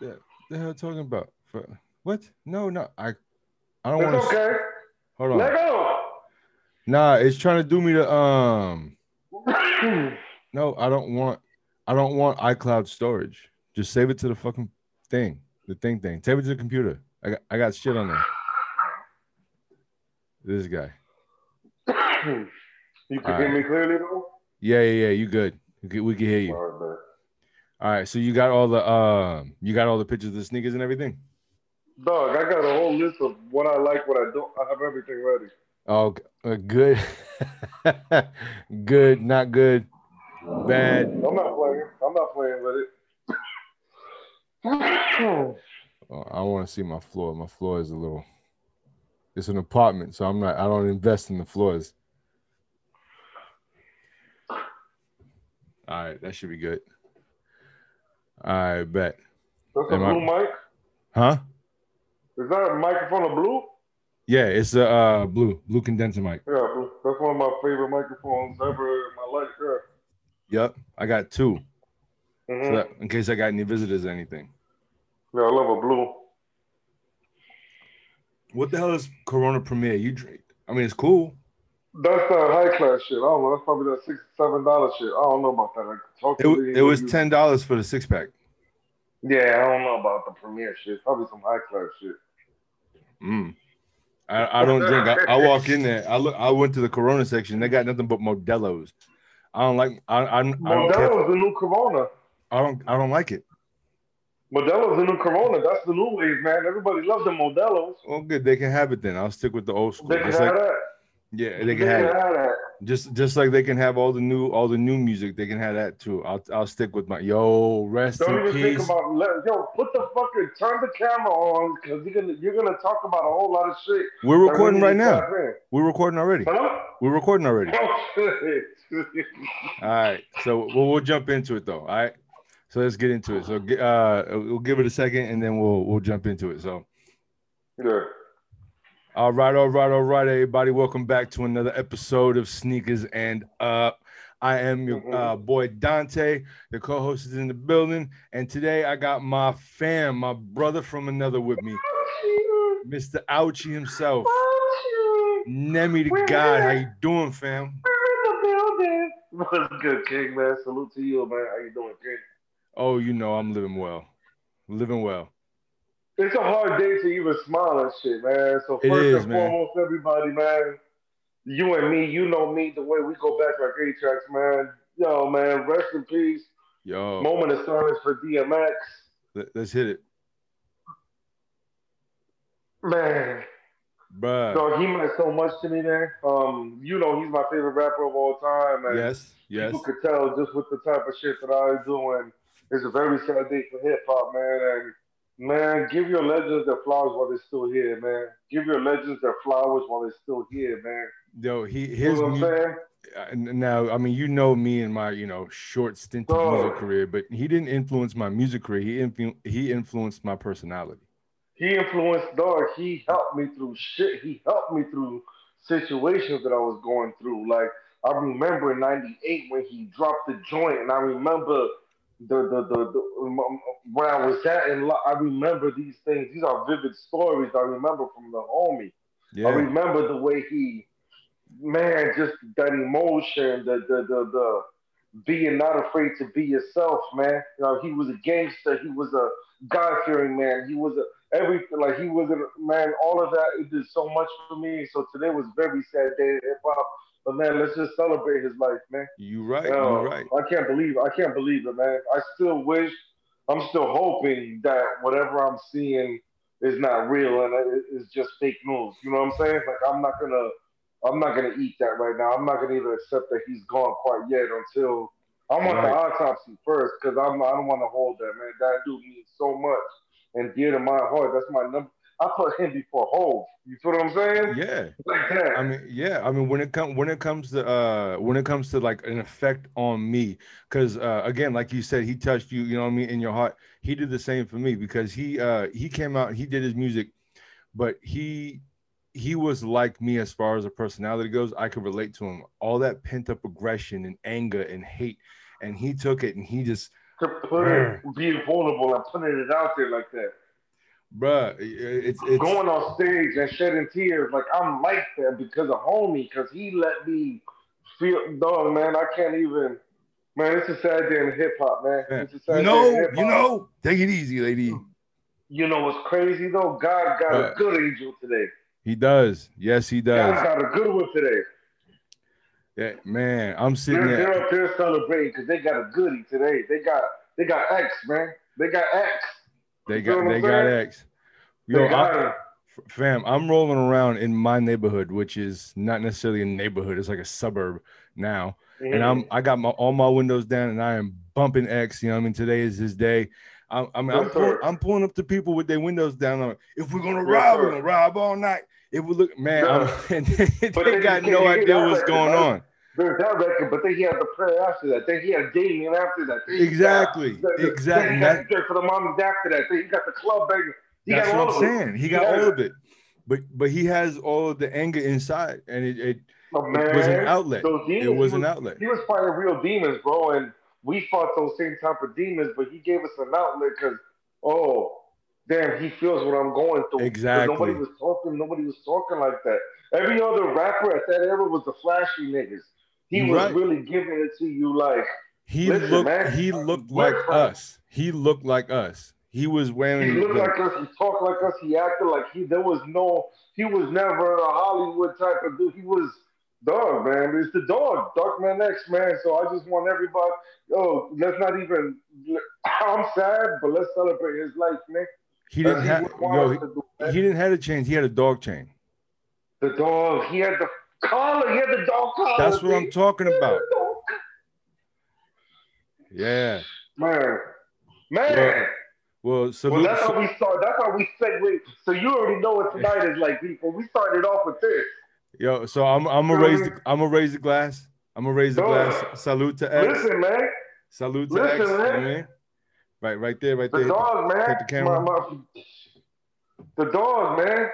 the, the hell talking about? For, what? No, no. I I don't want to. okay. Hold on. Let go. Nah, it's trying to do me to um. No, I don't want. I don't want iCloud storage. Just save it to the fucking thing, the thing thing. Save it to the computer. I got I got shit on there. This guy. you can All hear right. me clearly though. Yeah, yeah, yeah. You good? We can, we can hear you. All right, man. All right. So you got all the um, you got all the pictures of the sneakers and everything. Dog, I got a whole list of what I like, what I don't. I have everything ready. Oh, uh, good, good, not good, bad. I'm not playing. I'm not playing with it. Oh, I want to see my floor. My floor is a little. It's an apartment, so I'm not. I don't invest in the floors. All right, that should be good. Right, bet. That's a Am I- blue mic. Huh? Is that a microphone of blue? Yeah, it's a uh, blue blue condenser mic. Yeah, blue. That's one of my favorite microphones ever in my life. Yeah. Yep, I got two, Mhm. so that, in case I got any visitors or anything. Yeah, I love a blue. What the hell is Corona Premier? You drink? I mean, it's cool. That's the high class shit. I don't know. That's probably that six seven dollar shit. I don't know about that. Like, It, it was ten dollars for the six pack. Yeah, I don't know about the premiere shit. Probably some high class shit. Mm. I, I don't drink. I, I walk in there. I look. I went to the Corona section. They got nothing but Modelo's. I don't like. I, I, I don't. Modelo's the new Corona. I don't. I don't like it. Modelo's the new Corona. That's the new wave, man. Everybody loves the Modelo's. Well, good. They can have it then. I'll stick with the old school. They can have like, that. Yeah, they can have that. Just just like they can have all the new all the new music. They can have that too. I'll I'll stick with my yo. Rest Don't in even think peace. about yo. Put the fucking turn the camera on because you're gonna you're gonna talk about a whole lot of shit. We're recording right now. We're recording already. Huh? We're recording already. Oh. All right. So we'll, we'll jump into it though. All right. So let's get into it. So uh, we'll give it a second and then we'll we'll jump into it. So. yeah. All right, all right, all right, everybody. Welcome back to another episode of Sneakers and Up. I am your Mhm. uh, boy Dante. The co-host is in the building, and today I got my fam, my brother from another with me, Mr. Ouchie himself, Nemi the God. How you doing, fam? What's good, King, man? Salute to you, man. How you doing, King? Oh, you know I'm living well, living well. It's a hard day to even smile and shit, man. So first is, and man. foremost, everybody, man, you and me, you know me, the way we go back like A-Tracks, man. Yo, man, rest in peace. Yo, Moment of silence for DMX. let, us hit it, Man, bruh. so he meant so much to me, man. Um, you know, he's my favorite rapper of all time, and Yes, yes. people could tell just with the type of shit that I do, and it's a very sad day for hip hop, man. And man, give your legends their flowers while they're still here, man. Give your legends their flowers while they're still here, man. Yo, he You his know I'm saying? uh, now i mean you know me and my you know short stint of Oh. music career but he didn't influence my music career he influ- he influenced my personality He influenced dog. He helped me through shit. He helped me through situations that I was going through. Like I remember in '98 when he dropped the joint, and I remember the the the, the um, where I was at, and I remember these things. These are vivid stories I remember from the homie. I remember the way he, man, just that emotion, the the the the being not afraid to be yourself, man. You know, he was a gangster. He was a God fearing man. He was a everything. Like he was a man. All of that it did so much for me. So today was a very sad day in hip hop. But man, let's just celebrate his life, man. you right Yo, you right I can't believe I can't believe it, man. I still wish, I'm still hoping that whatever I'm seeing is not real and it- it's just fake news. You know what I'm saying? Like I'm not gonna, I'm not gonna eat that right now. I'm not gonna even accept that he's gone quite yet until I want the autopsy first because I'm I don't want to hold that man. That dude means so much and dear to my heart. That's my number. I put him before Hove. You feel what I'm saying? yeah Like that. I mean, yeah. I mean, when it comes when it comes to uh when it comes to like an effect on me, because uh again, like you said, he touched you, you know what I mean, in your heart. He did the same for me because he uh he came out, he did his music, but he he was like me as far as a personality goes. I could relate to him. All that pent up aggression and anger and hate, and he took it and he just to put it, being vulnerable and putting it out there like that. Bruh, it's, it's going on stage and shedding tears. Like I'm like that because of homie, because he let me feel dog, man. I can't even man, it's a sad day in hip hop, man. It's a sad you know, you know, take it easy, lady. You know what's crazy though? God got uh, a good angel today. He does. Yes, he does. God got a good one today. Yeah, man, I'm sitting they're, there. They're up there celebrating because they got a goodie today. They got they got X, man. They got X. They got they got X. Yo, I, fam, I'm rolling around in my neighborhood, which is not necessarily a neighborhood. It's like a suburb now, mm-hmm. and I'm I got my all my windows down, and I am bumping X. You know, what I mean, today is his day. I, I mean, I'm pulling, I'm pulling up to people with their windows down. Like, if we're gonna rob, we're gonna rob all night. If we look, man, and they, they got no idea what's going on. There's that record, but then he had the prayer after that. Then he had Damien after that. Then exactly, got, exactly. Then he got that, for the mommies after that. Then he got the club banging. He That's what I'm saying. He got all of it, but but he has all of the anger inside, and it, it, oh, it was an outlet. it was an outlet. He was fighting real demons, bro, and we fought those same type of demons, but he gave us an outlet because oh damn, he feels what I'm going through. Exactly. Nobody was talking. Nobody was talking like that. Every other rapper at that era was the flashy niggas. He was right. really giving it to you like he looked. Man, he looked like us. He looked like us. He was wearing. He looked the, like us. He talked like us. He acted like he. There was no. He was never a Hollywood type of dude. He was dog, man. It's the dog, Darkman X, man. So I just want everybody. Yo, let's not even. I'm sad, but let's celebrate his life, man. He didn't have. Yo, he, he didn't have a chain. He had a dog chain. The dog. He had the collar. The dog collar. That's what I'm talking about. Yeah. Man. Man. Well, well, salute, well that's how we start. That's how we segue. So you already know what tonight is like, people. We started off with this. Yo, so I'm I'm gonna raise the I'm gonna raise the glass. I'm gonna raise the glass. Salute to X. Listen, man. Salute to Listen, X. Man. Right, right there, right the there. The dog, man. Take the camera. My, my, the dog, man.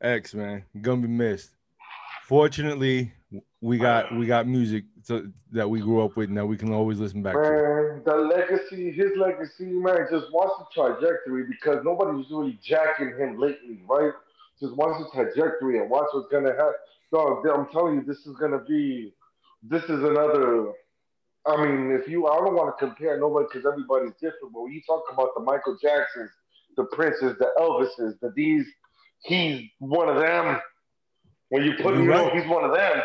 X, man, gonna be missed. Fortunately, we got we got music to, that we grew up with and that we can always listen back man, to. The legacy, his legacy, man. Just watch the trajectory because nobody's really jacking him lately, right? Just watch the trajectory and watch what's gonna happen. Dog, I'm telling you, this is gonna be. This is another. I mean, if you, I don't want to compare nobody because everybody's different. But when you talk about the Michael Jacksons, the Princes, the Elvises, the these, he's one of them. When you put him right. he's one of them.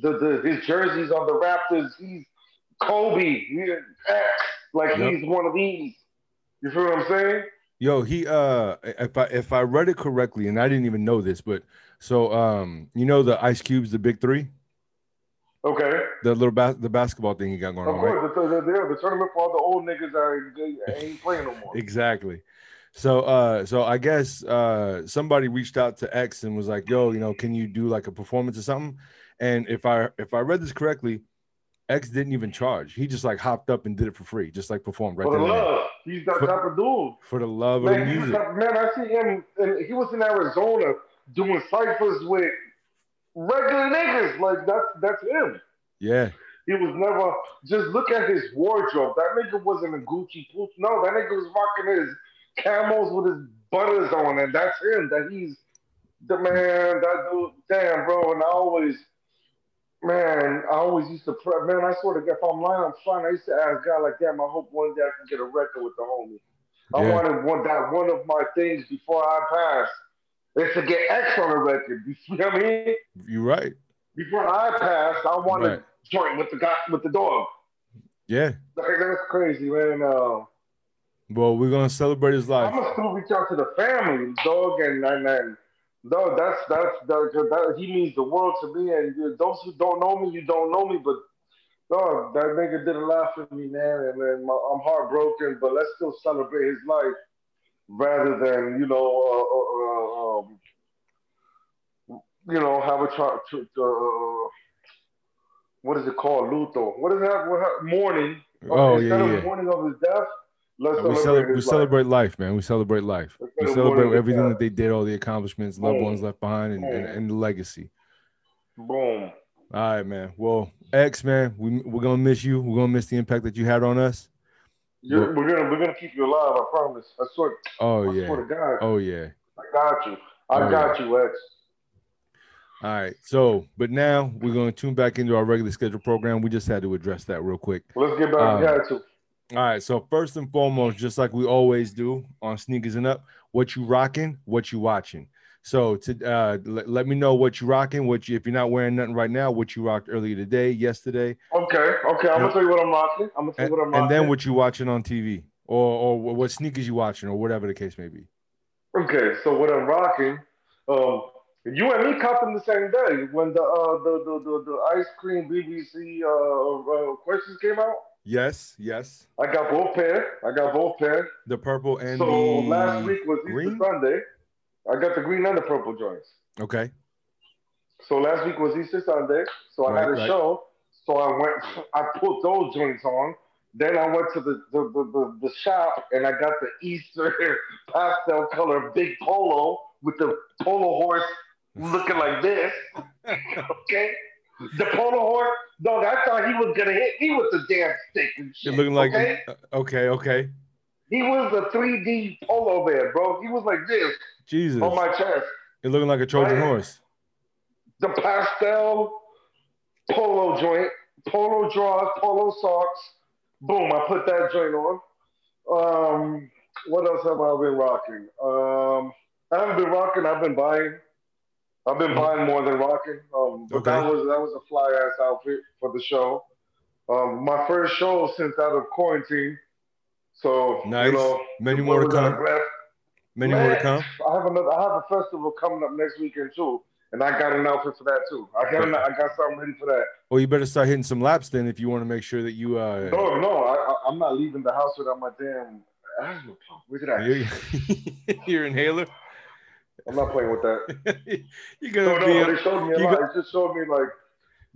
The, the his jerseys on the Raptors, he's Kobe. He, like yep. he's one of these. You feel what I'm saying? Yo, he uh if I if I read it correctly, and I didn't even know this, but so um you know the Ice Cubes, the big three? Okay. The little bas- the basketball thing he got going of on. Course, right? the, the, the, tournament for all the old niggas that ain't playing no more. exactly. So uh so I guess uh somebody reached out to X and was like, yo, you know, can you do like a performance or something? And if I if I read this correctly, X didn't even charge. He just like hopped up and did it for free, just like performed right for the love. He's that for, type of dude. For the love man, of the music. man, I see him and he was in Arizona doing ciphers with regular niggas. Like that's that's him. Yeah. He was never just look at his wardrobe. That nigga wasn't a Gucci pooch. No, that nigga was rocking his camels with his butters on, and that's him. That he's the man. That dude, damn, bro. And I always, man, I always used to pray. Man, I swear to God, if I'm lying, I'm fine. I used to ask God like, damn, I hope one day I can get a record with the homie. I yeah. wanted one that one of my things before I pass is to get X on a record. You see what I mean? You're right. Before I pass, I want right. to join with the guy with the dog. Yeah. Like, that's crazy, man. Uh, well, we're gonna celebrate his life. I'm gonna still reach out to the family, dog, and and, and dog. That's that's that, that, he means the world to me. And those who don't know me, you don't know me, but dog, that nigga did a lot for me, man. And, and my, I'm heartbroken, but let's still celebrate his life rather than you know, uh, uh, um, you know, have a try to. Uh, what is it called? Luto. What is that? What, mourning. Oh Instead yeah, yeah. mourning of his death Let's we celebrate, we celebrate life. man. We celebrate life. we celebrate everything that they did, all the accomplishments, loved ones left behind, and, and, and, the legacy. Boom. All right, man. Well, X, man, we, we're going to miss you. We're going to miss the impact that you had on us. You're, we're gonna we're gonna keep you alive. I promise. I swear. Oh I yeah. swear to God. Oh yeah. I got you. I Oh, got you, X. All right. So, but now we're going to tune back into our regular schedule program. We just had to address that real quick. Let's get back Um, to. All right. So first and foremost, just like we always do on Sneakers and Up, what you rocking, what you watching. So to uh, let, let me know what you rocking, what you if you're not wearing nothing right now, what you rocked earlier today, yesterday, Okay, okay. I'm gonna tell you what I'm rocking. I'm gonna tell you what I'm rocking. and then what you watching on TV or or what sneakers you watching or whatever the case may be. Okay, so what I'm rocking, um, you and me caught them the same day when the uh the the the, the ice cream BBC uh, uh questions came out. Yes, yes. I got both pair. I got both pair. The purple and so the last week was Easter green? Sunday. I got the green and the purple joints. Okay. So last week was Easter Sunday. So I had a Right, right. show. So I went. I put those joints on. Then I went to the the, the, the, the shop and I got the Easter pastel color big polo with the polo horse looking like this. okay. The polo horse, dog. I thought he was gonna hit me with the damn stick and shit. It looking like okay? okay, okay. he was a 3D polo bear, bro. He was like this Jesus. on my chest. it looking like a Trojan Right. horse. the pastel polo joint, polo drawers, polo socks. Boom, I put that joint on. Um, what else have I been rocking? Um, I haven't been rocking. I've been buying. I've been buying more than rocking. Um, but that was that was a fly ass outfit for the show. Um, my first show since out of quarantine. So Nice. you know, Many more to come. Many more to come. I have another. I have a festival coming up next weekend too, and I got an outfit for that too. I got. an- I got something ready for that. Well, you better start hitting some laps then if you want to make sure that you uh No, no, I, I, I'm not leaving the house without my damn asthma pump. Where did I? your, your inhaler. I'm not playing with that. You're gonna oh, be no, they showed me a lot. it just showed me like,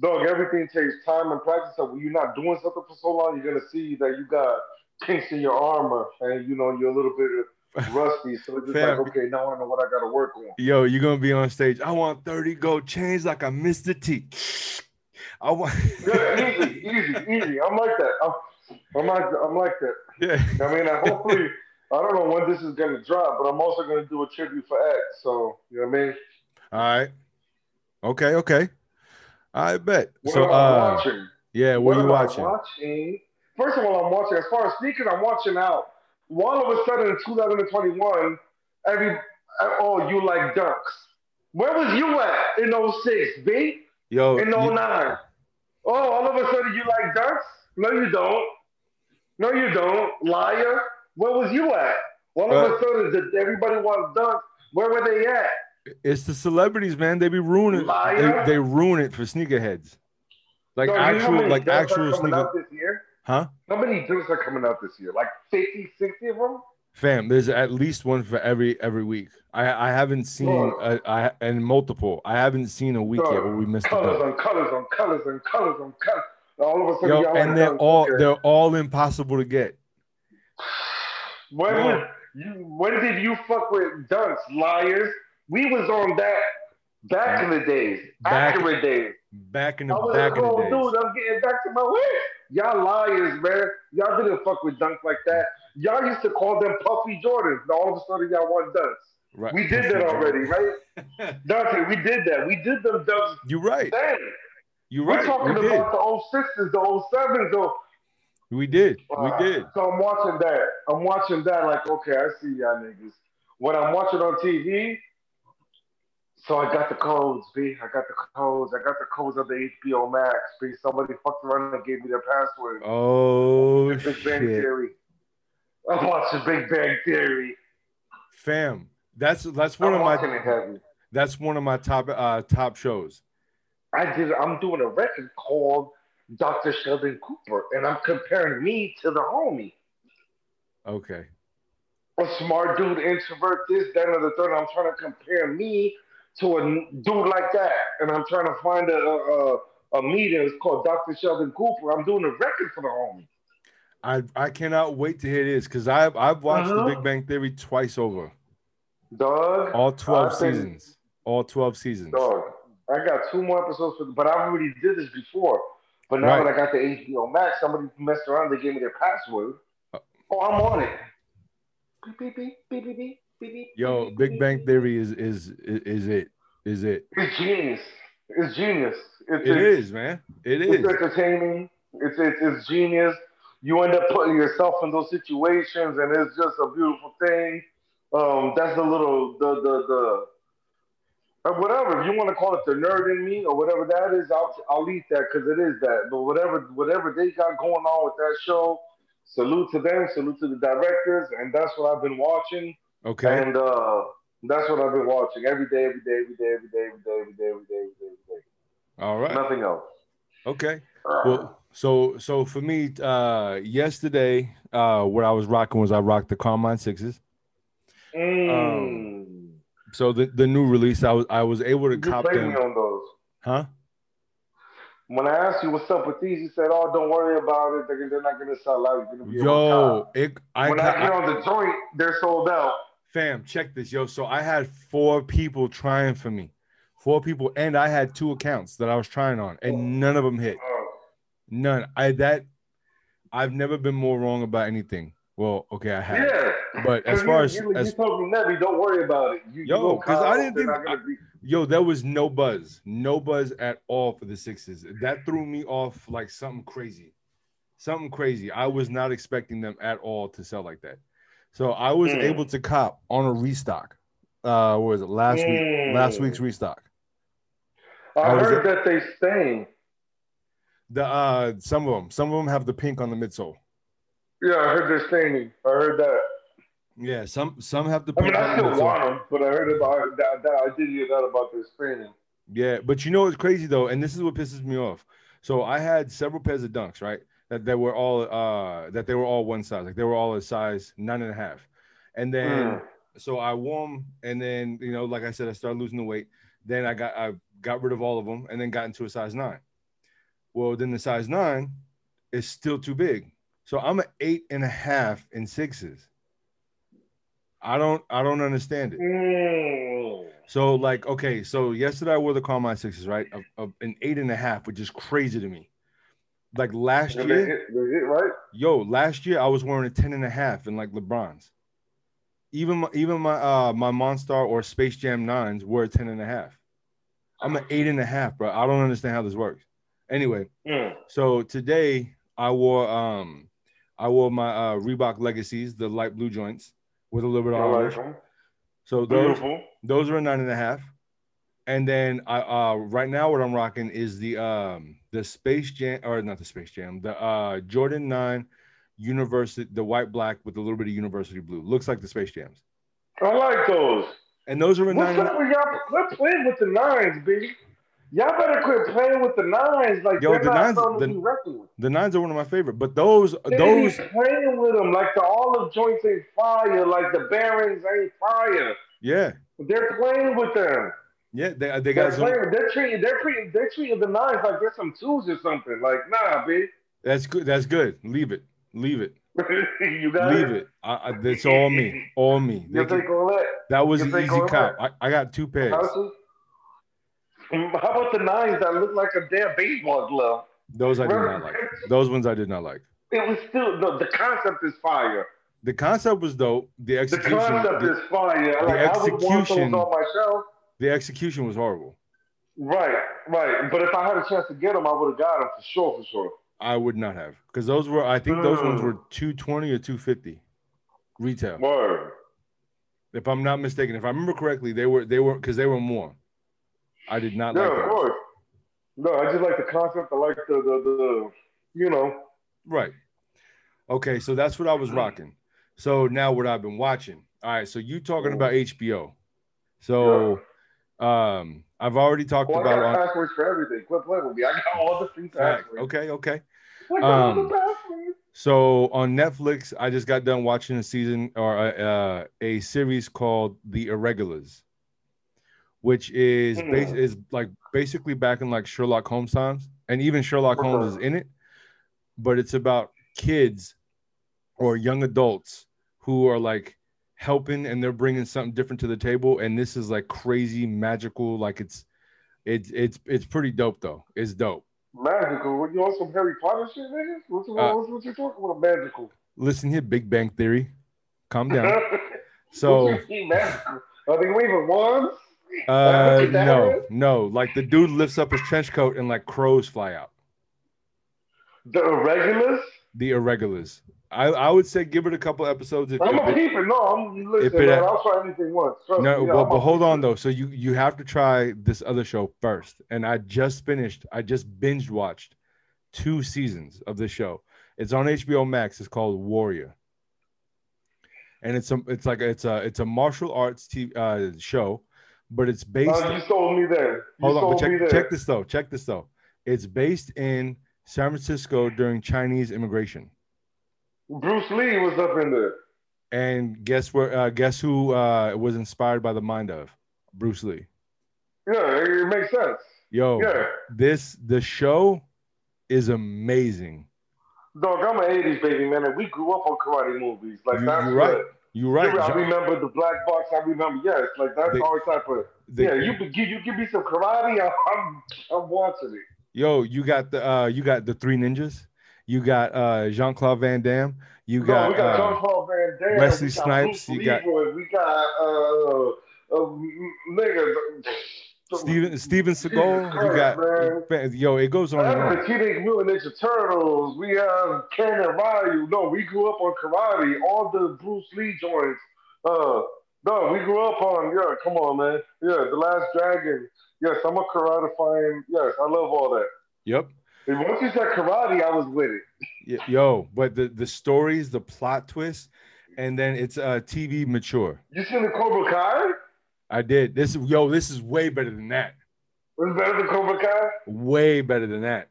dog, everything takes time and practice. So when you're not doing something for so long, you're gonna see that you got kinks in your armor, and you know you're a little bit rusty. So it's just Fam. like, okay, now I know what I got to work on. Yo, you're gonna be on stage. I want 30 gold chains like I missed the T. I want Yeah, easy, easy, easy. I'm like that. I'm, I'm like, I'm like that. yeah. I mean, I hopefully, I don't know when this is gonna drop, but I'm also gonna do a tribute for X. So you know what I mean? All right. Okay, okay. I bet. What so uh watching? yeah, what, are you watching? watching? First of all, I'm watching. As far as sneakers, I'm watching out. All of a sudden, in 2021, every oh, you like dunks. Where was you at in 06, B? Yo, In you- 09? Oh, all of a sudden you like dunks? No, you don't. No, you don't. Liar. Where was you at? All of Uh, a sudden, did everybody want dunks? Where were they at? it's the celebrities, man. They be ruining Liar. they, they ruin it for sneakerheads. Like So you know how actual like actual sneaker this year? huh? How many dunks are coming out this year? Like 50, 60 of them? Fam, there's at least one for every every week. I I haven't seen uh, I and multiple. I haven't seen a week yet where we missed a colors on colors on colors on colors on colors. All of a sudden, Yo, and they're all they're all impossible to get. When Yeah. was you? When did you fuck with dunks, liars? We was on that back in the days, Back- accurate days. Back in I the was back a in the grown oh, days. dude. I'm getting back to my way. Y'all liars, man. Y'all didn't fuck with dunks like that. Y'all used to call them puffy Jordans. Now all of a sudden y'all want dunks. Right. We did that already, right? Dante, we did that. We did them dunks You're right. then. You're We're right. talking We did. about the old sixes, the old sevens, the We did. We Uh, did. So I'm watching that. I'm watching that. Like, okay, I see y'all niggas. When I'm watching on TV, so I got the codes, B. I got the codes. I got the codes of the HBO Max, B. Somebody fucked around and gave me their password. Oh Big Bang Theory. I'm watching Big Bang Theory. fam. That's that's one I'm of my that's one of my top uh top shows. I did. I'm doing a record called Dr. Sheldon Cooper, and I'm comparing me to the homie. Okay. a smart dude, introvert, this, that, and the third. I'm trying to compare me to a dude like that, and I'm trying to find a a, a meeting. It's called Dr. Sheldon Cooper. I'm doing a record for the homie. I I cannot wait to hear this because I've I've watched Uh-huh. the Big Bang Theory twice over. Dog, All 12 I've been- seasons. All 12 seasons. dog. I got two more episodes, for, but I already did this before. But now Right. that I got the HBO Max, somebody messed around. They gave me their password. Oh, I'm on it. Beep, beep, beep, beep, beep, beep, beep, beep, Yo, beep, Big beep, Bang. Theory is is is, is it is it? It's genius. It's genius. It's, It it's, is, man. It It's is. entertaining. It's, it's it's genius. You end up putting yourself in those situations, and it's just a beautiful thing. Um, that's the little the the the or whatever. If you want to call it the nerd in me or whatever that is, I'll I'll eat that because it is that. But whatever whatever they got going on with that show, salute to them, salute to the directors, and that's what I've been watching. Okay. And uh, that's what I've been watching every day, every day, every day, every day, every day, every day, every day, every day. Every day. All right. Nothing else. Okay. Well, so so for me, uh, yesterday, uh, what I was rocking was I rocked the Carmine Sixes. Mm. Um, so the, the new release, I was I was able to you cop played me on those. huh? When I asked you what's up with these, you said, "Oh, don't worry about it. They're, they're not to sell out. You're to be Yo, it I, When ca- I get on the joint, they're sold out. fam, check this, yo. So I had four people trying for me, four people, and I had two accounts that I was trying on, and oh. none of them hit. Oh, None. I that I've never been more wrong about anything. Well, okay, I have. yeah. But as far you, as, you, as you told me, Nebby, don't worry about it. You, Yo, gonna 'cause I didn't think- be- Yo, there was no buzz, no buzz at all for the Sixes. That threw me off like something crazy, something crazy. I was not expecting them at all to sell like that. So I was Mm. able to cop on a restock. Uh, what was it last week? Last Mm. week's restock. I was heard that they stain. The uh, some of them, some of them have the pink on the midsole. Yeah, I heard they're staining. I heard that. Yeah, some some have the I mean, I still want them, but I heard about that. that I did hear that about their staining. Yeah, but you know what's crazy though, and this is what pisses me off. So I had several pairs of dunks, right? That they were all uh that they were all one size, like they were all a size nine and a half. And then Mm. so I wore 'em, and then you know, like I said, I started losing the weight. Then I got I got rid of all of them and then got into a size nine. Well, then the size nine is still too big. So I'm an eight and a half in sixes. I don't I don't understand it. Mm. So like, okay, so yesterday I wore the Carmine sixes, right? An eight and a half, which is crazy to me. Like last they year, hit, they hit right? yo, last year I was wearing a 10 and a half in like LeBron's. Even my, even my uh my Monstar or Space Jam nines were a 10 and a half. I'm an eight and a half, bro. I don't understand how this works. Anyway, Mm. so today I wore um I wore my uh Reebok Legacies, the light blue joints with a little bit of orange. So those Beautiful. those are a nine and a half. And then I uh right now what I'm rocking is the um the Space Jam or not the Space Jam, the uh Jordan 9 University, the white black with a little bit of university blue. Looks like the Space Jams. I like those. And those are a nine. What's and up with y'all? Quit playing with the nines, baby. Y'all better quit playing with the nines. Like Yo, they're the not nines- the- be with. The nines are one of my favorite, but those They those playing with them like the olive joints ain't fire, like the Barons ain't fire. yeah They're playing with them. yeah they they They're got some. They're treating. They're treating. They're treating the nines like they're some twos or something. Like nah, bitch. That's good. That's good. Leave it. Leave it. you got Leave it. I, I, it's all me. All me. They You can- that? that was you an easy cop. I, I got two pairs. Mm, How about the nines that look like a damn baseball glove? Those I did not like. Those ones I did not like. It was still the, the concept is fire. The concept was dope. The execution. The concept the, is fire. Like I would want those execution- on my shelf. the execution was horrible. Right, right. But if I had a chance to get them, I would have got them for sure, for sure. I would not have because those were. I think those ones Mm. were two twenty or two fifty retail. Word. If I'm not mistaken, if I remember correctly, they were they were because they were more. I did not Yeah, like of course. No, I just like the concept. I like the the, the you know. Right. Okay, so that's what I was rocking. So now what I've been watching. All right, so you talking about HBO. So um I've already talked Well, I about got on passwords for everything. Quit playing with me. I got all the free passwords. Okay, okay. I got Um. So on Netflix, I just got done watching a season or a, uh, a series called The Irregulars, which is Hmm. bas- is like basically back in like Sherlock Holmes times, and even Sherlock Holmes is in it, but it's about kids or young adults who are like helping and they're bringing something different to the table, and this is like crazy magical, like it's it's it's it's pretty dope though. It's dope. Magical. What, you want some Harry Potter shit, nigga? What's, Uh, what's what you talking about? Magical. listen here, Big Bang Theory. Calm down. So Are they waving wands? uh no, no, like the dude lifts up his trench coat and like crows fly out. The irregulars? The irregulars. I, I would say give it a couple episodes. If, I'm if a it-. No, I'm listen. Man, I'll try anything once. Trust no, me, but, hold on though. So you you have to try this other show first. And I just finished. I just binge watched two seasons of this show. It's on HBO Max. It's called Warrior. And it's a it's like it's a it's a martial arts TV, uh, show, but it's based. Uh, you sold me there. You hold on, but check check this though. Check this though. It's based in San Francisco during Chinese immigration. Bruce Lee was up in there. And guess where? Uh, guess who uh, was inspired by the mind of Bruce Lee? Yeah, it, makes sense. Yo, Yeah. this the show is amazing. Dog, I'm an 80s baby, man, and we grew up on karate movies. Like, You- that's right. You're right. I remember the black box. I remember, yes, like that's our type of. the- yeah, you give you give me some karate. I'm I'm, I'm watching it. yo, you got the uh, you got the three ninjas. You got uh, Jean Claude Van Damme. You no, got, uh, Jean Claude Van Damme. Wesley Snipes, Bruce you got- we got uh, uh nigga. Steven Steven Seagal. You got yo, it goes on and on. the Teenage Mutant Ninja Turtles. We have Ken and Ryu. No, we grew up on karate. All the Bruce Lee joints. Uh, no, we grew up on. Yeah, come on, man. Yeah, the Last Dragon. Yes, I'm a karate fan. Yes, I love all that. Yep. And once you said karate, I was with it. Yo, but the the stories, the plot twist, and then it's uh TV mature. You seen the Cobra Kai? I did this. is Yo, this is way better than that. Was better than Cobra Kai? Way better than that.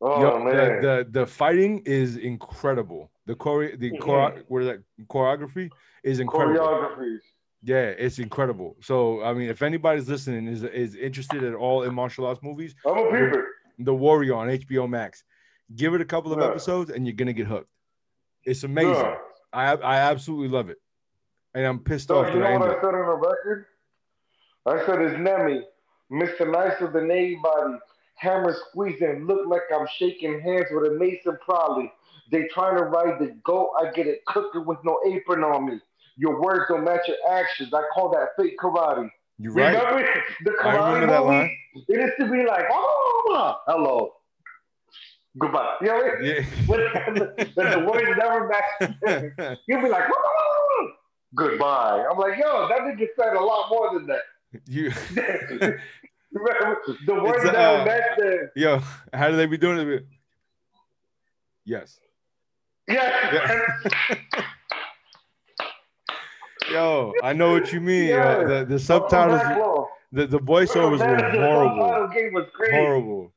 Oh Yo, man. the, the the fighting is incredible. The chore the chore Mhm. what is that choreography is incredible. Choreographies. Yeah, it's incredible. So I mean, if anybody's listening is is interested at all in martial arts movies, I'm a peeper. The Warrior on HBO Max, give it a couple of Yeah. episodes and you're gonna get hooked. It's amazing. Yeah. I I absolutely love it, and I'm pissed So off you that I know what. I said on the record? I said it's Nemi, Mr. Nicer than anybody, hammer squeezing, look like I'm shaking hands with a Mason Probably. They trying to ride the goat, I get it cooking with no apron on me. Your words don't match your actions. I call that fake karate. You're right. Remember the karate I remember that movie? line. It used to be like, oh, hello, goodbye. You know what I mean? Yeah. The, words never match. You'll be like, "Oh, goodbye. I'm like, yo, that nigga said a lot more than that. you. The words It's, never uh, match the. Yo, how do they be doing it? Yes. Yeah. Yo, I know what you mean. Uh, the the subtitles, low. the, the voiceovers were the horrible. subtitle game was crazy. Horrible.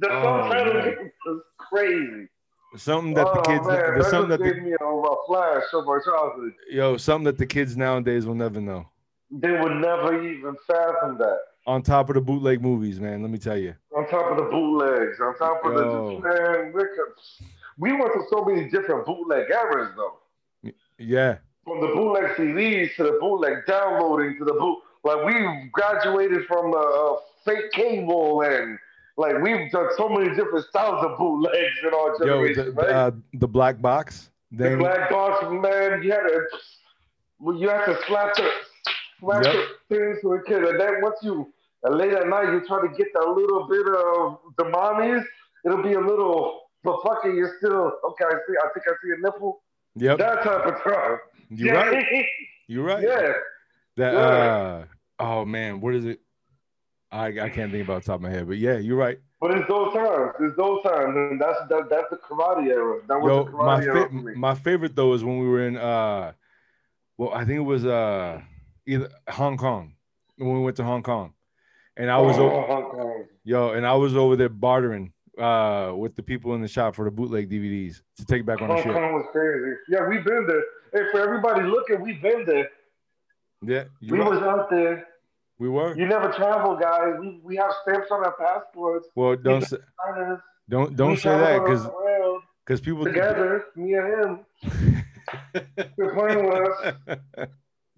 The Oh, subtitle game was crazy. Something that the oh, kids, man, that something that the, me flash of my childhood. yo, something that the kids nowadays will never know. They would never even fathom that. On top of the bootleg movies, man. Let me tell you. On top of the bootlegs, on top of Yo. the man, we went to so many different bootleg eras though. Yeah. from the bootleg CDs to the bootleg downloading to the boot. Like we graduated from the uh, fake cable and like we've done so many different styles of bootlegs in our Yo, the, right? uh, the black box. the black box, man, you had to you had to slap the slap Yep. the things to a kid, and then once you late at night you try to get that little bit of the mommies, it'll be a little. But fucking, you're still okay. I see. I think I see a nipple. yep. That type of time. You're right. You're right. yeah. That Yeah. uh oh man, what is it? I I can't think about the top of my head, but yeah, you're right. But it's those times. It's those times, and that's that, that's the karate era. That was Yo, the my karate era fa- for me. my favorite though is when we were in uh well, I think it was uh either Hong Kong. When we went to Hong Kong. And I was oh, o- Hong Kong. yo, and I was over there bartering uh with the people in the shop for the bootleg DVDs to take back on the ship. Hong. Kong was crazy. Yeah, we've been there. Hey, for everybody looking, we've been there. Yeah, we right. was out there. We were. You never travel, guys. We we have stamps on our passports. Well, don't say, don't don't say that because because people together, me and him, they're playing with us.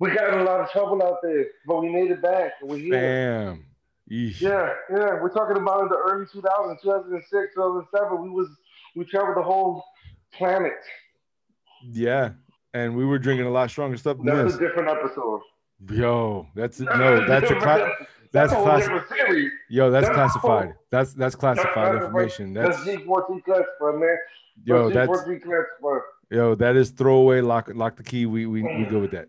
We got in a lot of trouble out there, but we made it back. We're here. Bam. Yeesh. Yeah, yeah. We're talking about in the early 2000s, 2006, 2007. We was we traveled the whole planet. Yeah, and we were drinking a lot stronger stuff than That's this. a different episode. Yo, that's no, that's a cla- that's a whole class- yo, that's That's classified. That's that's classified classified. information. That's That's G14 classified, man. yo, That's that's G14 classified. yo, that is throwaway. Lock lock the key. We we we go with that.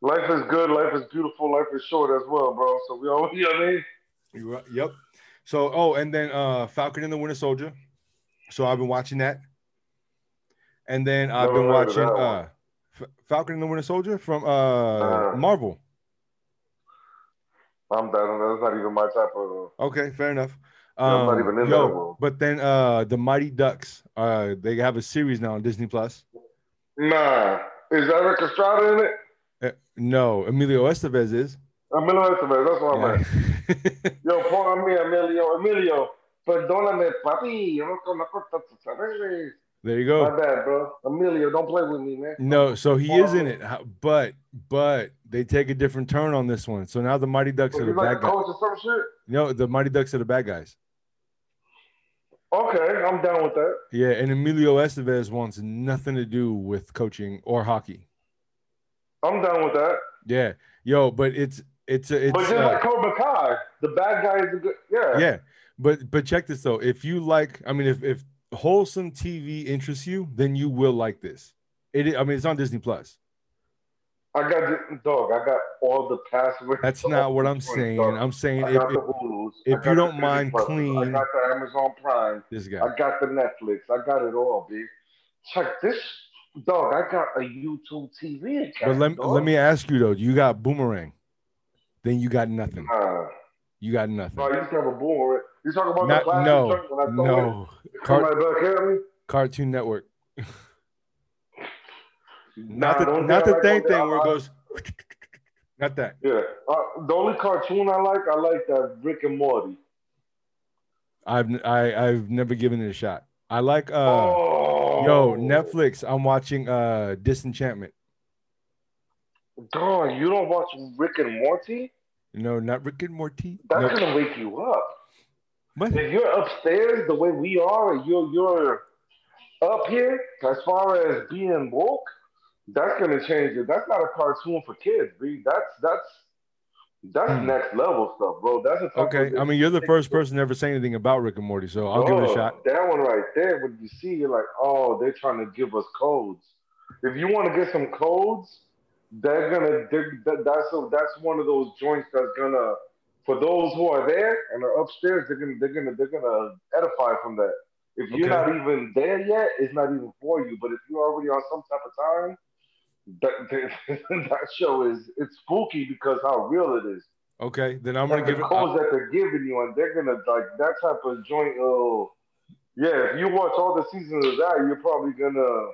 Life is good. Life is beautiful. Life is short as well, bro. So we all, you know what I mean? You Yep. So oh, and then uh Falcon and the Winter Soldier. So I've been watching that. And then I've Never been watching uh F- Falcon and the Winter Soldier from uh Uh. Marvel. I'm done. That's not even my type of. Okay, fair enough. I'm not Um, even in yo, that world. but then uh the Mighty Ducks, uh they have a series now on Disney Plus. Nah. Is Erik Estrada in it? Uh, no, Emilio Estevez is. Emilio Estevez. That's what I'm Yeah. at. Yo, póngame Emilio. Emilio. Perdóname, papi. Yo no conozco tus sabores. There you go. My bad, bro. Emilio, don't play with me, man. No, so he is in it, but but they take a different turn on this one. So now the Mighty Ducks So are the like bad a guys. coach or some shit? No, the Mighty Ducks are the bad guys. Okay, I'm down with that. Yeah, and Emilio Estevez wants nothing to do with coaching or hockey. I'm down with that. Yeah, yo, but it's it's it's but just uh, like Cobra Kai, the bad guy is a good. Yeah. yeah, but but check this though. If you like, I mean, if if wholesome TV interests you, then you will like this. It, I mean, it's on Disney Plus. I got the dog. I got all the passwords. That's not what I'm saying. I'm saying if, Hulu's. if you don't mind Plus, clean- I got the Amazon Prime. this guy. I got the Netflix. I got it all, B. Check this, dog. I got a YouTube TV account. But let, dog. let me ask you though, you got Boomerang, then you got nothing. Nah, You got nothing. no, you used to have a boomerang. You talking about Not, the no, when I no. it? Car- back at me. Cartoon Network. Nah, Not the not the I thing thing where it goes. Not that. Yeah, uh, the only cartoon I like, I like that Rick and Morty. I've I, I've never given it a shot. I like uh oh, yo Netflix. I'm watching uh Disenchantment. Dog, you don't watch Rick and Morty? No, not Rick and Morty. That's No. gonna wake you up. What? If you're upstairs the way we are, you're you're up here, as far as being woke, that's gonna change it. That's not a cartoon for kids, B. That's that's that's Hmm. next level stuff, bro. That's a Okay, I mean you're the first person to ever say anything about Rick and Morty, so I'll give it a shot. That one right there, when you see, you're like, oh, they're trying to give us codes. If you want to get some codes, they're gonna. They're, that's a, that's one of those joints that's gonna. For those who are there and are upstairs, they're gonna they're gonna they're gonna edify from that. If you're Okay. not even there yet, it's not even for you. But if you're already on some type of time, that that, show is it's spooky because how real it is. Okay, then I'm gonna Like give the codes that they're giving you, and they're gonna like that type of joint. Oh, yeah. If you watch all the seasons of that, you're probably gonna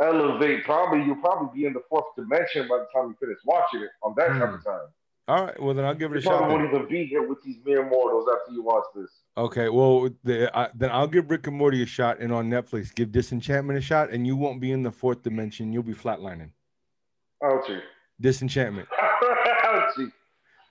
elevate. Probably you'll probably be in the fourth dimension by the time you finish watching it on that type Hmm. of time. All right, well then I'll give it You a shot. probably won't even be here with these mere mortals after you watch this. Okay, well the, I, then I'll give Rick and Morty a shot, and on Netflix, give Disenchantment a shot, and you won't be in the fourth dimension. You'll be flatlining. Ouchie. Disenchantment. Ouchie.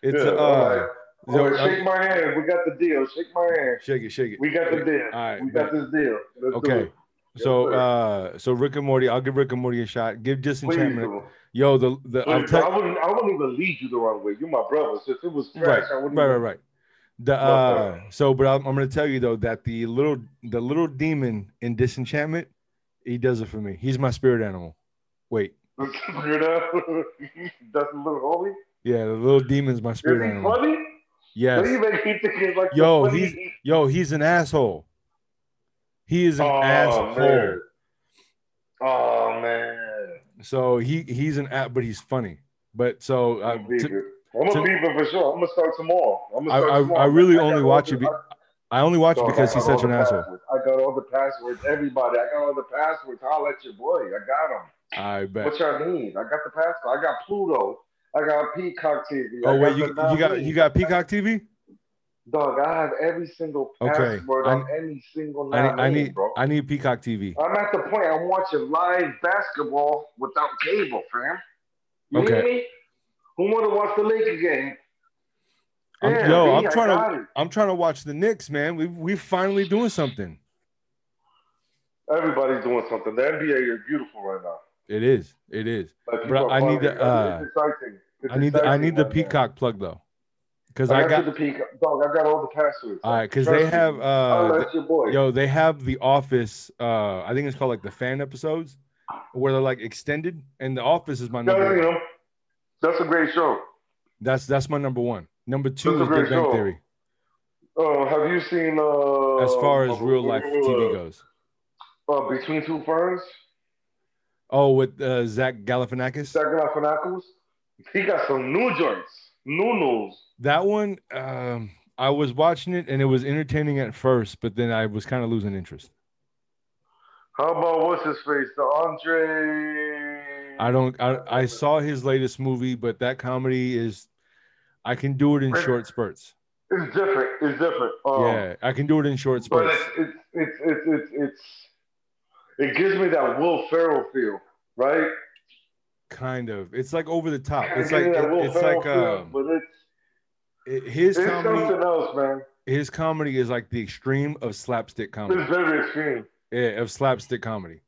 It's Yeah, uh, right. so, right, um, shake my hand. We got the deal. Shake my hand. shake it, shake it. We got the deal. All right, we got this deal. Let's Okay. Yes, So sir. uh, so Rick and Morty, I'll give Rick and Morty a shot. Give Disenchantment. do. Yo, the the I'll Please, tell I wouldn't. I wouldn't even lead you the wrong way. You're my brother. So if it was trash, right, I wouldn't. right, right, even- right. The uh, so but I'm, I'm gonna tell you though that the little the little demon in Disenchantment, he does it for me. He's my spirit animal. Wait, that's a little homie. yeah, the little demon's my Is spirit he animal. funny? Yes. He make me think like Yo, the he's- Yo, he's an asshole. He is an Oh, asshole. man. Oh man. So he he's an app, but he's funny. But so uh, I'm gonna to- I'm gonna to- for sure. I'm gonna start tomorrow. I'm gonna start I- tomorrow. I really got only watch it be- I- I only watch it because he's such an asshole. passwords. I got all the passwords. Everybody, I got all the passwords. Holla at your boy. I got them. I bet. What y'all need? I got the password. I got Pluto. I got Peacock TV. Oh I wait, you, you got you got Peacock TV? Dog, I have every single password I- on any single I need I need bro. I need Peacock TV. I'm at the point I'm watching live basketball without cable, fam. You Okay. me? Who want to watch the Laker game? I'm- Yeah, yo, I'm trying to- it. I'm trying to watch the Knicks, man. We we finally doing something. Everybody's doing something. The NBA is beautiful right now. It is. It is. Like, But I need the, uh, it's exciting. It's I need the I need the now. Peacock plug though, because I got the peacock. Dog, I got all the passwords. all right because they have oh, uh that's your boy. yo they have the Office uh I think it's called like the fan episodes where they're like extended and the Office is my number. one. that's a great show. That's that's my number one. Number two That's is Big Bang show. Theory Uh, have you seen uh, as far as real life TV goes. Uh, Between Two Ferns, Oh, with uh, Zach Galifianakis. Zach Galifianakis, he got some new joints, new news. That one, um, I was watching it and it was entertaining at first, but then I was kind of losing interest. How about what's his face, the Andre? I don't. I, I saw his latest movie, but that comedy is. I can do it in short spurts. It's different. It's different. Um, yeah, I can do it in short spurts. it's it's it's it's it's, it's it gives me that Will Ferrell feel, right? Kind of. It's like over the top. It's like Will it's Ferrell like feel, um, but it's it- his it's comedy. something else, man. His comedy is like the extreme of slapstick comedy. It's very extreme. Yeah, of slapstick comedy.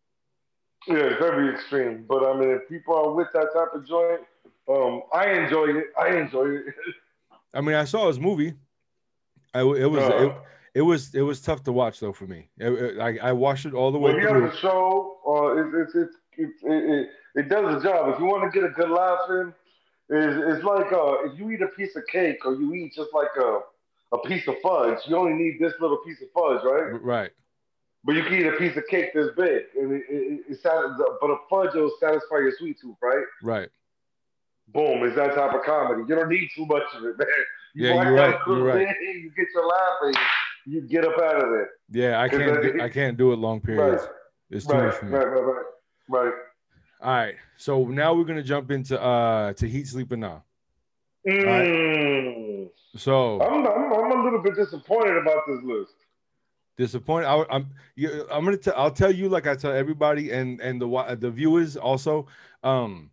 Yeah, it's very extreme. But I mean, if people are with that type of joint, um, I enjoy it. I enjoy it. I mean, I saw his movie. I it was Uh, it, it was it was tough to watch though for me. It- it- I I watched it all the way when you through. have a show, uh, it, it, it, it does the job. If you want to get a good laugh in, it's, it's like uh, if you eat a piece of cake or you eat just like a a piece of fudge, you only need this little piece of fudge, right? Right. But you can eat a piece of cake this big, and it, it, it, sat- but a fudge will satisfy your sweet tooth, right? Right. Boom, it's that type of comedy. You don't need too much of it, man. You Yeah, you're right, you're right. You get your laugh and you get up out of there. Yeah, I can't do, I can't do it long periods. It's too Right, much for me. right, right, right, right. All right. So now we're gonna jump into uh to Heat Sleeping Now. Mm. So I'm, I'm, I'm a little bit disappointed about this list. disappointed. I, I'm you, I'm gonna tell I'll tell you like I tell everybody and and the wa- the viewers also. Um,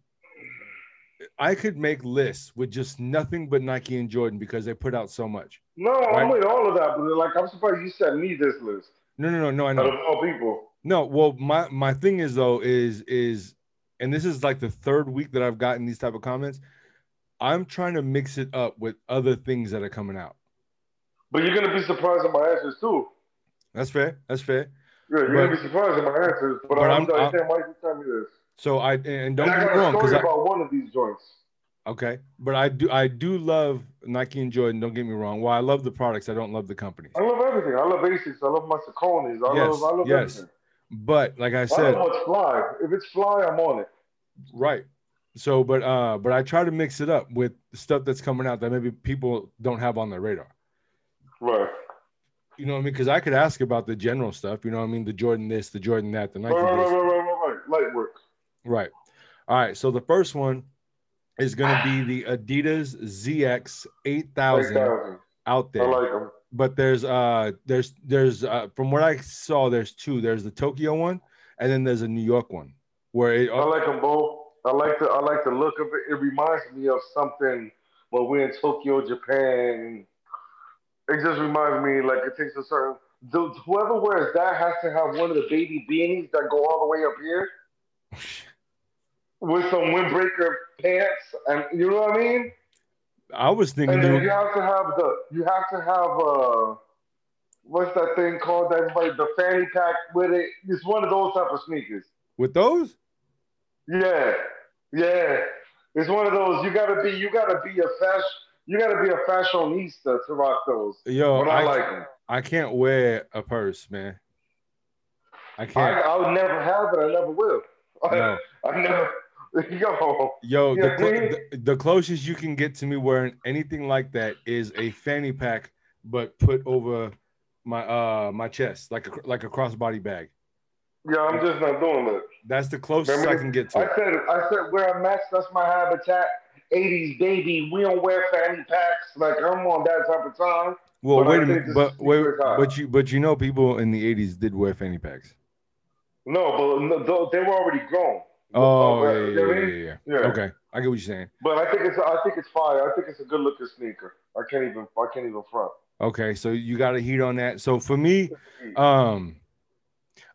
I could make lists with just nothing but Nike and Jordan because they put out so much. No, Right. I'm with all of that, but like I'm surprised you sent me this list No, no, no, no. I out know. of all people. No, well, my my thing is though is is, and this is like the third week that I've gotten these type of comments. I'm trying to mix it up with other things that are coming out. But you're gonna be surprised at my answers too. That's fair. That's fair. Yeah, you're But- gonna be surprised at my answers. But, but I'm, I'm- I'm, saying, why you tell me this? So I and don't And I get got me wrong because story I about one of these joints. okay, but I do I do love Nike and Jordan. Don't get me wrong. Well, I love the products. I don't love the companies. I love everything. I love Asics. I love my Saucony's. I Yes, love I love yes. everything. But like I I said, love what's fly. If it's fly, I'm on it. right. So, but uh, but I try to mix it up with stuff that's coming out that maybe people don't have on their radar. Right. You know what I mean? Because I could ask about the general stuff. You know what I mean? The Jordan this, the Jordan that, the Nike Right, right, this. right, right, right, right. Light work. Right. All right. So the first one is going to be the Adidas ZX 8000 8,000. out I there. like them. But there's uh there's there's uh from what I saw there's two. There's the Tokyo one and then there's a New York one where it I like them both. I like the I like the look of it. It reminds me of something when we're in Tokyo, Japan. It just reminds me like it takes a certain. The, whoever wears that has to have one of the baby beanies that go all the way up here with some windbreaker pants, and you know what I mean. I was thinking And you, have to have the you have to have uh what's that thing called that everybody the fanny pack with it. It's one of those type of sneakers. with those. Yeah, yeah. It's one of those. You gotta be. You gotta be a fashion. You gotta be a fashionista to rock those. Yo, but I, I, like them. I can't wear a purse, man. I I, can't. I would never have it. I never will. no. I never. Yo, Yo, the, dude. the, the closest you can get to me wearing anything like that is a fanny pack, but put over my uh my chest, like a like a crossbody bag. yeah. I'm just not doing it. That's the closest I can get to. I it. said. I said wear a match. That's my habitat. 80s baby. We don't wear fanny packs. Like I'm on that type of time. Well, but wait a minute, but wait, but you but you know people in the '80s did wear fanny packs. No, but no, they were already grown. Oh, Uh, yeah, you yeah, know what I yeah, mean? yeah, yeah. Yeah. Okay, I get what you're saying. But I think it's. I think it's fire. I think it's a good looking sneaker. I can't even. I can't even front. Okay, so you got a heat on that. So for me, um,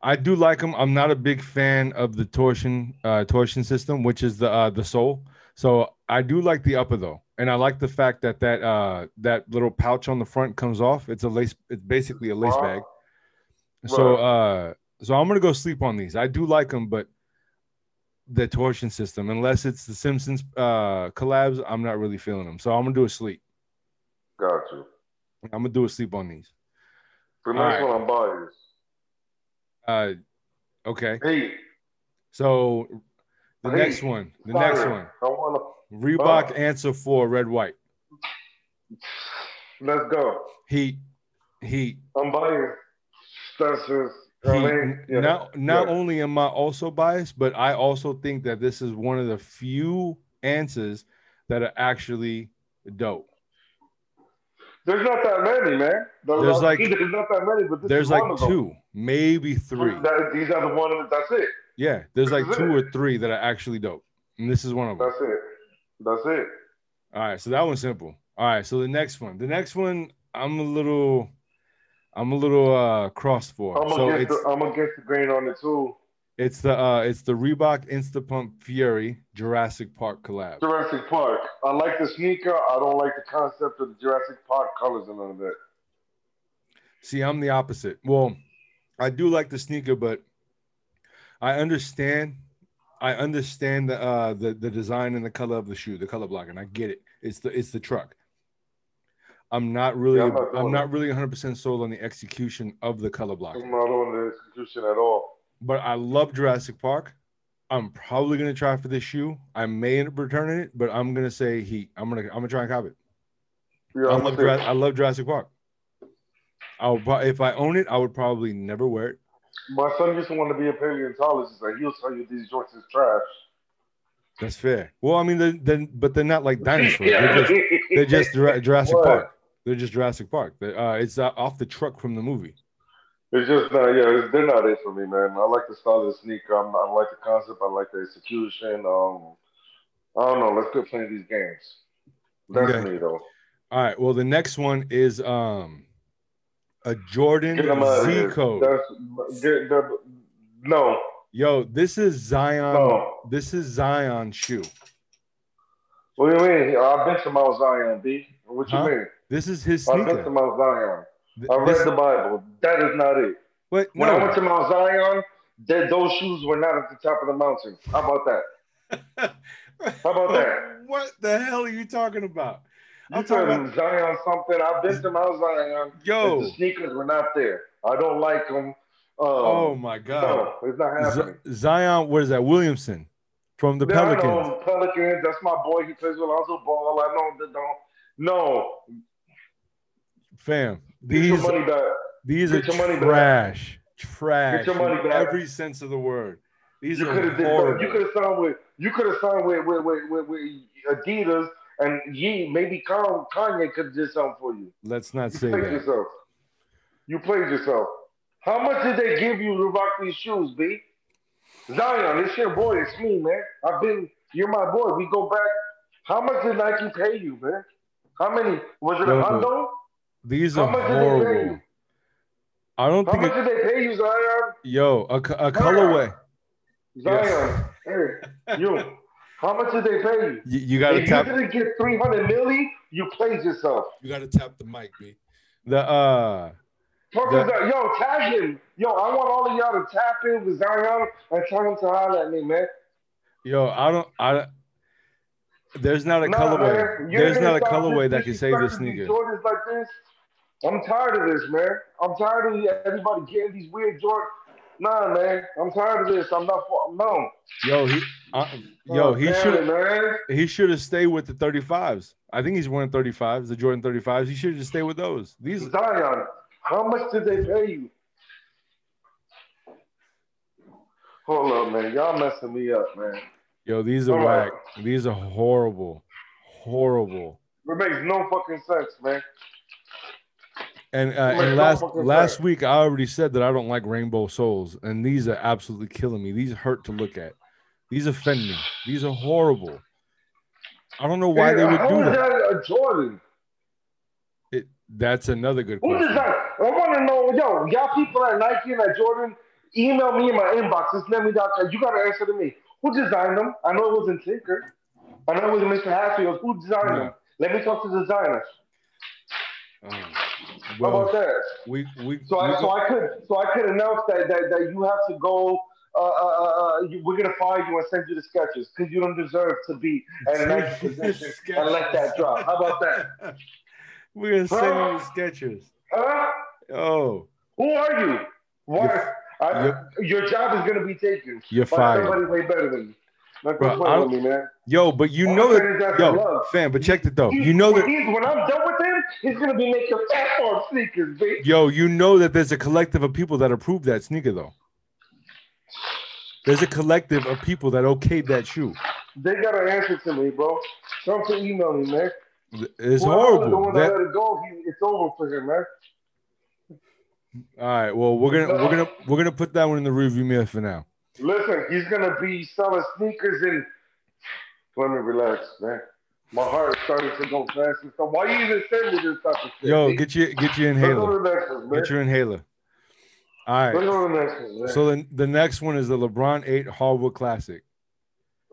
I do like them. I'm not a big fan of the torsion uh, torsion system, which is the uh, the sole. So I do like the upper though, and I like the fact that that uh, that little pouch on the front comes off. It's a lace. It's basically a lace Wow. bag. So uh, so I'm gonna go sleep on these. I do like them, but the torsion system, unless it's the Simpsons uh, collabs, I'm not really feeling them. So I'm gonna do a sleep. Got you. I'm gonna do a sleep on these. The next All one I'm is Uh, okay. hey. So the Hey, next one, the next one, I wanna Reebok Oh. Answer for Red White let's go. Heat Heat I'm buying. That's just. I mean, yeah. Not not yeah. only am I also biased, but I also think that this is one of the few answers that are actually dope. There's not that many, man. There's like- there's not that many, but There's like one two, maybe three. That, these are the ones. That's it. Yeah, there's like This is two it. or three that are actually dope, and this is one of them. That's it. That's it. All right, so that one's simple. All right, so the next one, the next one, I'm a little, I'm a little uh crossed for. I'm so against the, I'm against the grain on it too. it's the uh it's the Reebok Instapump Fury Jurassic Park collab. Jurassic Park. I like the sneaker. I don't like the concept of the Jurassic Park colors and none of that. See, I'm the opposite. Well, I do like the sneaker, but I understand. I understand the uh the the design and the color of the shoe, the color blocking. I get it. It's the it's the truck. I'm not really Yeah, I'm not I'm not really 100% sold on the execution of the color block. I'm not on the execution at all. But I love Jurassic Park. I'm probably gonna try for this shoe. I may end up returning it, but I'm gonna say Heat. I'm gonna I'm gonna try and cop it. Yeah, I love gonna Jura- say- I love Jurassic Park. I would if I own it, I would probably never wear it. My son used to want to be a paleontologist, and he'll tell you these joints is trash. That's fair. Well, I mean, they're, but they're not like dinosaurs. They're just, they're just Jurassic Park. They're just Jurassic Park. Uh, it's uh, off the truck from the movie. It's just not, yeah, it's, they're not it for me, man. I like the style of the sneaker. I'm, I like the concept. I like the execution. Um, I don't know. Let's quit playing these games. That's Okay. me though. All right. Well, the next one is um a Jordan Get them out of Z code. That's get, the, no, Yo, this is Zion. no. This is Zion shoe. What do you mean? I've been to Mount Zion, B. What you Huh? mean? This is his I've been to. Mount Zion. I read this- the Bible. That is not it. But When I went to Mount Zion, that those shoes were not at the top of the mountain. How about that? How about that? what the hell are you talking about? You I'm talking said Zion something. I've been to Mount Zion. Yo, the sneakers were not there. I don't like them. Um, oh my god, no, it's not happening. Z- Zion. What is that? Williamson from the I Pelicans. know Pelicans. That's my boy. He plays with Lonzo Ball. I know that don't. No, Fam, these your money back. these are get back. trash, trash. Get your money back. Every sense of the word. These You are could have did. horrible. You could have signed with. You could have signed with with, with, with, with Adidas and Ye. Maybe Kanye could have did something for you. Let's not You say played that. yourself. You played yourself. How much did they give you to rock these shoes, B? Zion, it's your boy. It's me, man. I've been. You're my boy. We go back. How much did Nike pay you, man? How many? Was it a Yo, hundo? These How are much did horrible. I don't How think. much It, did they pay you, Zion? yo, a, co- a colorway. Zion, hey, you. How much did they pay you? You, you gotta if tap. you didn't get 300 milli, you played yourself. You gotta tap the mic, B. The uh, Talk The- Yo, tag him. Yo, I want all of y'all to tap in with Zion and tell him to holler at me, man. yo, I don't. I. There's not a Nah, colorway. man. There's not a colorway that can save this disrespecting these sneaker. Jordans like this. I'm tired of this, man. I'm tired of everybody getting these weird Jordans. Nah, man. I'm tired of this. I'm not. No. Yo, he, uh, yo, Oh, he should. He should have stayed with the 35s. I think he's wearing 35s, the Jordan 35s. He should have just stayed with those. These, Zion, how much did they pay you? Hold up, man. Y'all messing me up, man. yo, these are All right. whack. These are horrible, horrible. It makes no fucking sense, man. And uh, and last last week I already said that I don't like rainbow souls, and these are absolutely killing me. These hurt to look at. These offend me. These are horrible. I don't know why Hey, they would do that. that a Jordan? It, that's another good Who question. that? I want to know, yo, y'all people at Nike and at Jordan, email me in my inbox. Just let me know. You got to answer to me. Who designed them? I know it wasn't Tinker. I know it was Mr. Hatfield. Who designed yeah. them? Let me talk to the designer. Um, well, How about that? We we so we I so I could so I could announce that that, that you have to go. Uh, uh, uh, uh you, we're gonna fire you and send you the sketches because you don't deserve to be at a nice position and let that drop. How about that? We're gonna send huh? you the sketches. Huh? Oh. Who are you? What? I, your job is gonna be taken. You're fired. Somebody way better than you. Bro, me, man. Yo, but you know that, yo, fam. But check it though. you know that when I'm done with him, he's gonna be making Phat Farm sneakers, bitch. Yo, you know that there's a collective of people that approve that sneaker though. There's a collective of people that okayed that shoe. They gotta answer to me, bro. Something email me, man. It's well, horrible. The one that, let it go, he, it's over for him, man. All right. Well, we're gonna we're gonna we're gonna put that one in the review mirror for now. Listen, he's gonna be selling sneakers and let me relax, man. My heart started to go fast and stuff. Why you even send me this type of shit? Yo, get your get your inhaler. One, get your inhaler. All right. One, so the, the next one is the LeBron 8 Hardwood Classic.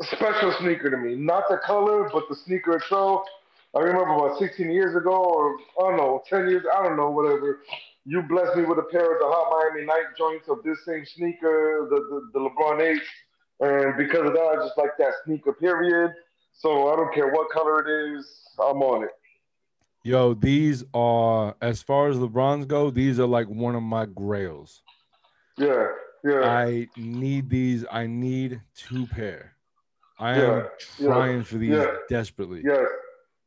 A special sneaker to me. Not the color, but the sneaker itself. I remember about 16 years ago, or I don't know, 10 years, I don't know, whatever you blessed me with a pair of the Hot Miami Night joints of this same sneaker, the, the, the LeBron 8. And because of that, I just like that sneaker, period. So I don't care what color it is, I'm on it. Yo, these are, as far as LeBrons go, these are like one of my grails. Yeah, yeah. I need these. I need two pair. I yeah, am trying yeah, for these yeah. desperately. Yes,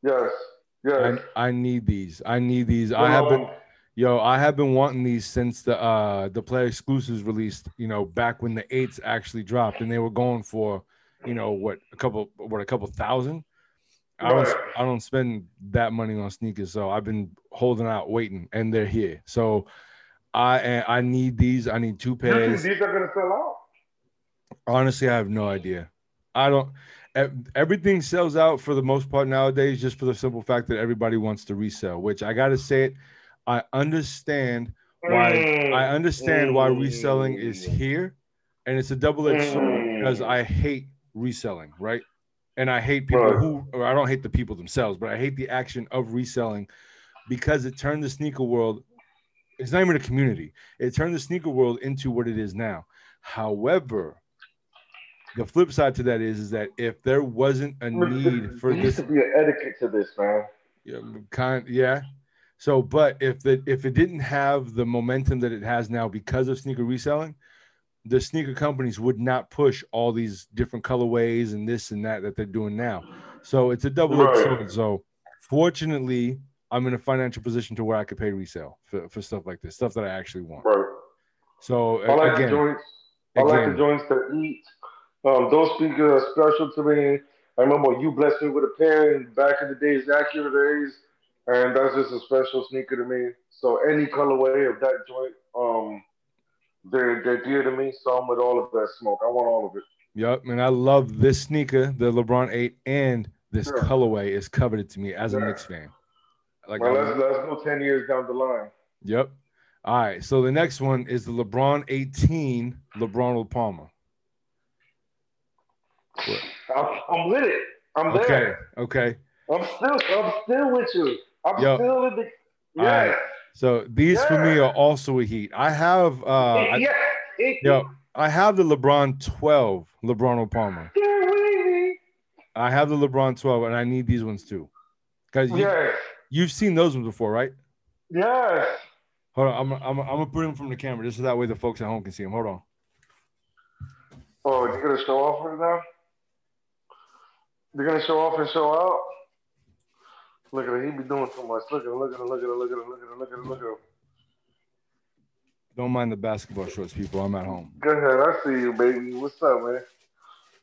yes, yes. I, I need these. I need these. I have been Yo, I have been wanting these since the uh the player exclusives released, you know, back when the eights actually dropped and they were going for, you know, what a couple what a couple thousand. I don't I don't spend that money on sneakers, so I've been holding out waiting and they're here. So I I need these. I need two pairs. These are gonna sell out. Honestly, I have no idea. I don't everything sells out for the most part nowadays just for the simple fact that everybody wants to resell, which I gotta say it I understand why mm. I understand why reselling is mm. here, and it's a double-edged sword because I hate reselling, right? And I hate people right. who, or I don't hate the people themselves, but I hate the action of reselling because it turned the sneaker world. It's not even a community. It turned the sneaker world into what it is now. However, the flip side to that is, is that if there wasn't a need for there this, to be an etiquette to this, man. Yeah, kind, yeah, so, but if the if it didn't have the momentum that it has now because of sneaker reselling, the sneaker companies would not push all these different colorways and this and that that they're doing now. So it's a double edged sword. So fortunately, I'm in a financial position to where I could pay resale for, for stuff like this, stuff that I actually want. Right. So I like again, the joints. I again, like the joints to eat. Um, those sneakers are special to me. I remember you blessed me with a pair back in the days, accurate days and that's just a special sneaker to me. So any colorway of that joint, um, they're they're dear to me. So I'm with all of that smoke. I want all of it. Yep, and I love this sneaker, the LeBron Eight, and this sure. colorway is coveted to me as a Knicks fan. Like, well, let's, let's go ten years down the line. Yep. All right. So the next one is the LeBron 18, LeBron Palmer. I'm, I'm with it. I'm there. Okay. Okay. I'm still I'm still with you. I'm Yo, still with the. Yeah. Right. So these yeah. for me are also a heat. I have. uh Yeah. I, yo, I have the LeBron 12, LeBron Palmer. I have the LeBron 12, and I need these ones too. Because you, yes. you've seen those ones before, right? Yes. Hold on, I'm, I'm, I'm gonna put them from the camera just so that way the folks at home can see them. Hold on. Oh, you're gonna show off right now? You're gonna show off and show out? Look at him. He be doing too much. Look at him. Look at him. Look at him. Look at him. Look at him. Look at him. Look at him. Don't mind the basketball shorts, people. I'm at home. Go ahead. I see you, baby. What's up, man?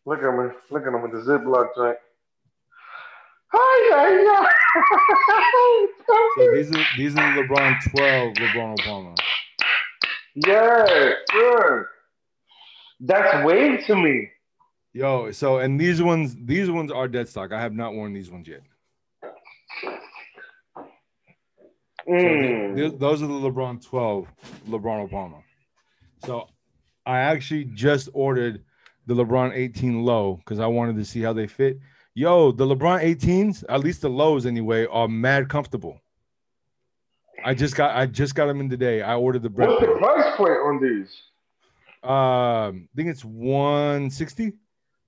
Look at me. Look at him with the Ziploc joint. Hi, hi, So these are these are LeBron 12, LeBron Palmer. Yeah, good. That's wave to me. Yo, so and these ones, these ones are dead stock. I have not worn these ones yet. Mm. So those are the LeBron 12, LeBron Palmer. So I actually just ordered the LeBron 18 low because I wanted to see how they fit. Yo, the LeBron 18s, at least the lows anyway, are mad comfortable. I just got I just got them in today. I ordered the bread. What's the price point on these? Um, I think it's 160.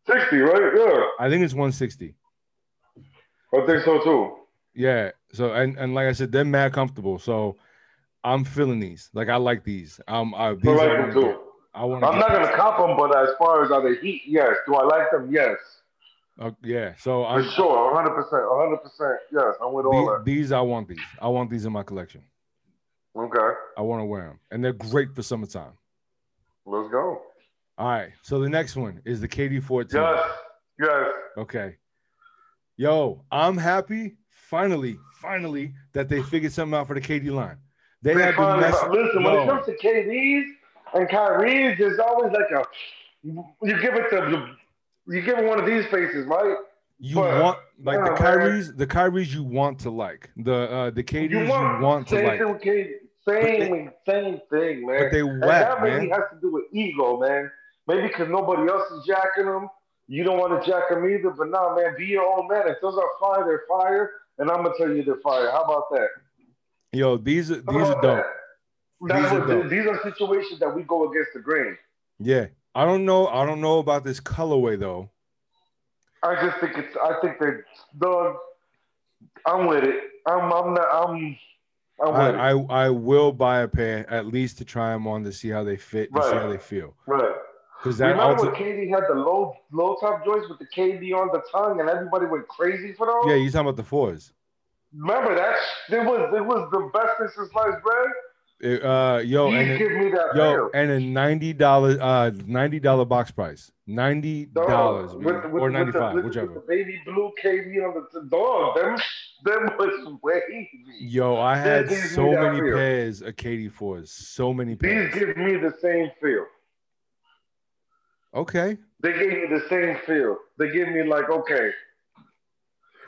60, right? Yeah. I think it's 160. I think so too. Yeah. So and and like I said, they're mad comfortable. So I'm feeling these. Like I like these. Um, I, these I like them too. I want. I'm not gonna cop them, but as far as are they heat, yes. Do I like them? Yes, Uh, yeah. So for I sure, 100, percent 100. percent Yes, I'm with all these, these I want these. I want these in my collection. Okay, I want to wear them, and they're great for summertime. let's go. All right. So the next one is the KD 14. Yes, yes. Okay. Yo, I'm happy finally, finally that they figured something out for the KD line. They They have been finally- messing. listen, when it comes to KD's and Kyrie's, there's always like a you give it to you give it one of these faces, right? you but- want like the yeah, man. Kyries, the Kyries you want to like. The uh the KDs you want, want, to same like. thing with KD. Same, same thing, man. But they And that maybe man. has to do with ego, man. Maybe because nobody else is jacking them. You don't want to jack them either. But nah, man, be your own man. If those are fire, they're fire. And I'm gonna tell you they're fire. How about that? Yo, these are these are dope. that? These are dope. these are situations that we go against the grain. Yeah. I don't know. I don't know about this colorway though. I just think it's. I think they're dog. I'm with it. I'm. I'm not. I'm. I'm I, with it. I I will buy a pair at least to try them on to see how they fit and see how they feel. right. Because that Remember also, when KD had the low low top joints with the KD on the tongue, and everybody went crazy for those? yeah, you talking about the fours. Remember that? It was it was the best thing since sliced bread. It, uh, yo, and it- give me that yo, and a ninety dollar uh ninety dollar box price, ninety dollars or ninety the- whichever. with the baby blue KD on the, dog. Them them was wavy. Yo, I had so many pairs of KD fours, so many pairs. These pairs. give me the same feel. Okay, They gave me the same feel. They give me like, okay,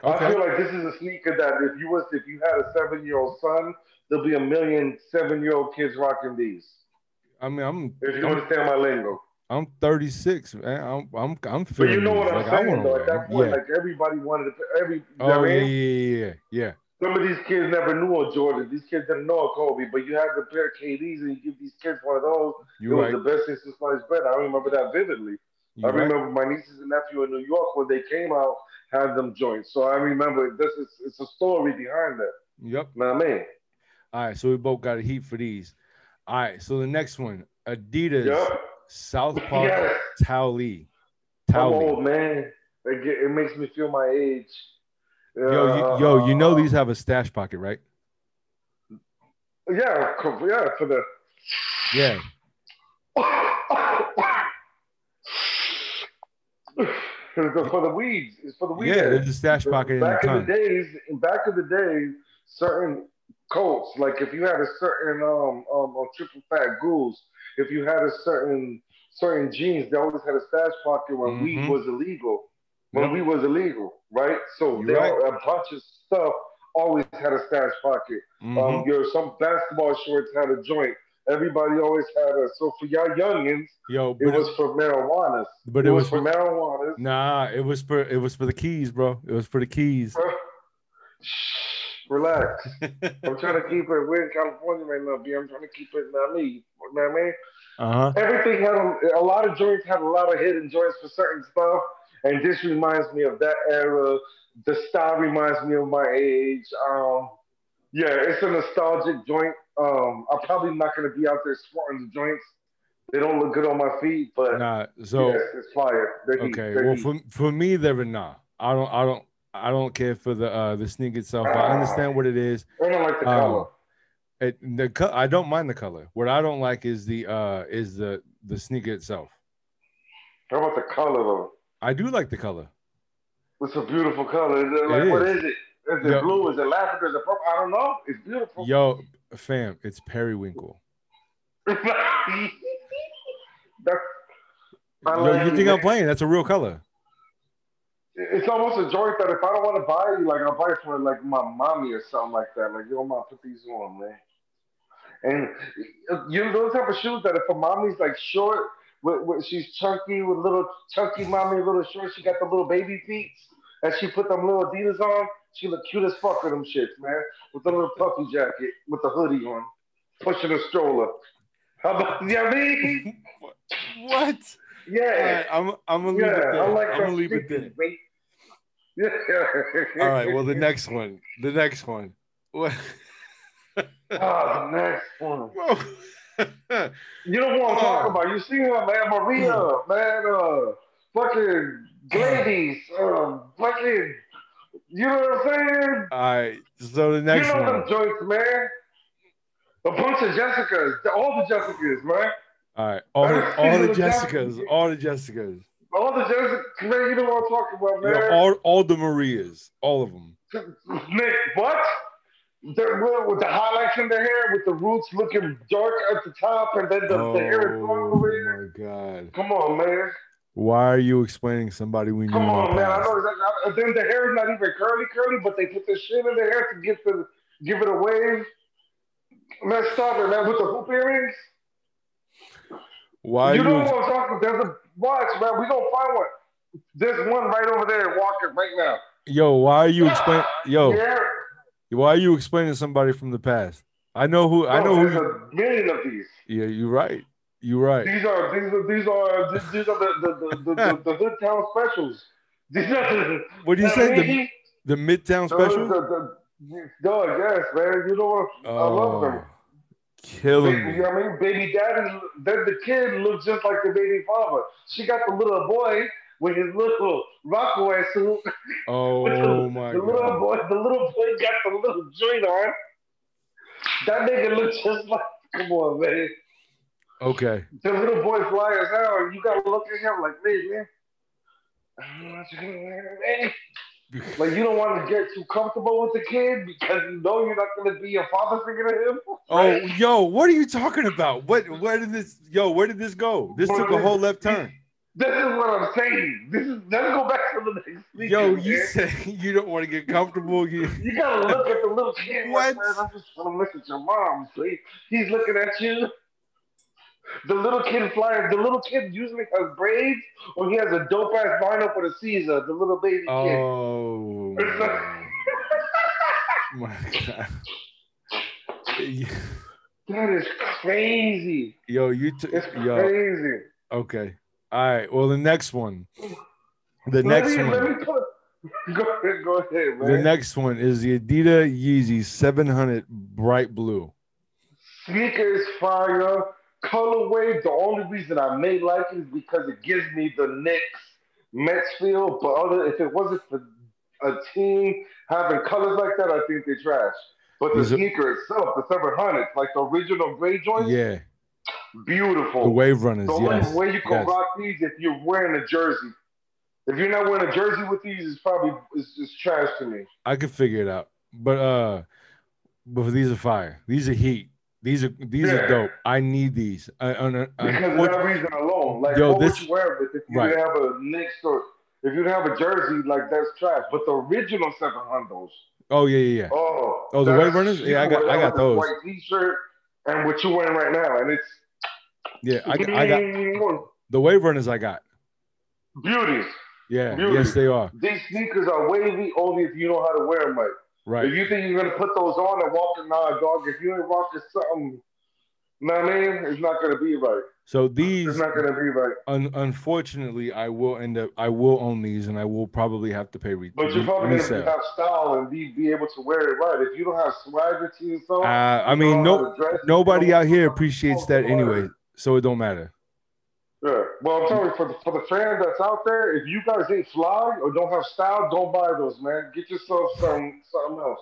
I feel like this is a sneaker that if you was if you had a seven year old son, there'll be a million seven year old kids rocking these. I mean, I'm If you I'm, understand my lingo. I'm 36, man. I'm I'm I'm But you know what I'm like, saying though. At that point, yeah. like everybody wanted to every Oh yeah, yeah, yeah, yeah. Some of these kids never knew a Jordan. These kids didn't know a Kobe, but you had the pair of KDs and you give these kids one of those. You it right. was the best thing since sliced bread. I remember that vividly. You I right. remember my nieces and nephew in New York when they came out had them joints. So I remember this is it's a story behind that. Yep. You know what I mean? All right, so we both got a heat for these. All right, so the next one, Adidas Yep. South Park Yes. Towelie. I'm old man. It, it makes me feel my age. Yo, you, yo, you know these have a stash pocket, right? Yeah, yeah, for the Yeah. for the, weeds. It's for the weeds. Yeah, there's a stash pocket in the back in the days, back in the days, certain coats, like if you had a certain um um uh, triple fat Goose, if you had a certain certain jeans, they always had a stash pocket when weed Mhm. was illegal. When Yep. weed was illegal, right? So You're they right. all, a bunch of stuff always had a stash pocket. Mhm. Um, your some basketball shorts had a joint. Everybody always had a. So for y'all youngins, Yo, it was for marijuana. but it it was was for marijuana. nah, it was for it was for the keys, bro. It was for the keys. Relax. I'm trying to keep it. We're in California right now, B. I'm trying to keep it. Not me. You know what I mean? Uh-huh. Everything had a, a lot of joints had a lot of hidden joints for certain stuff, and this reminds me of that era. The style reminds me of my age. Um, yeah, it's a nostalgic joint. Um, I'm probably not gonna be out there sporting the joints. They don't look good on my feet, but Nah, so yes, it's fire. They're okay. They're Well, heat. for for me, they're a nah. I don't I don't I don't care for the uh the sneak itself. I understand what it is. I don't like the um, color. It, the co- I don't mind the color. What I don't like is the uh is the the sneaker itself. How about the color though? I do like the color. It's a beautiful color. Is it, like, It what is. is it? Is it Yo- blue? Is it lavender? Is it purple? I don't know. It's beautiful. Yo, fam, it's periwinkle. That's, Yo, you think I'm playing? That's a real color. It's almost a joint that if I don't want to buy you, like I'll buy it for like my mommy or something like that. Like, yo, mom, put these on, man. And you know those type of shoes that if a mommy's like short with, with, she's chunky with little chunky mommy, little short. She got the little baby feet, and she put them little Adidas on. She look cute as fuck with them shits, man. With the little puffy jacket, with the hoodie on, pushing a stroller. How about you know what I mean? What? Yeah. Right, I'm I'm gonna leave yeah, it there. I like I'm gonna leave it there. Yeah. All right. Well, the next one. The next one. What? Oh, the next one. Whoa. You know what I'm Oh. talking about. You see her, man, Maria, man, uh, fucking Gladys, um, fucking, you know what I'm saying? All right. So the next you know one. them joints, man. A bunch of Jessicas, all the Jessicas, man. All right. All the, all the Jessicas. All the Jessicas. All the Jessicas, man, you know what I'm talking about, You know, man. all all the Marias. All of them. Nick, what? They're with with the highlights in their hair, with the roots looking dark at the top, and then the, the hair is long Oh over here. my God. Come on, man. Why are you explaining somebody we Come on, man. I know exactly. Then the hair is not even curly, curly, but they put the shit in their hair to give the give it a wave. Man, stop it, man. With the hoop earrings. Why you know what I'm talking? There's a watch, man. We gonna find one. There's one right over there walking right now. Yo, why are you explaining? Yo, Yeah. Why are you explaining somebody from the past? I know who. I know there's who. a million of these. Yeah, you're right. You're right. These are these are these are these, are the the, the, the, the, the hood town specials. These are the What do you say? The the, the Midtown the, special? the, the, dog, yes, man. You know what? I love oh, them. Oh, killing Baby, me. you know what I mean? Baby daddy, then the kid looks just like the baby father. She got the little boy with his little Rocawear suit. Oh my the little boy, the little boy got the little joint on. That nigga looks just like, come on, man. Okay. The little boy fly as hell. You gotta look at him like, man. I don't know what you're doing, man. Like you don't want to get too comfortable with the kid because you know you're not gonna be a father figure to him. Oh, yo, what are you talking about? What? Where did this? Yo, where did this go? This took a whole left turn. This is what I'm saying. This is let's go back to the next speaker, Yo, man. you said you don't want to get comfortable. You, You gotta look at the little kid. What? Man, I'm just gonna look at your mom. See, he's looking at you. The little kid flying. The little kid usually has braids, or he has a dope ass lineup with a Caesar. The little baby kid. oh my god. That is crazy. Yo, you t- It's yo. crazy. Okay. All right. Well, the next one. The next me, one. Go ahead. Go ahead, man. The next one is the Adidas Yeezy 700 bright blue. Sneaker is fire. Colorway, the only reason I may like it is because it gives me the Knicks Mets feel. But other, if it wasn't for a team having colors like that, I think they're trash. But the it- sneaker itself, the 700, like the original gray joint, Yeah. Beautiful. The Wave Runners. The Yes. way you can yes. rock these if you're wearing a jersey. If you're not wearing a jersey with these, it's probably it's just trash to me. I could figure it out. But uh but these are fire. These are heat. These are these Yeah. are dope. I need these. I, I, I, Because of what- that reason alone. Like, Yo, what this- would you wear with if you right. have a Knicks or if you have a jersey, like that's trash. But the original seven hundreds, oh yeah, yeah, yeah. oh, Oh, the Wave Runners? Yeah, I got- I got those. White T-shirt and what you're wearing right now, and it's Yeah, I, got- I got the Wave Runners I got. beauties. Yeah, Beauty. yes they are. These sneakers are wavy only if you know how to wear them right. Right. If you think you're gonna put those on and walk in nah, dog, if you ain't rocking something, know what I mean? It's not gonna be right. So It's these not gonna be right. un- unfortunately I will end up I will own these and I will probably have to pay re- But you're re- probably gonna have style and be, be able to wear it right. If you don't have swagger to yourself, Uh, I mean, no, dress, nobody out here appreciates that anyway. So it don't matter. Yeah. Well, I'm telling you, for the, for the fans that's out there, if you guys ain't fly or don't have style, don't buy those, man. Get yourself some something else.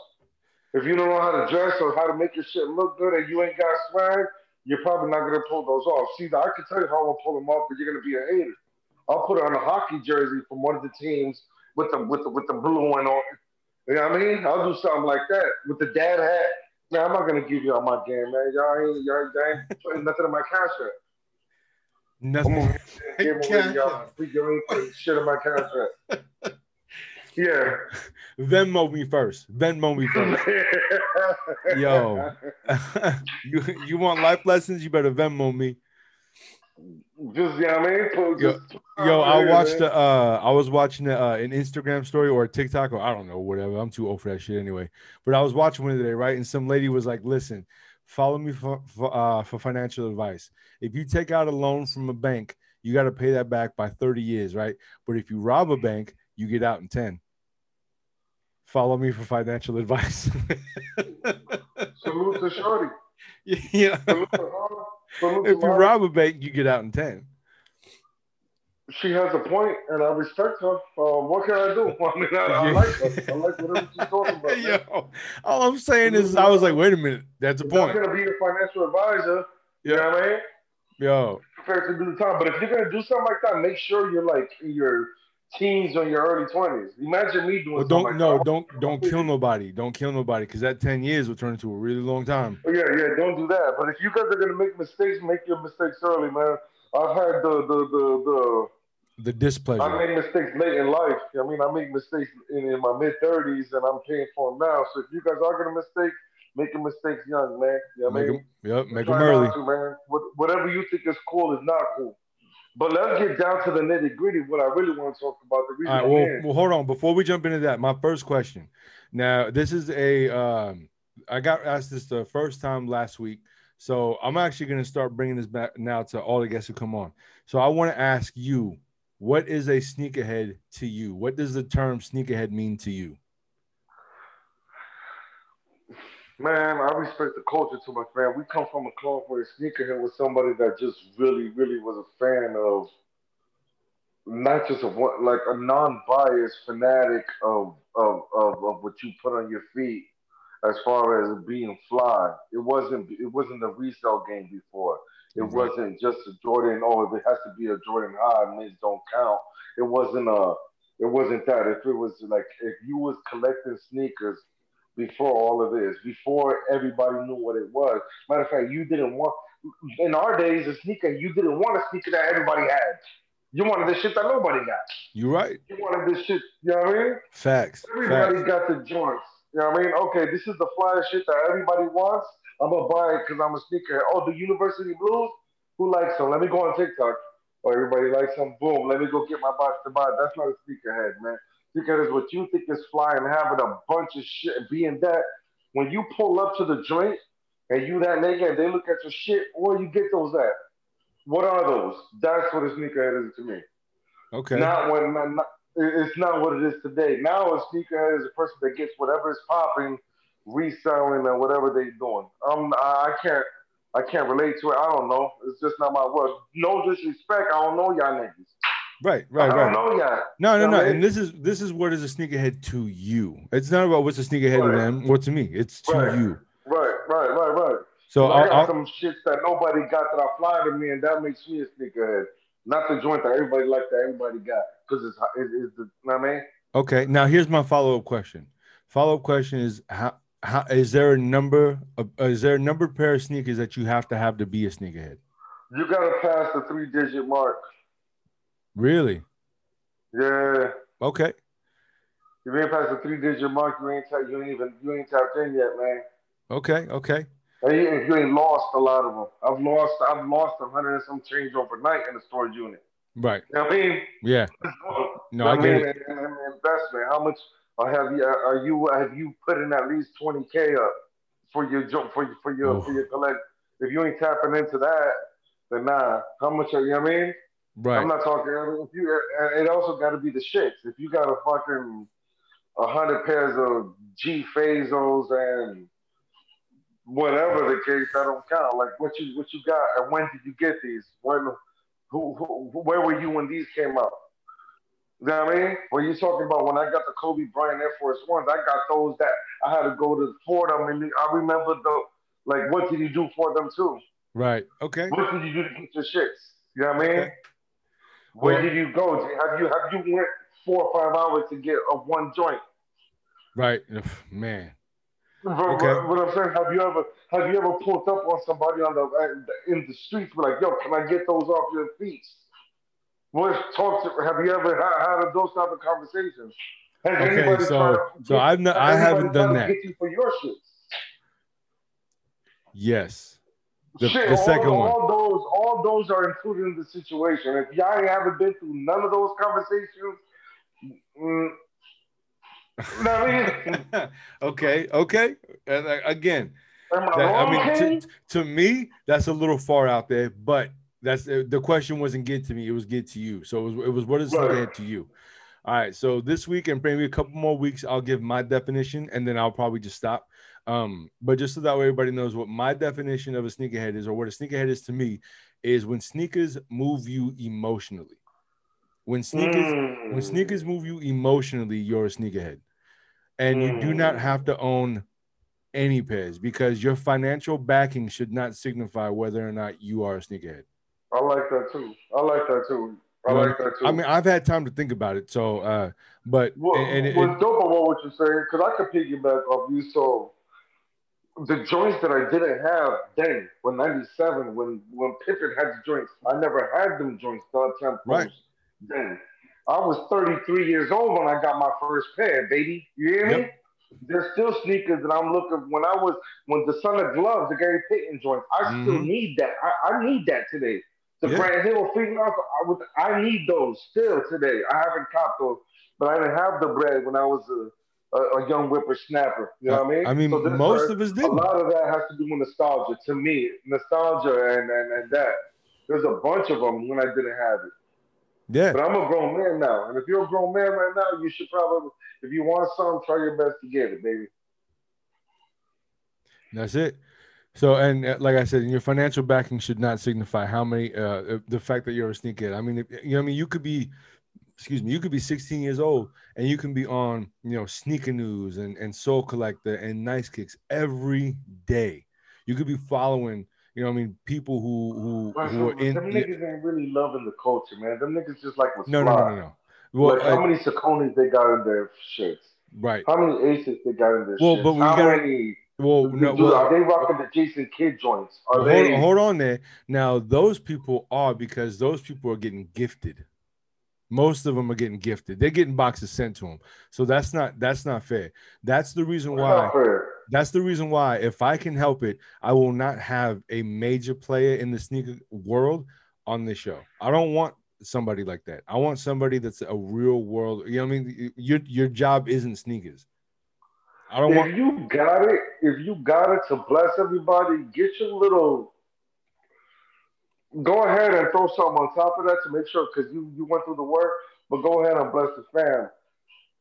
If you don't know how to dress or how to make your shit look good and you ain't got swag, you're probably not gonna pull those off. See, I can tell you how I'm gonna pull them off, but you're gonna be a hater. I'll put on a hockey jersey from one of the teams with the with the with the blue one on. You know what I mean? I'll do something like that with the dad hat. Man, I'm not gonna give y'all my game, man. Y'all ain't y'all, y'all ain't putting nothing in my cash app. Nothing. give away y'all. Ain't putting shit in my cash app. Yeah. Venmo me first. Venmo me first. Yo. you you want life lessons? You better Venmo me. Just yeah, I mean, put, Yo, just, Yo, I watched man. the uh I was watching the, uh, an Instagram story or a TikTok or I don't know, whatever. I'm too old for that shit anyway. But I was watching one today, right? And some lady was like, listen, follow me for for, uh, for financial advice. If you take out a loan from a bank, you got to pay that back by 30 years, right? But if you rob a bank, you get out in 10. Follow me for financial advice. salute to Shorty. yeah. Salute to her. Salute If you rob a bank, you get out in 10. she has a point, and I respect her. Um, what can I do? I mean, I, I like her. I like whatever she's talking about. Yo, all I'm saying is, I was like, wait a minute, that's a point. point. gonna be your financial advisor. You know what I mean? Yo, Prepared to do the time, but if you're gonna do something like that, make sure you're like in your teens or your early twenties. Imagine me doing well, something don't like no, that. don't don't kill nobody. Don't kill nobody, because that 10 years will turn into a really long time. Oh, yeah, yeah, don't do that. But if you guys are gonna make mistakes, make your mistakes early, man. I've had the the the the The displeasure. I made mistakes late in life. I mean, I made mistakes in, in my mid thirties, and I'm paying for them now. So if you guys are gonna mistake, make your mistakes young, man. You know what I make mean? them, yep, make Try them early. to, man. What- Whatever you think is cool is not cool. But let's get down to the nitty gritty. What I really want to talk about. The reason All right, well, well, hold on. Before we jump into that, my first question. Now, this is a, um, I got asked this the first time last week. So I'm actually going to start bringing this back now to all the guests who come on. So I want to ask you, what is a sneakerhead to you? What does the term sneakerhead mean to you? Man, I respect the culture too much, man. We come from a club where a sneakerhead was somebody that just really, really was a fan of not just a one, like a non-biased fanatic of, of of of what you put on your feet as far as being fly. It wasn't it wasn't a resale game before. It Right. wasn't just a Jordan. Oh, if it has to be a Jordan High. Mids don't count. It wasn't a. It wasn't that. If it was like if you was collecting sneakers before all of this, before everybody knew what it was. Matter of fact, you didn't want in our days a sneaker. You didn't want a sneaker that everybody had. You wanted the shit that nobody got. You right? You wanted this shit. You know what I mean? Facts. Everybody Facts. got the joints. You know what I mean? Okay, this is the fly shit that everybody wants. I'm gonna buy it because I'm a sneaker. Oh, the University Blues? Who likes them? Let me go on TikTok. Oh, everybody likes them. Boom. Let me go get my box to buy. That's not a sneakerhead, man. Sneakerhead is what you think is fly and having a bunch of shit being that. When you pull up to the joint and you that nigga and they look at your shit, where you get those at? What are those? That's what a sneakerhead is to me. Okay. Not when not, it's not what it is today. Now a sneakerhead is a person that gets whatever is popping, reselling and whatever they doing. Um, I I can't I can't relate to it. I don't know. It's just not my world. No disrespect. I don't know y'all niggas. Right. Right. I don't Right. know y'all. No, no, no. And this is this is what is a sneakerhead to you. It's not about what's a sneakerhead to Right. them or to me. It's to Right. you. Right, right, right, right. So I got I'll, some shit that nobody got that I fly to me, and that makes me a sneakerhead. Not the joint that everybody like that everybody got, because it's it, it's the. You know what I mean? Okay, now here's my follow up question. Follow up question is how how is there a number of, uh, is there a number pair of sneakers that you have to have to be a sneakerhead? You gotta pass the three digit mark. Really? Yeah. Okay. If you ain't past the three digit mark, you ain't ta- you ain't even you ain't tapped in yet, man. Okay. Okay. And you, if you ain't lost a lot of them, I've lost I've lost a hundred and some change overnight in the storage unit. Right. You know I mean? Yeah. No, I I get mean, it. and, and, and investment. How much have you are you have you put in at least twenty k up for your for your for your Oof. for your collect? If you ain't tapping into that, then nah. How much are you? know what I mean? I'm not talking. If you, uh, it also got to be the shits. If you got a fucking a hundred pairs of G Fazos and whatever the case, I don't count. Like what you what you got and when did you get these? When who, who where were you when these came out? You know what I mean? When you talking about when I got the Kobe Bryant Air Force Ones, I got those that I had to go to for them, and I remember the like what did you do for them too? Right. Okay. What did you do to get your shits? You know what I mean? Okay. Where did you go? Have you have you went four or five hours to get a one joint? Right. Man. But- Okay. What I'm saying, have you ever have you ever pulled up on somebody on the uh, in the streets? Be like, yo, can I get those off your feet? What talk to? Have you ever had, had those type of conversations? Has Okay, so- so I've not- I haven't done that. you for your shit. Yes. The, Shit, the all, second one. all those, all those are included in the situation. If y'all haven't been through none of those conversations, mm, know I mean? okay, okay. And uh, again, I that, I mean, to, to me, that's a little far out there, but that's uh, the question wasn't get to me; it was get to you. So it was, it was what is Right. to you? All right. So this week and maybe a couple more weeks, I'll give my definition, and then I'll probably just stop. Um, but just so that way everybody knows what my definition of a sneakerhead is, or what a sneakerhead is to me, is when sneakers move you emotionally. When sneakers Mm. when sneakers move you emotionally, you're a sneakerhead. And you do not Mm. have to own any pairs because your financial backing should not signify whether or not you are a sneakerhead. I like that too. I like that too. I You know, like that too. I mean, I've had time to think about it. So, uh, but What, and, and it- what's dope about what you're saying, because I could piggyback off you. So the joints that I didn't have then, when '97, when when Pippen had the joints, I never had them joints. The tempos Right. Then I was 33 years old when I got my first pair, baby. You hear me? Yep. There's still sneakers that I'm looking. When I was when the son of gloves, the Gary Payton joints, I still Mhm. need that. I, I need that today. The Yeah. Grant Hill Freak I, would, I need those still today. I haven't copped those, but I didn't have the bread when I was a, a, a young whippersnapper. You know what I mean? I mean, So most hurt. of us did. A lot of that has to do with nostalgia. To me, nostalgia and, and, and that. There's a bunch of them when I didn't have it. Yeah, But I'm a grown man now, and if you're a grown man right now, you should probably, if you want some, try your best to get it, baby. that's it. So, and uh, like I said, your financial backing should not signify how many, uh, the fact that you're a sneakerhead. I mean, if, you know, what I mean, you could be, excuse me, you could be 16 years old and you can be on, you know, sneaker news and, and Sole Collector and nice kicks every day. You could be following, you know, I mean, people who who But who are some- in. them niggas ain't really loving the culture, man. Them niggas just like what's No, no, no, no, no. Well, like how uh, many Sauconys they got in their shirts? right. How many aces they got in their Well, shirts? but we how gotta- many? Well, no, well, are they rocking the Jason Kidd joints? Are hold, they? hold on there. Now, those people are because those people are getting gifted. Most of them are getting gifted. They're getting boxes sent to them. So that's not that's not fair. That's the reason why. That's the reason why, if I can help it, I will not have a major player in the sneaker world on this show. I don't want somebody like that. I want somebody that's a real world. You know what I mean? Your your job isn't sneakers. I don't If want. you got it, if you got it to bless everybody, get your little. Go ahead and throw something on top of that to make sure, because you you went through the work. But go ahead and bless the fam.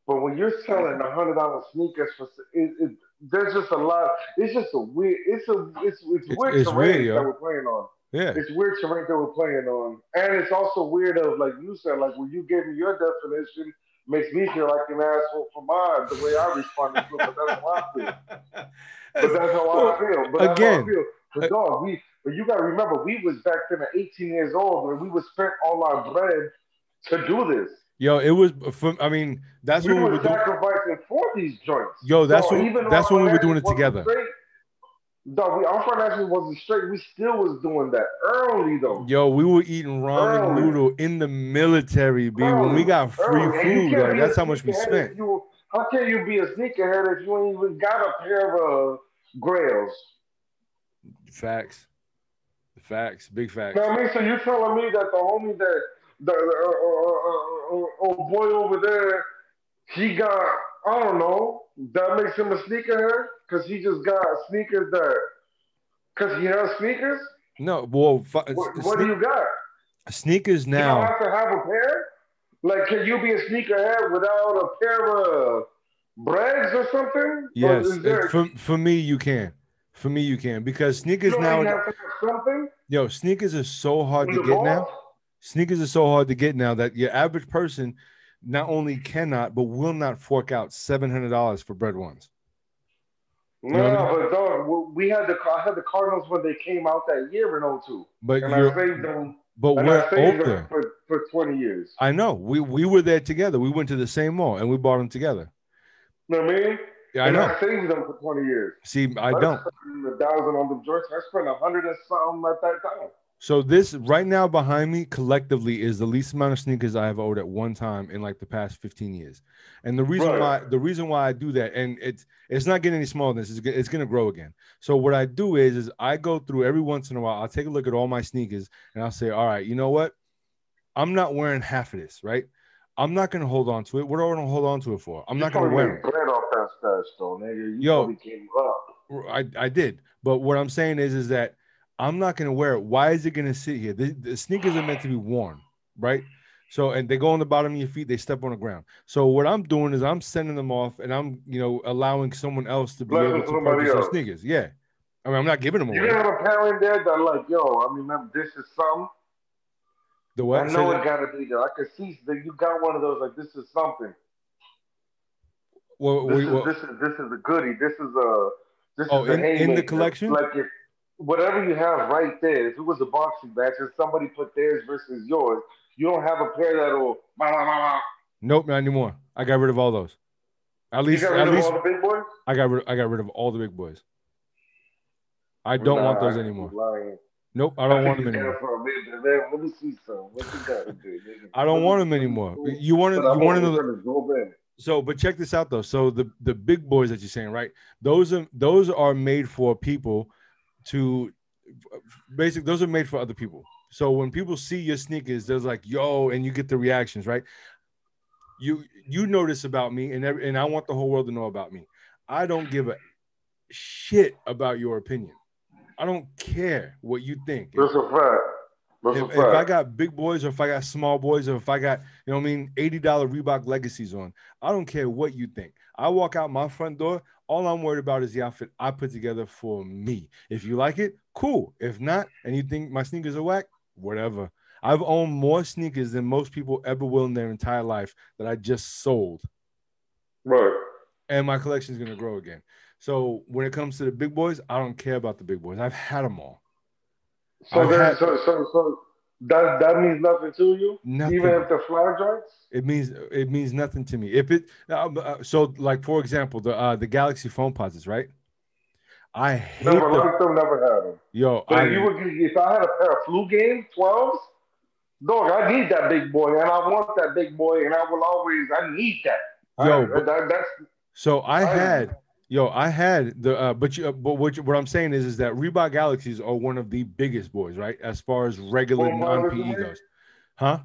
But when you're selling a hundred dollar sneakers for, it, it, there's just a lot. It's just a weird. It's a it's it's, It's- weird it's terrain weird, that we're playing on. Yeah, It's weird terrain that we're playing on, and it's also weird of like you said, like when you gave me your definition, makes me feel like an asshole for mine. The way I responded to it, but that's how I feel. But that's how I feel. But again, how I feel. But uh, dog, we but you gotta remember we was back then at 18 years old and we would spend all our bread to do this. Yo, it was. For, I mean, that's we when we were sacrificing for these joints. Yo, that's So when even that's though when we were doing it together. Straight, dog, we, our financials wasn't straight. We still was doing that early though. Yo, we were eating ramen Early. noodle in the military, B. When we got free early. Food, like, that's how much we spent. You, how can you be a sneakerhead if you ain't even got a pair of uh, grails? Facts, facts, big facts. You know I mean? So you're telling me that the homie that the uh, uh, uh, uh, oh boy over there, he got I don't know. That makes him a sneakerhead because he just got sneakers that because he has sneakers. No, well, fu- What, what do you got? sneakers You don't now. have to have a pair. Like, can you be a sneakerhead without a pair of breads or something? Yes, is there- for for me, you can. For me, you can because sneakers now. even have to have something. Yo, sneakers are so hard to get ball? now. Sneakers are so hard to get now that your average person not only cannot but will not fork out seven hundred dollars for bread ones. No, know what I but dog, we had the I had the Cardinals when they came out that year in 02. But and you're saved them. but we're I older. for, for 20 years. I know. We we were there together. We went to the same mall and we bought them together. You know what I mean? Yeah, I and know. I saved them for 20 years. See, I spent don't. A thousand on the joints. I spent a hundred and something at that time. So this right now behind me collectively is the least amount of sneakers I have owed at one time in like the past 15 years. And the reason Right. why the reason why I do that and it's it's not getting any smaller this, it's, it's gonna grow again. So what I do is is I go through every once in a while, I'll take a look at all my sneakers and I'll say, all right, you know what? I'm not wearing half of this, right? I'm not gonna hold on to it. What do I want to hold on to it for? I'm You not gonna wear it. bread off that stash, though, nigga. You Yo. came up. I, I did, but what I'm saying is is that I'm not gonna wear it. Why is it gonna sit here? The, the sneakers are meant to be worn, right? So and they go on the bottom of your feet, they step on the ground. So what I'm doing is I'm sending them off and I'm you know allowing someone else to be Blessing able to purchase those sneakers. Yeah. I mean I'm not giving them away. You have a parent there that like, yo, I mean, this is something. The what? I know it gotta be there. I can see that you got one of those. Like, this is something. Well, This we- is well, this is this is a goodie. This is a this Oh, is a in- in the collection? Like if whatever you have right there, if it was a boxing match and somebody put theirs versus yours, you don't have a pair that'll. Bah, bah, bah, bah. nope, not anymore. I got rid of all those. At least got at least all the big boys. I got rid I got rid of all the big boys. I don't want those anymore. Nope, I don't think want them anymore. it a man, man, Let me see some. What you got do. I don't want them anymore. You want to you want to So, but check this out though. So the the big boys that you're saying, right? Those are those are made for people to basic. Those are made for other people. So when people see your sneakers, there's like yo, and you get the reactions, right? You you know this about me, and every, and I want the whole world to know about me. I don't give a shit about your opinion. I don't care what you think. That's a fact. That's a If, fact. if I got big boys or if I got small boys or if I got, you know what I mean, $80 Reebok legacies on, I don't care what you think. I walk out my front door, all I'm worried about is the outfit I put together for me. If you like it, cool. If not, and you think my sneakers are whack, whatever. I've owned more sneakers than most people ever will in their entire life that I just sold. right. And my collection is going to grow again. So when it comes to the big boys, I don't care about the big boys. I've had them all. So then, had- so so so that that means nothing to you, Nothing. even if the flag joints. It means it means nothing to me. If it uh, uh, so like for example the uh the Galaxy Foamposites, right? I hate Never the liked them, never had them. yo. But I, if you would, if I had a pair of flu game twelves, dog, I need that big boy, and I want that big boy, and I will always, I need that. Yo, I, but- that, that's so I I- had yo I had the uh, but you uh, but what you, what I'm saying is is that Reebok Galaxies are one of the biggest boys, right? As far as regular non PE goes, huh?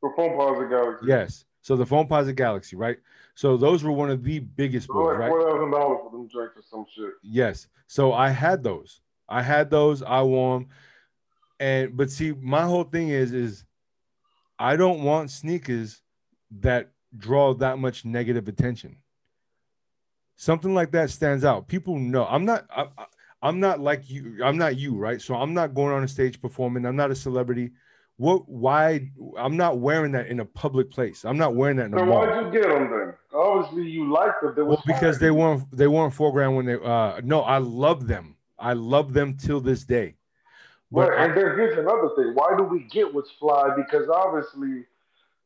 for Foamposite galaxy. Yes. So the Foamposite Galaxy, right? So those were one of the biggest boys, like right? four thousand dollars for them drinks or some shit. Yes. So I had those. I had those. I wore them. And but see, my whole thing is is I don't want sneakers that draw that much negative attention. Something like that stands out. People know. I'm not. I, I'm not like you. I'm not you, right? So I'm not going on a stage performing. I'm not a celebrity. What? Why? I'm not wearing that in a public place. I'm not wearing that in a So mall. why'd you get them then? Obviously, you liked them. Well, because they weren't they weren't foreground when they uh no, I love them. I love them till this day. But Right, I- and here's another thing. Why do we get what's fly? Because obviously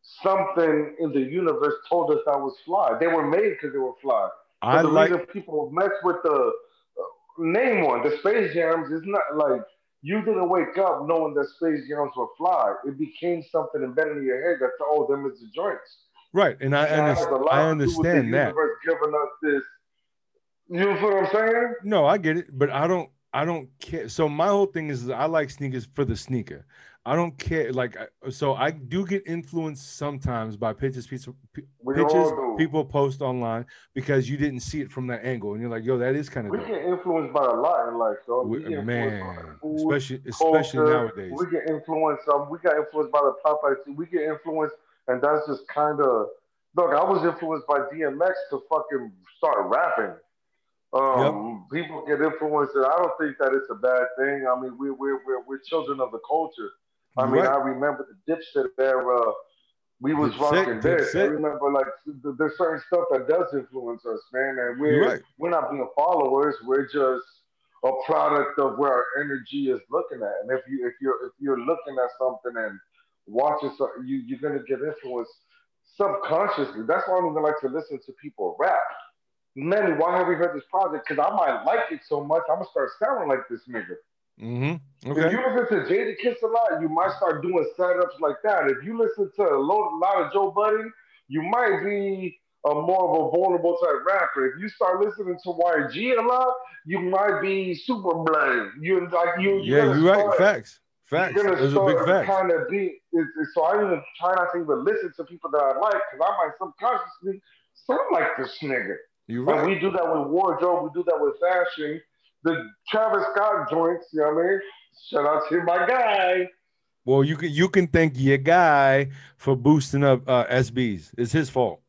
something in the universe told us that was fly. They were made because they were fly. I the like reason people mess with the uh, name one, the Space Jams, is not like you didn't wake up knowing that Space Jams were fly. It became something embedded in your head that oh, them is the joints. right, and I That has a understand, I to do with understand the that. universe giving us this. You know what I'm saying? No, I get it, but I don't I don't care. So my whole thing is I like sneakers for the sneaker. I don't care. Like so, I do get influenced sometimes by We pictures all do. people post online because you didn't see it from that angle, and you're like, "Yo, that is kind of We dope." get influenced by a lot in life, though. We, by man, food, especially especially culture. nowadays. We get influenced. Um, we got influenced by the paparazzi. We get influenced, and that's just kind of. Look, I was influenced by DMX to fucking start rapping. Um, people get influenced, and I don't think that it's a bad thing. I mean, we we're we're, we're children of the culture. I mean, Right. I remember the Dipset era. We was Dipset, rocking this. I remember like there's certain stuff that does influence us, man, and we're right. we're not being followers. We're just a product of where our energy is looking at. And if you if you're if you're looking at something and watching something, you you're gonna get influenced subconsciously. That's why I don't even like to listen to people rap. Manny, why have we heard this project? Because I might like it so much, I'm gonna start sounding like this nigga. Mm-hmm. If you listen to Jadakiss a lot, you might start doing setups like that. If you listen to a lo- lot of Joe Budden, you might be a more of a vulnerable type rapper. If you start listening to YG a lot, you might be super blooded. You like you. Yeah, you're right. start- Facts. Facts. You're gonna Those big facts. kind of be. It's, it's, so I even try not to even listen to people that I like because I might subconsciously sound like this nigga. You're And right. we do that with wardrobe. We do that with fashion. The Travis Scott joints. You know what I mean? Shout out to my guy. Well, you can you can thank your guy for boosting up uh, SBs. It's his fault.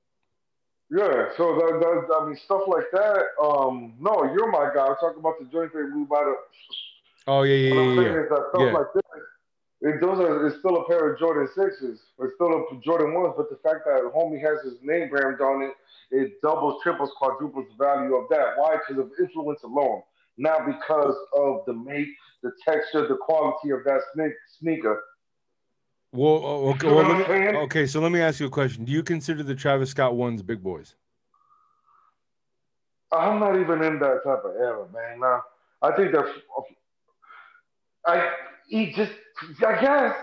Yeah, so that, that, I mean stuff like that. Um, no, you're my guy. I'm talking about the joint that we might have. Oh yeah, yeah, yeah, yeah. is that stuff Yeah. like this, it, those are it's still a pair of Jordan sixes. It's still a Jordan ones, but the fact that homie has his name brand on it, it doubles, triples, quadruples the value of that. Why? Because of influence alone, not because of the make, the texture, the quality of that sneaker. Well, oh, okay, well, me, okay. So let me ask you a question. Do you consider the Travis Scott ones big boys? I'm not even in that type of era, man. Now, I think that I he just I guess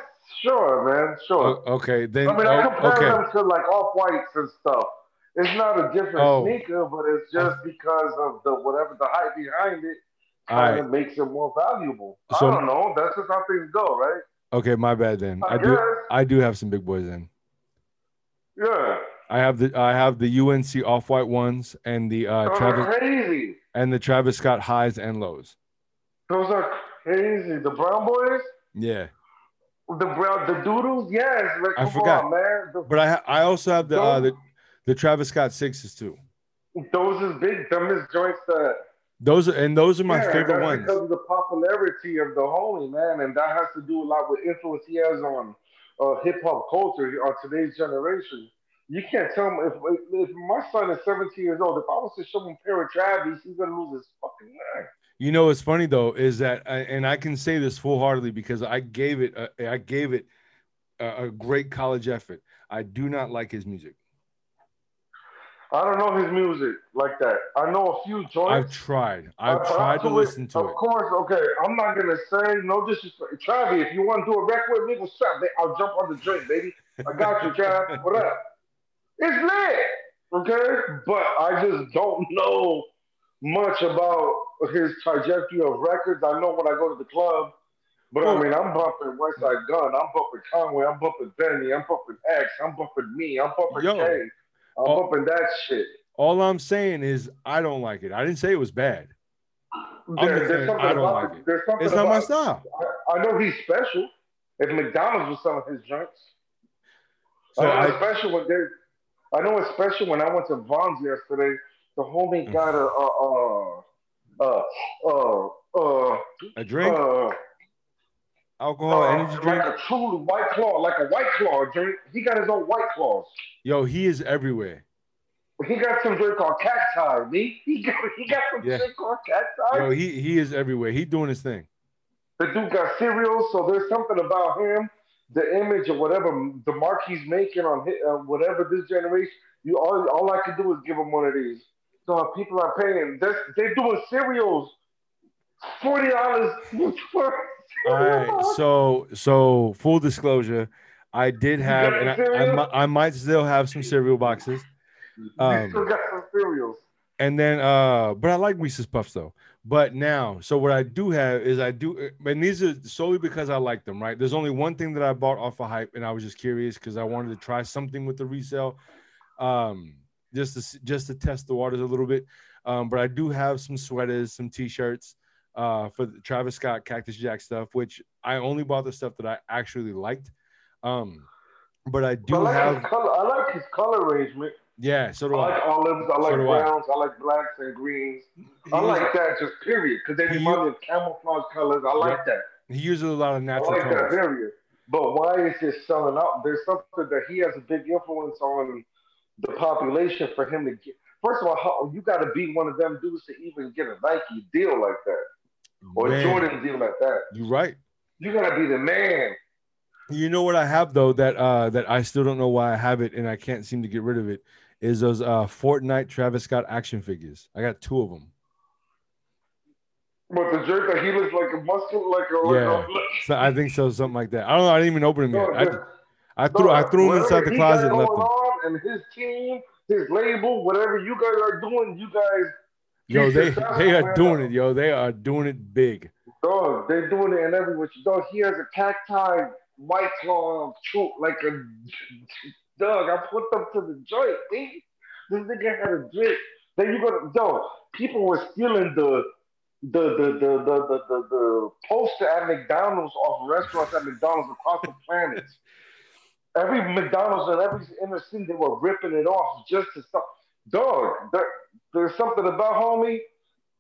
sure, man, sure. O- okay, then. I mean, I oh, compare okay. them to like off whites and stuff. It's not a different Oh. sneaker, but it's just oh. because of the whatever the hype behind it Kind right. makes it more valuable. So- I don't know. That's just how things go, right? Okay, my bad then. I, I do. I do have some big boys then. Yeah. I have the I have the UNC off white ones and the uh, Those Travis crazy. and the Travis Scott highs and lows. Those are crazy. The brown boys, Yeah, the brown, the doodles. Yes, like, I forgot. on, man. The- but I ha- I also have the uh, the the Travis Scott sixes too. Those is big. Is joints that. Those are and those are my yeah, favorite ones. because of the popularity of the homie, man, and that has to do a lot with influence he has on uh, hip hop culture on today's generation. You can't tell me if, if my son is 17 years old. If I was to show him a pair of Travis, he's gonna lose his fucking mind. You know what's funny though is that, uh, and I can say this full heartedly because I gave it, a, I gave it a, a great college effort. I do not like his music. I don't know his music like that. I know a few joints. I've tried. I- I've tried to it. listen to Of it. Of course, okay. I'm not gonna say no disrespect. Travis, if you want to do a record with me, what's up? I'll jump on the drink, baby. I got you, Trav. What up? It's lit, okay. But I just don't know much about his trajectory of records. I know when I go to the club, but I oh. mean, I'm bumping Westside Gunn, I'm bumping Conway, I'm bumping Benny, I'm bumping X, I'm bumping me, I'm bumping Yo. K, I'm bumping that shit. All I'm saying is I don't like it. I didn't say it was bad. There- there's something I don't about like it. There's something It's not my style. I, I know he's special. If McDonald's was selling his drinks, So I know I, special when they. I know it's special when I went to Vons yesterday. The homie got a uh uh uh uh a drink, uh, alcohol, uh, energy drink. like a true white claw, like a white claw drink. He got his own white claws. Yo, he is everywhere. He got some drink called cacti. Me, he got he got some Yeah. drink called cacti. Yo, he he is everywhere. He doing his thing. The dude got cereals, so there's something about him, the image of whatever the mark he's making on his, uh, whatever this generation. You all, all I can do is give him one of these. So if people are paying. They're, they're doing cereals, forty dollars for. All right. So so full disclosure, I did have, and I, I, I might still have some cereal boxes. um, still got some cereals. And then, uh, but I like Reese's Puffs though. But now, so what I do have is I do, and these are solely because I like them, right? There's only one thing that I bought off of hype, and I was just curious because I wanted to try something with the resale, um, just to just to test the waters a little bit. Um, but I do have some sweaters, some t-shirts, uh, for the Travis Scott Cactus Jack stuff, which I only bought the stuff that I actually liked. Um, but I do I like have, color. I like his color arrangement. yeah. So do I I. like olives. I like So do I. browns. I like blacks and greens. I He like that just period because they He- remind me of camouflage colors. I like Yep. that. He uses a lot of I natural like that colors. period. But why is it selling out? There's something that he has a big influence on the population for him to get. First of all, how, you got to be one of them dudes to even get a Nike deal like that or Man, Jordan deal like that. You're right. You got to be the man. You know what I have though that uh that I still don't know why I have it and I can't seem to get rid of it is those uh Fortnite Travis Scott action figures. I got two of them. But the jerk that he looks like a muscle, like a Yeah. like So I think so, something like that. I don't know. I didn't even open him No, yet. just- I, I threw I threw whatever inside the closet and left on, and his team, his label, whatever you guys are doing, you guys. Yo, they they are doing it, yo. They are doing it big. Dog, they're doing it in every which dog. He has a cacti white claw troop like a dog. I put them to the joint. They, this nigga had a drink. Then you gonna dog. People were stealing the the the the the the, the, the poster at McDonald's off restaurants at McDonald's across the planet. Every McDonald's in every inner city, they were ripping it off just to stop. Dog, there, there's something about homie.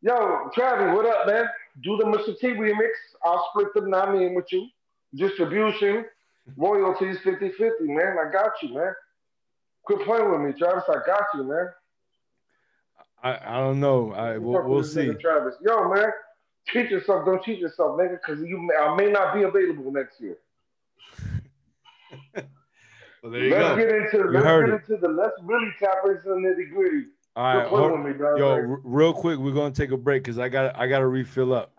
Yo, Travis, what up, man? Do the Mr. T remix. I'll split the nine in with you. Distribution, royalties 50 50, man. I got you, man. Quit playing with me, Travis. I got you, man. I, I don't know. I we'll, we'll see. Travis. Yo, man. Treat yourself. Don't cheat yourself, nigga, because you may, I may not be available next year. Well, there you let's go. get into let's heard get into the let's really tap into the nitty gritty. All right, hold- me, yo, r- real quick, we're gonna take a break because I got I got to refill up.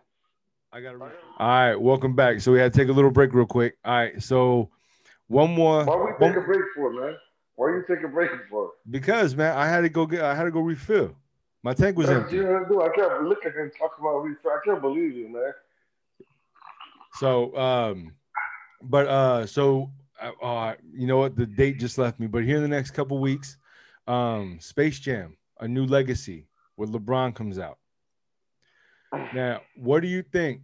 I got to. Re- All right, welcome back. So we had to take a little break real quick. All right, so one more. why we one- take a break for, man? Why you take a break for? because man, I had to go get. I had to go refill. My tank was That's empty. you know, dude, I can't look at him talking about refill. I can't believe you, man. So, um, but uh, so uh, you know what? The date just left me. But here in the next couple weeks, um, Space Jam, a new legacy, where LeBron comes out. Now, what do you think?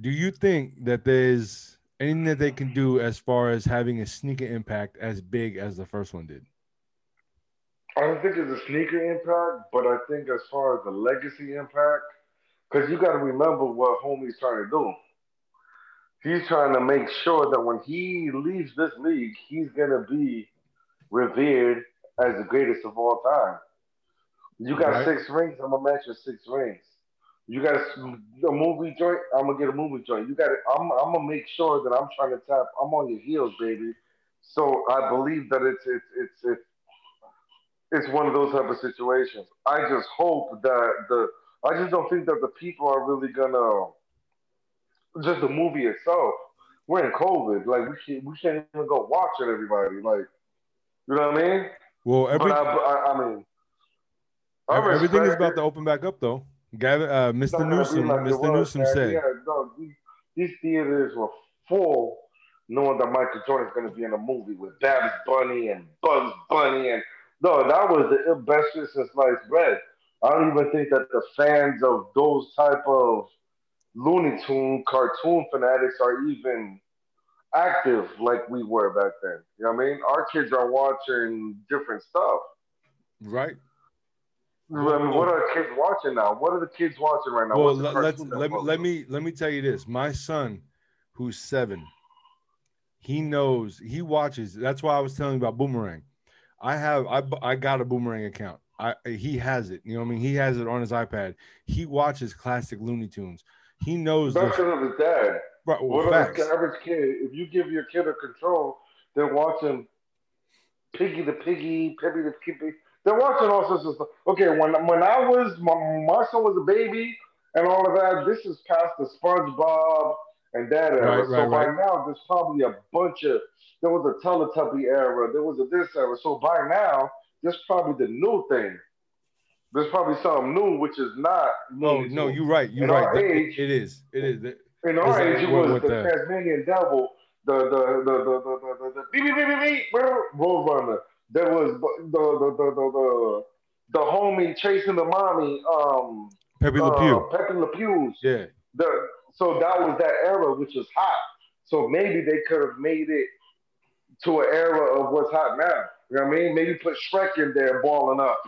Do you think that there's anything that they can do as far as having a sneaker impact as big as the first one did? I don't think it's a sneaker impact, but I think as far as the legacy impact, because you got to remember what homie's trying to do. He's trying to make sure that when he leaves this league, he's gonna be revered as the greatest of all time. You got Right. six rings, I'm gonna match your six rings. You got a, a movie joint, I'm gonna get a movie joint. You got, I'm, I'm gonna make sure that I'm trying to tap. I'm on your heels, baby. So I believe that it's it's it's it's it's one of those type of situations. I just hope that the I just don't think that the people are really gonna just the movie itself. We're in COVID, like we shouldn't we can't even go watch it. Everybody, like you know what I mean? Well, every, I, I, I mean, I everything is about to open back up, though. Gavin, uh, Mr. Newsom, like Mr. was, Newsom man. said. Yeah, no, these, these theaters were full, knowing that Michael Jordan's going to be in a movie with Babs Bunny and Bugs Bunny, and no, that was the best shit since sliced bread. I don't even think that the fans of those type of Looney Tune cartoon fanatics are even active like we were back then. You know what I mean? Our kids are watching different stuff. Right. I mean, what are kids watching now? What are the kids watching right now? Well, let, let's let me let me let me tell you this. My son, who's seven, he knows he watches. That's why I was telling you about Boomerang. I have I I got a Boomerang account. I he has it. You know what I mean? He has it on his iPad. He watches classic Looney Tunes. He knows the because of his dad. right, well, What facts. an average kid, if you give your kid a control, they're watching Piggy the Piggy, Piggy the Piggy. They're watching all sorts of stuff. Okay, when when I was my, my son was a baby and all of that, this is past the SpongeBob and that era. Right, right, so by right. now, there's probably a bunch of there was a Teletubby era, there was a this era. So by now, there's probably the new thing. There's probably something new, which is not. No, no, you're right. You're In right. age- it is. It is. In our age, it was the, the- Tasmanian Devil, the the the the the the the, the, the beep beep beep beep Roadrunner. There was the the the the the, the, the homie chasing the mommy, um, Pepe uh, Le Pew. Pepe Le Pew's. Yeah. The so that was that era, which was hot. So maybe they could have made it to an era of what's hot now. You know what I mean? Maybe put Shrek in there balling up.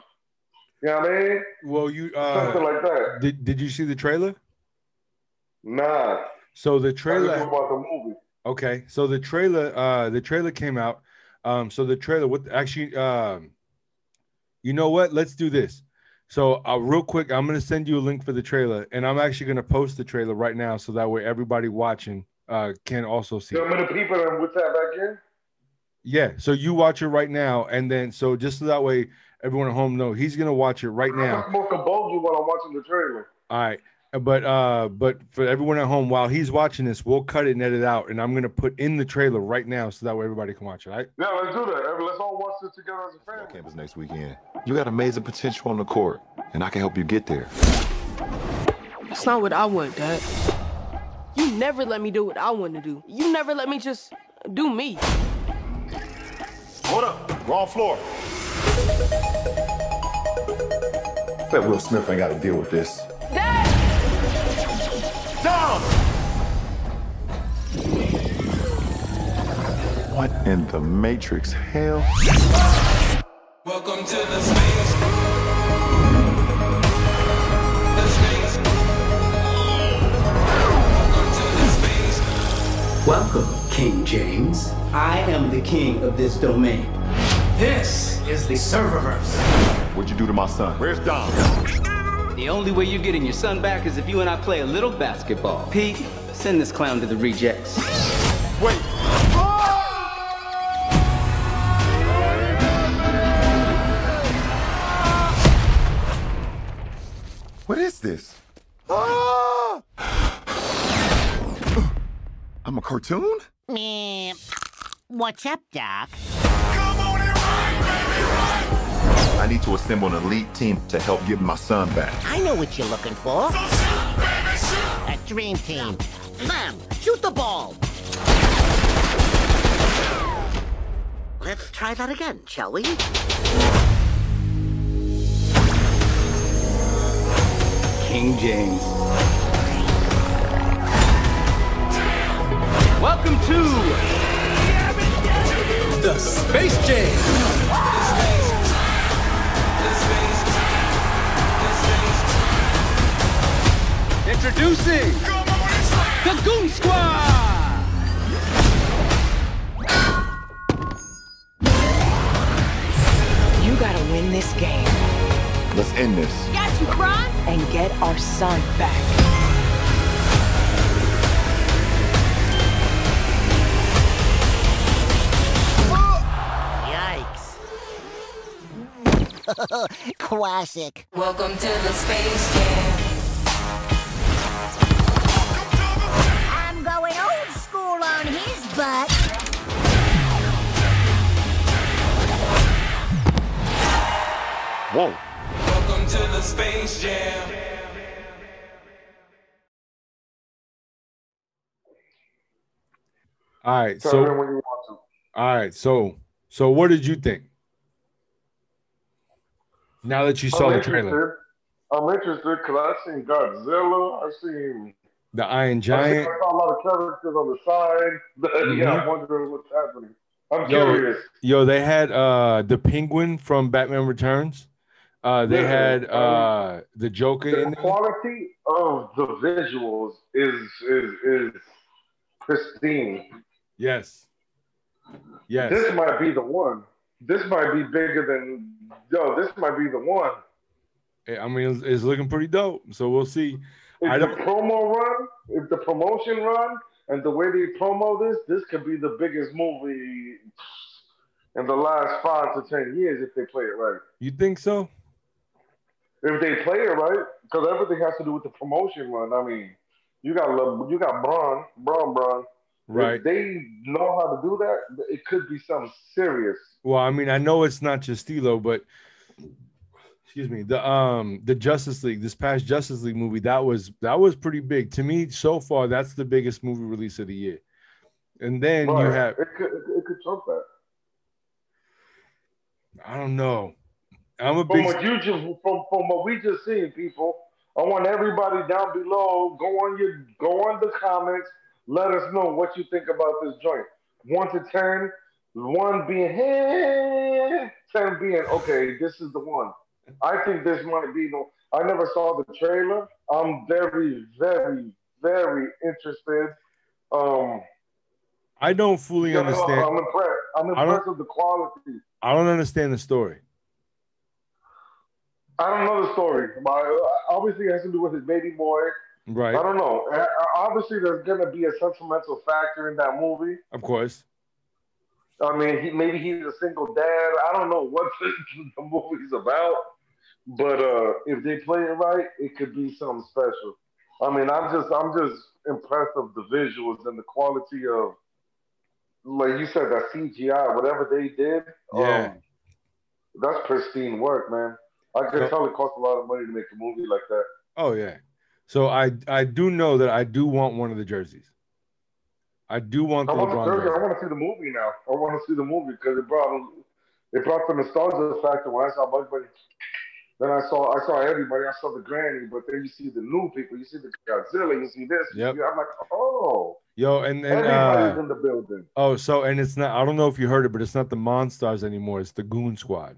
You know what I mean? Well, you Something uh, like that. did did you see the trailer? Nah. So the trailer. about the movie. Okay, so the trailer, uh, the trailer came out. Um, so the trailer, what actually, um, you know what? Let's do this. So, uh, real quick, I'm gonna send you a link for the trailer, and I'm actually gonna post the trailer right now, so that way everybody watching uh can also see. You it. know how many people that would tap back in? Yeah, so you watch it right now, and then so just so that way everyone at home know he's gonna watch it right I'm now. gonna bogey while I'm watching the trailer. All right, But uh, but for everyone at home, while he's watching this, we'll cut it and edit out, and I'm gonna put in the trailer right now so that way everybody can watch it. Right? Yeah, let's do that. Let's all watch this together as a family. Campus next weekend. You got amazing potential on the court, and I can help you get there. That's not what I want, Dad. You never let me do what I want to do. You never let me just do me. Hold up. Wrong floor. Bet Will Smith ain't got to deal with this. Dad! Down! What in the Matrix hell? Welcome to the space. The space. Welcome to the space. Welcome, King James. I am the king of this domain. This is the serververse. What'd you do to my son? Where's Dom? The only way you're getting your son back is if you and I play a little basketball. Pete, send this clown to the rejects. Wait. What is this? Ah! I'm a cartoon? Meh. What's up, Doc? Need to assemble an elite team to help get my son back. I know what you're looking for. A dream team. Bam! Shoot the ball! Let's try that again, shall we? King James. Welcome to the Space Jam. Introducing the Goon Squad. You gotta win this game Let's end this. Got you, Kron. and get our son back. Yikes. Classic. Welcome to the space jam. Going old school on his butt. Whoa. Welcome to the space jam. All right. Tell So when you want all right. So so what did you think? Now that you saw I'm the trailer, interested. I'm interested because I've seen Godzilla. I've seen. The Iron Giant. I saw a lot of characters on the side. yeah, I'm wondering what's happening. I'm Yo, curious. Yo, they had uh the Penguin from Batman Returns. Uh, they Yeah, had uh the Joker in The quality of the visuals is is is pristine. Yes. Yes. This might be the one. This might be bigger than yo. This might be the one. I mean, it's, it's looking pretty dope. So we'll see. If I the don't- promo run, if the promotion run, and the way they promo this, this could be the biggest movie in the last five to ten years if they play it right. You think so? If they play it right, because everything has to do with the promotion run. I mean, you got Le- you got Braun, Braun, Braun. Right. If they know how to do that, it could be something serious. Well, I mean, I know it's not just Stilo, but excuse me, the um the Justice League, this past Justice League movie, that was that was pretty big. To me, so far, that's the biggest movie release of the year. And then you have it could it, could- trump that. I don't know. I'm a From big what you just from, from what we just seen, people. I want everybody down below. Go on your go on the comments. Let us know what you think about this joint. One to ten. One being hey, ten being okay. This is the one. I think this might be the. I never saw the trailer. I'm very, very, very interested. Um, I don't fully yeah, understand. I'm impressed. I'm impressed with the quality. I don't understand the story. I don't know the story. My, obviously, it has to do with his baby boy. Right. I don't know. Uh, Obviously, there's gonna be a sentimental factor in that movie. Of course. I mean, he, maybe he's a single dad. I don't know what the, the movie's about, but uh, if they play it right, it could be something special. I mean, I'm just I'm just impressed of the visuals and the quality of, like you said, that CGI, whatever they did. Yeah. Um, that's pristine work, man. I can So- tell it cost a lot of money to make a movie like that. Oh yeah. So I I do know that I do want one of the jerseys. I do want I the want, LeBron to, I want to see the movie now. I want to see the movie because it brought it brought the nostalgia factor when I saw Bugs Bunny. Then I saw I saw everybody. I saw the granny, but then you see the new people. You see the Godzilla. You see this. you Yep. see- I'm like, oh, Yo, and and everybody's uh, in the building. oh, so and it's not. I don't know if you heard it, but it's not the Monstars anymore. It's the Goon Squad.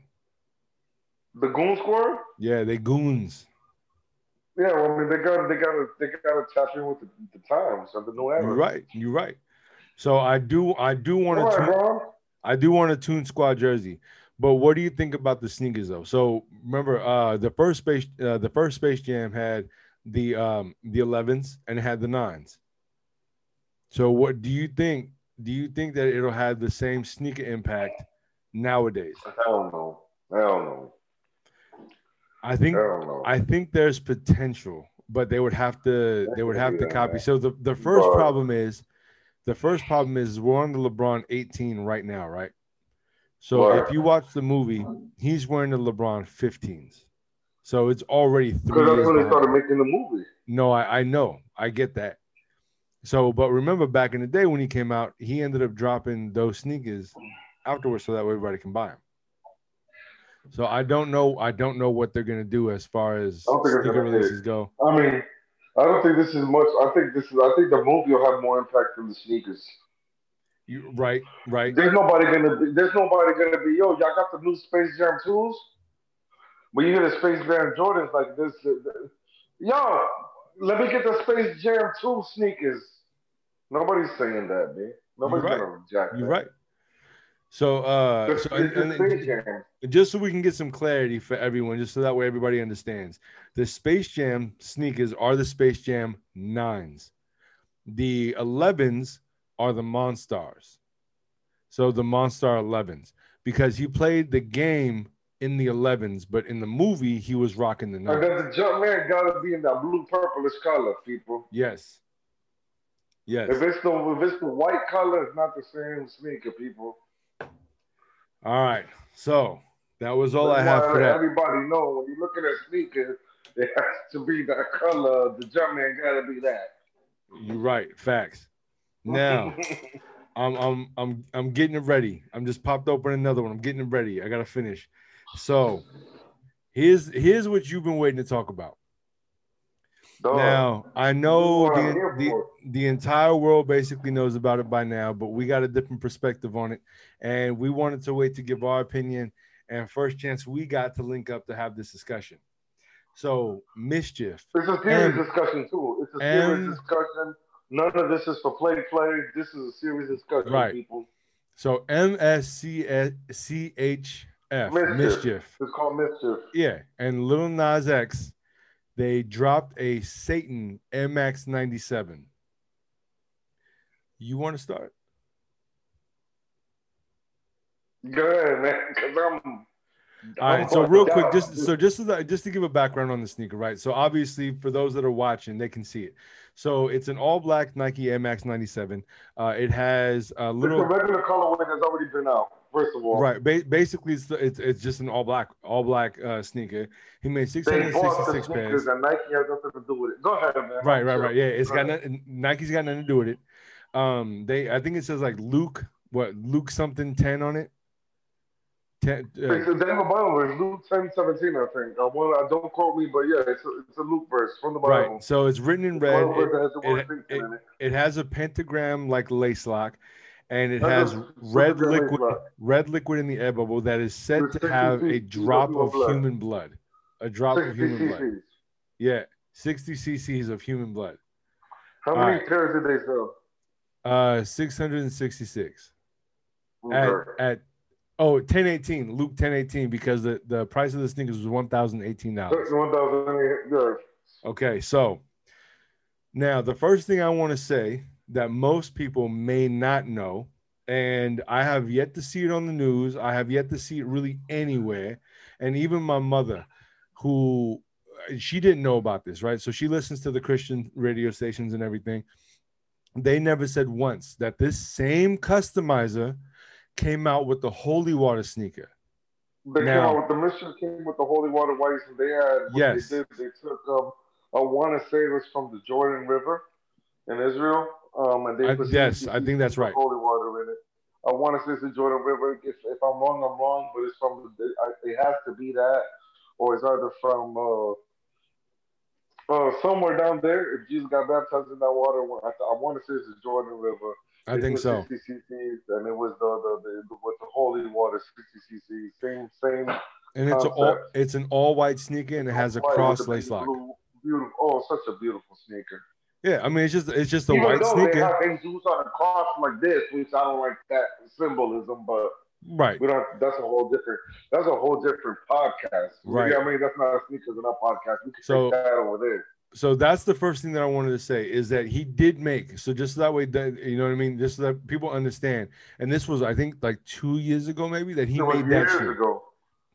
The Goon Squad. Yeah, they goons. Yeah, well, I mean, they got they got to they got to tap in with the, the times of the new era. You're right. You're right. So I do I do want All to right, bro. I do want a Tune Squad jersey. But what do you think about the sneakers though? So remember, uh, the first space, uh, the first Space Jam had the um the 11s and it had the nines. So what do you think? Do you think that it'll have the same sneaker impact nowadays? Hell no. Hell no. I think Hell no. I think I think there's potential, but they would have to they would have to copy. man. So the, the first But- problem is the first problem is we're on the LeBron 18 right now, right? So Right. if you watch the movie, he's wearing the LeBron 15s. So it's already three Because that's when they started making the movie. No, I, I know. I get that. So, but remember back in the day when he came out, he ended up dropping those sneakers afterwards so that way everybody can buy them. So I don't know. I don't know what they're gonna do as far as I don't think it's sneaker releases go. I mean, I don't think this is much. I think this is. I think the movie will have more impact than the sneakers. You right, right. There's nobody gonna be. There's nobody gonna be. Yo, y'all got the new Space Jam tools. But you hear the Space Jam Jordans like this. uh, th- Yo, let me get the Space Jam 2 sneakers. Nobody's saying that, man. Nobody's You're gonna reject You're that. right. So, uh, Just, so and, it's and- just so we can get some clarity for everyone, just so that way everybody understands, the Space Jam sneakers are the Space Jam nines. The 11s are the Monstars. So the Monstar 11s, because he played the game in the 11s, but in the movie he was rocking the And nines. then the jump man gotta be in that blue purplish color, people. Yes. Yes. If it's the if it's the white color, it's not the same sneaker, people. All right. So that was all I have for that. Everybody know when you're looking at sneakers, it has to be that color. The jump man gotta be that. You're right. Facts. Now. I'm I'm I'm I'm getting it ready. I'm just popped open another one. I'm getting it ready. I gotta finish. So here's here's what you've been waiting to talk about. Dog. Now I know This is what I'm the, the the entire world basically knows about it by now, but we got a different perspective on it, and we wanted to wait to give our opinion. And first chance we got to link up to have this discussion. So mischief. It's a serious discussion too. It's a serious discussion. None of this is for play play. This is a serious discussion, Right. people. So MSCHF Mischief. mischief. It's called mischief. Yeah, and Lil Nas X, they dropped a Satan Max 97. You want to start? Good man. Cause I'm. All right. So real quick, just so just that, just to give a background on the sneaker, right? So obviously, for those that are watching, they can see it. So it's an all black Nike Max 97. Uh, it has a It's little a regular colorway that's already been out. First of all, right. Ba- basically, it's, it's it's just an all black all black uh, sneaker. He made They bought 666 pairs. sneakers, and Nike has nothing to do with it. Go ahead, man. Right, right, right. Yeah, it's Go got nothing. Nike's got nothing to do with it. Um, they, I think it says like Luke, what Luke something ten on it. Ten, It's uh, a David Bible verse, Luke 10, 17, I think. Uh, well, uh, don't quote me, but yeah, it's a, it's a Luke verse from the Bible. right. So it's written in red. one verse has It, it, it, it. has a pentagram like lace lock, and it That's has a red super good lace liquid, red liquid in the air bubble that is said to have a drop of blood. human blood. A drop of 60 human blood. cc's. Yeah, sixty cc's of human blood. How All many right. pairs did they sell? Uh, six hundred and sixty-six. at, at oh 1018 luke 1018 because the, the price of the sneakers was $1018 1,000, yeah. okay so now the first thing i want to say that most people may not know and i have yet to see it on the news i have yet to see it really anywhere and even my mother who she didn't know about this, right? So she listens to the Christian radio stations and everything. They never said once that this same customizer came out with the holy water sneaker. They Now- came out with the mission came with the holy water whites, and they had what Yes. they did. They took um, I want to say it was from the Jordan River in Israel, um, and they I- yes, I think that's right. Holy water in it. I want to say it's the Jordan River. If, if I'm wrong, I'm wrong, but it's from the, I- it has to be that, or it's either from uh, uh, somewhere down there. If Jesus got baptized in that water, I, I want to say it's the Jordan River. I think so. 60 cc's, and it was the the, the, the with the holy water 60 cc. Same same. And it's a all it's an all white sneaker and it has a cross lace lock. Beautiful. Oh, such a beautiful sneaker. Yeah, I mean it's just it's just a Even white though they sneaker. have Jesus on a cross like this, which I don't like that symbolism, but Right. we don't. That's a whole different. That's a whole different podcast. Right. I mean, that's not a sneakers in our podcast. We can So- take that over there. So that's the first thing that I wanted to say is that he did make so just that way that you know what I mean, just so that people understand. And this was I think like two years ago maybe that he made that years shit. ago.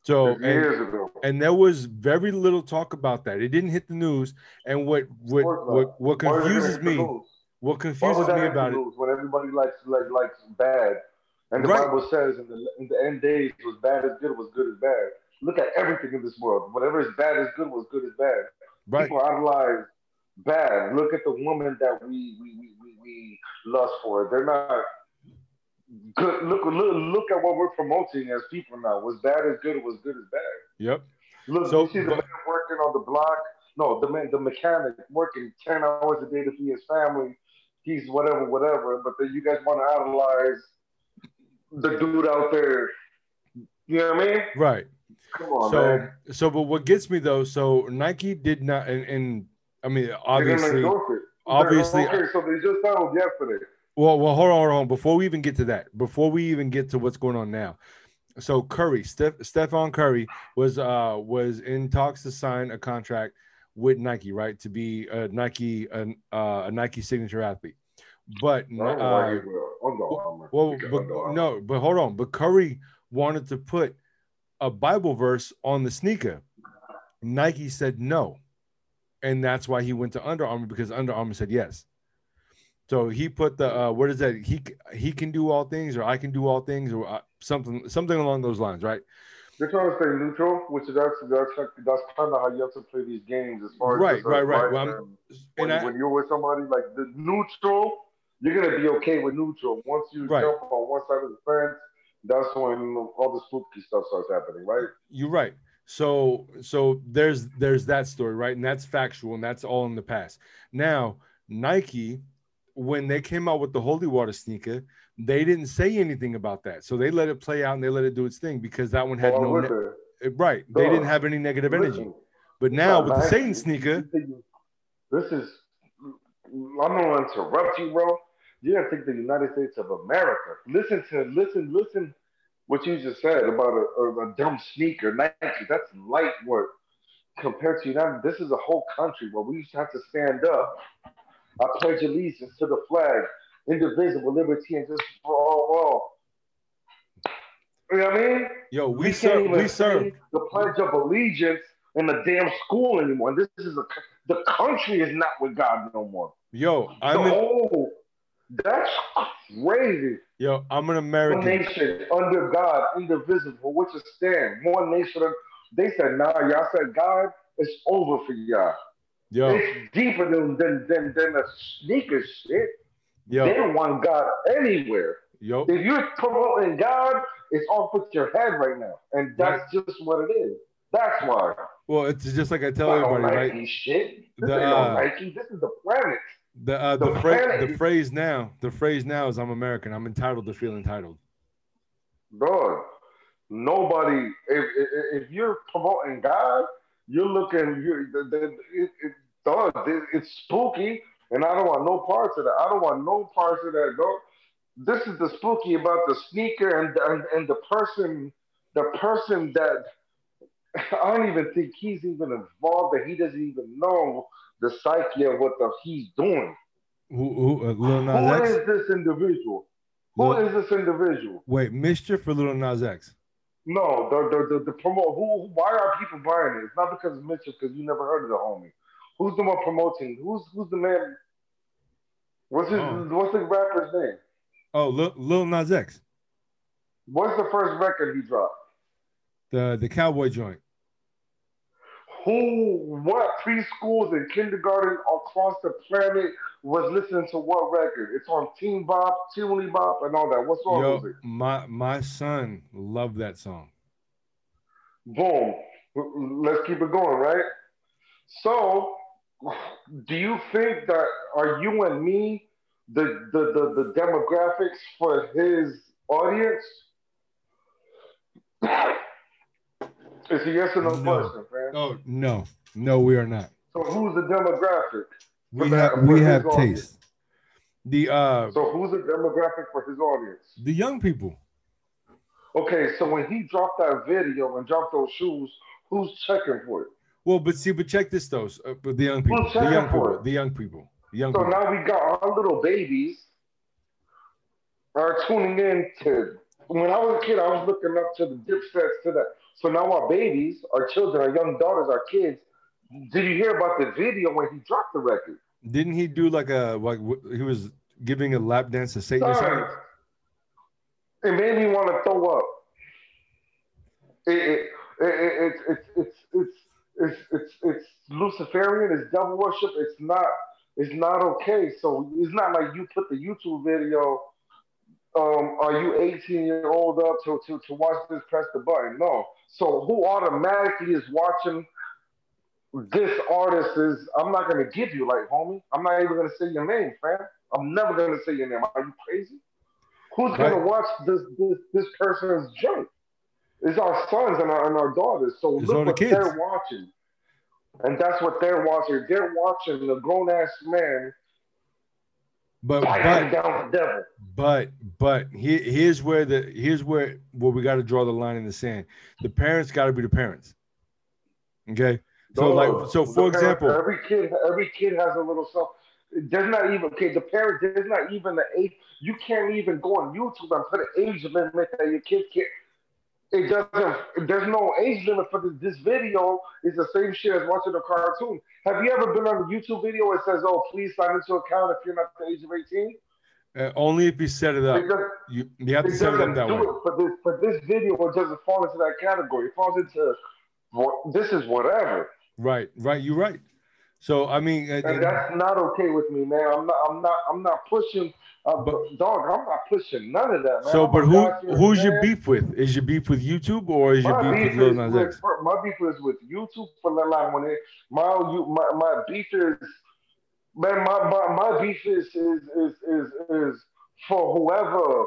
So and, years ago. and there was very little talk about that. It didn't hit the news. And what what what, what Why would it confuses me, what confuses me about it, when everybody likes like likes bad, and the Right. Bible says in the in the end days was bad as good was good as bad. Look at everything in this world. Whatever is bad is good was good as bad. Right? People idolize bad. Look at the woman that we we, we, we, we lust for. They're not good. Look, look look at what we're promoting as people now. Was bad as good was good as bad. Yep. Look, So, you see the but- man working on the block. No, the man, the mechanic working ten hours a day to feed his family. He's whatever, whatever. But then you guys want to idolize the dude out there. You know what I mean? Right. Come on, so man. so but what gets me though, so Nike did not and, and I mean obviously obviously okay. So they just settled yesterday. Well, well, hold on, hold on. Before we even get to that, before we even get to what's going on now, so Curry, Steph, Stephen Curry was uh was in talks to sign a contract with Nike, right, to be a Nike an, uh, a Nike signature athlete. But I don't know why uh, he will. Under Armour. well, but, no, but hold on. But Curry wanted to put a Bible verse on the sneaker. Nike said no, and that's why he went to Under Armour because Under Armour said yes. So he put the uh, what is that? He he can do all things, or I can do all things, or uh, something something along those lines, right? They're trying to stay neutral, which is actually that's that's kind of how you have to play these games as far as Right, uh, right, right. Well, advice I'm- and when, I- when you're with somebody like the neutral, you're gonna be okay with neutral. Once you Right. jump on one side of the fence, that's when all the spooky stuff starts happening, right? You're right. So so there's there's that story, right? And that's factual, and that's all in the past. Now Nike, when they came out with the holy water sneaker, they didn't say anything about that. So they let it play out and they let it do its thing because that one had no ne- right. They didn't have any negative energy. Listen, But now with the Satan sneaker, You think you- This is. I'm gonna interrupt you, bro. You gotta think the United States of America. Listen to listen listen what you just said about a, a, dumb sneaker Nike. That's light work compared to United. This is a whole country where we used to have to stand up. I pledge allegiance to the flag, indivisible liberty and just for all all. You know what I mean? yo, we, can't serve we serve the Pledge of Allegiance in the damn school anymore. This is a the country is not with God no more. yo, I'm an, whole that's crazy. yo, I'm an American. One nation under God, indivisible, which is stand. One nation. They said, nah, y'all said God, it's over for y'all. Yo, It's deeper than than than, than the sneaker shit. They don't want God anywhere. yo, If you're promoting God, it's off with your head right now. And that's just what it is. That's why. well, it's just like I tell everybody, right? shit. This The, ain't no uh, Nike. This is the planet. The uh, the, The phrase the phrase now the phrase now is I'm American. I'm entitled to feel entitled. Bro, Nobody. If, if if you're promoting God, you're looking. You're the, the, it, it, dog. It, it's spooky, and I don't want no parts of that. I don't want no parts of that. Dog. This is the spooky about the sneaker and and, and the person, the person that I don't even think he's even involved. That he doesn't even know the psyche of what the he's doing. Who who uh, Lil Who X? is this individual? Who Lil- is this individual? Wait, MSCHF for Little Nas X? No, the the the, the promote. Who? Why are people buying it? It's not because of Mitchell, because you never heard of the homie. Who's the one promoting? Who's who's the man? What's his? Oh. What's the rapper's name? Oh, Lil, Lil Nas X, What's the first record he dropped? the the cowboy joint. Who? What preschools and kindergarten across the planet was listening to what record? It's on Teen Bop, Timely Bop, and all that. What song Yo, was it? my my son loved that song. Boom. Let's keep it going, right? So, do you think that are you and me the the the, the demographics for his audience? It's a yes or no, No. question, man. Oh no, no, we are not. So who's the demographic? We have we have audience. taste. The uh So who's the demographic for his audience? the young people. Okay, so when he dropped that video and dropped those shoes, who's checking for it? Well, but see, but check this though. Uh, but the young people, the young for people, the young people, the young So people. now we got our little babies are tuning in to. When I was a kid, I was looking up to the dipsets to that. So now our babies, our children, our young daughters, our kids. Did you hear about the video when he dropped the record? Didn't he do like a like he was giving a lap dance to Satan or Son, something? it made me want to throw up. It, it, it, it, it's it's it's it's it's it's Luciferian. It's devil worship. It's not it's not okay. So it's not like you put the YouTube video. Um, are you 18 year old up to, to to watch this? Press the button. No. So who automatically is watching this artist? Is I'm not gonna give you like homie. I'm not even gonna say your name, fam. I'm never gonna say your name. Are you crazy? Who's gonna watch this this this person's junk? It's our sons and our, and our daughters. So It's look the what kids. they're watching, and that's what they're watching. They're watching the grown ass man But but down the devil. but but here, here's where the here's where where we got to draw the line in the sand. The parents got to be the parents. Okay. So No, like so for parents- example, every kid every kid has a little self. There's not even okay. The parents there's not even the age. You can't even go on YouTube and put an age limit that your kids can't. It doesn't. There's no age limit for this. This video is the same shit as watching a cartoon. Have you ever been on a YouTube video where it says, "Oh, please sign into account if you're not the age of 18"? uh, only if you set it up. It You you have to set it up that way. it for this. For this video, it doesn't fall into that category. It falls into this is whatever. Right, right. You're right. So I mean, uh, And that's not okay with me, man. I'm not. I'm not. I'm not pushing. Uh, But- dog, I'm not pushing none of that, man. so I'm but who God-fearing who's your beef with? Is your beef with YouTube or is your My beef with beef, Lil Nas X? my beef is with YouTube for the line when it my my, my beef is man my, my my beef is is is is, is for whoever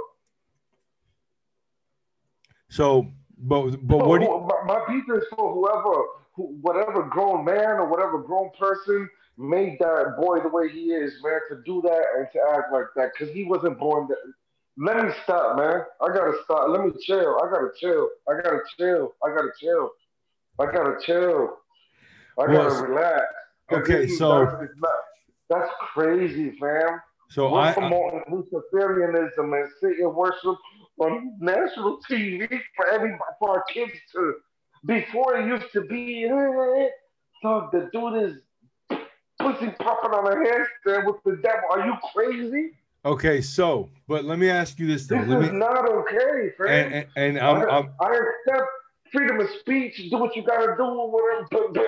So but but what do you, my, my beef is for whoever who, whatever grown man or whatever grown person made that boy the way he is man to do that and to act like that. Because he wasn't born that let me stop man. I gotta stop. Let me chill. I gotta chill. I gotta chill. I gotta chill. I gotta chill. I gotta Well, relax. Okay, so- not- that's crazy fam. So we're I, I promoting Luciferianism and Satan worship on national TV for everybody, for our kids to. Before it used to be, dog, the dude is pussy popping on a handstand with the devil. Are you crazy? okay. So but let me ask you this though. This Let is me not okay, friend. and and, and I'm, I'm I accept freedom of speech, do what you gotta do, whatever, but, but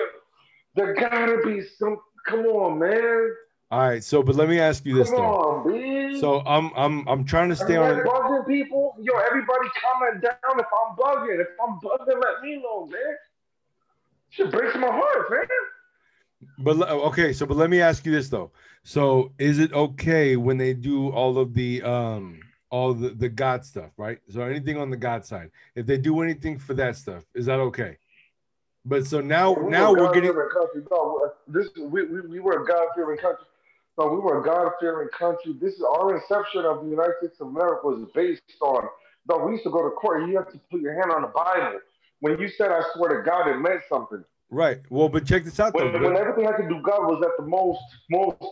there gotta be some. Come on, man. all right. So but let me ask you this Come though. on, So I'm I'm I'm trying to stay I on. People? Yo, everybody comment down if I'm bugging. If I'm bugging, let me know, man. Shit breaks my heart, man. But okay, so but let me ask you this though. So is it okay when they do all of the um all the the God stuff, right? So anything on the God side, if they do anything for that stuff, is that okay? But so now We now were we're getting country. No, this we, we, we were a God-fearing country. No, we were a God-fearing country. This is our inception of the United States of America was based on. No, we used to go to court. You have to put your hand on the Bible. When you said "I swear to God," it meant something. right. Well, but check this out though. when, but- when everything had to do God was at the most most.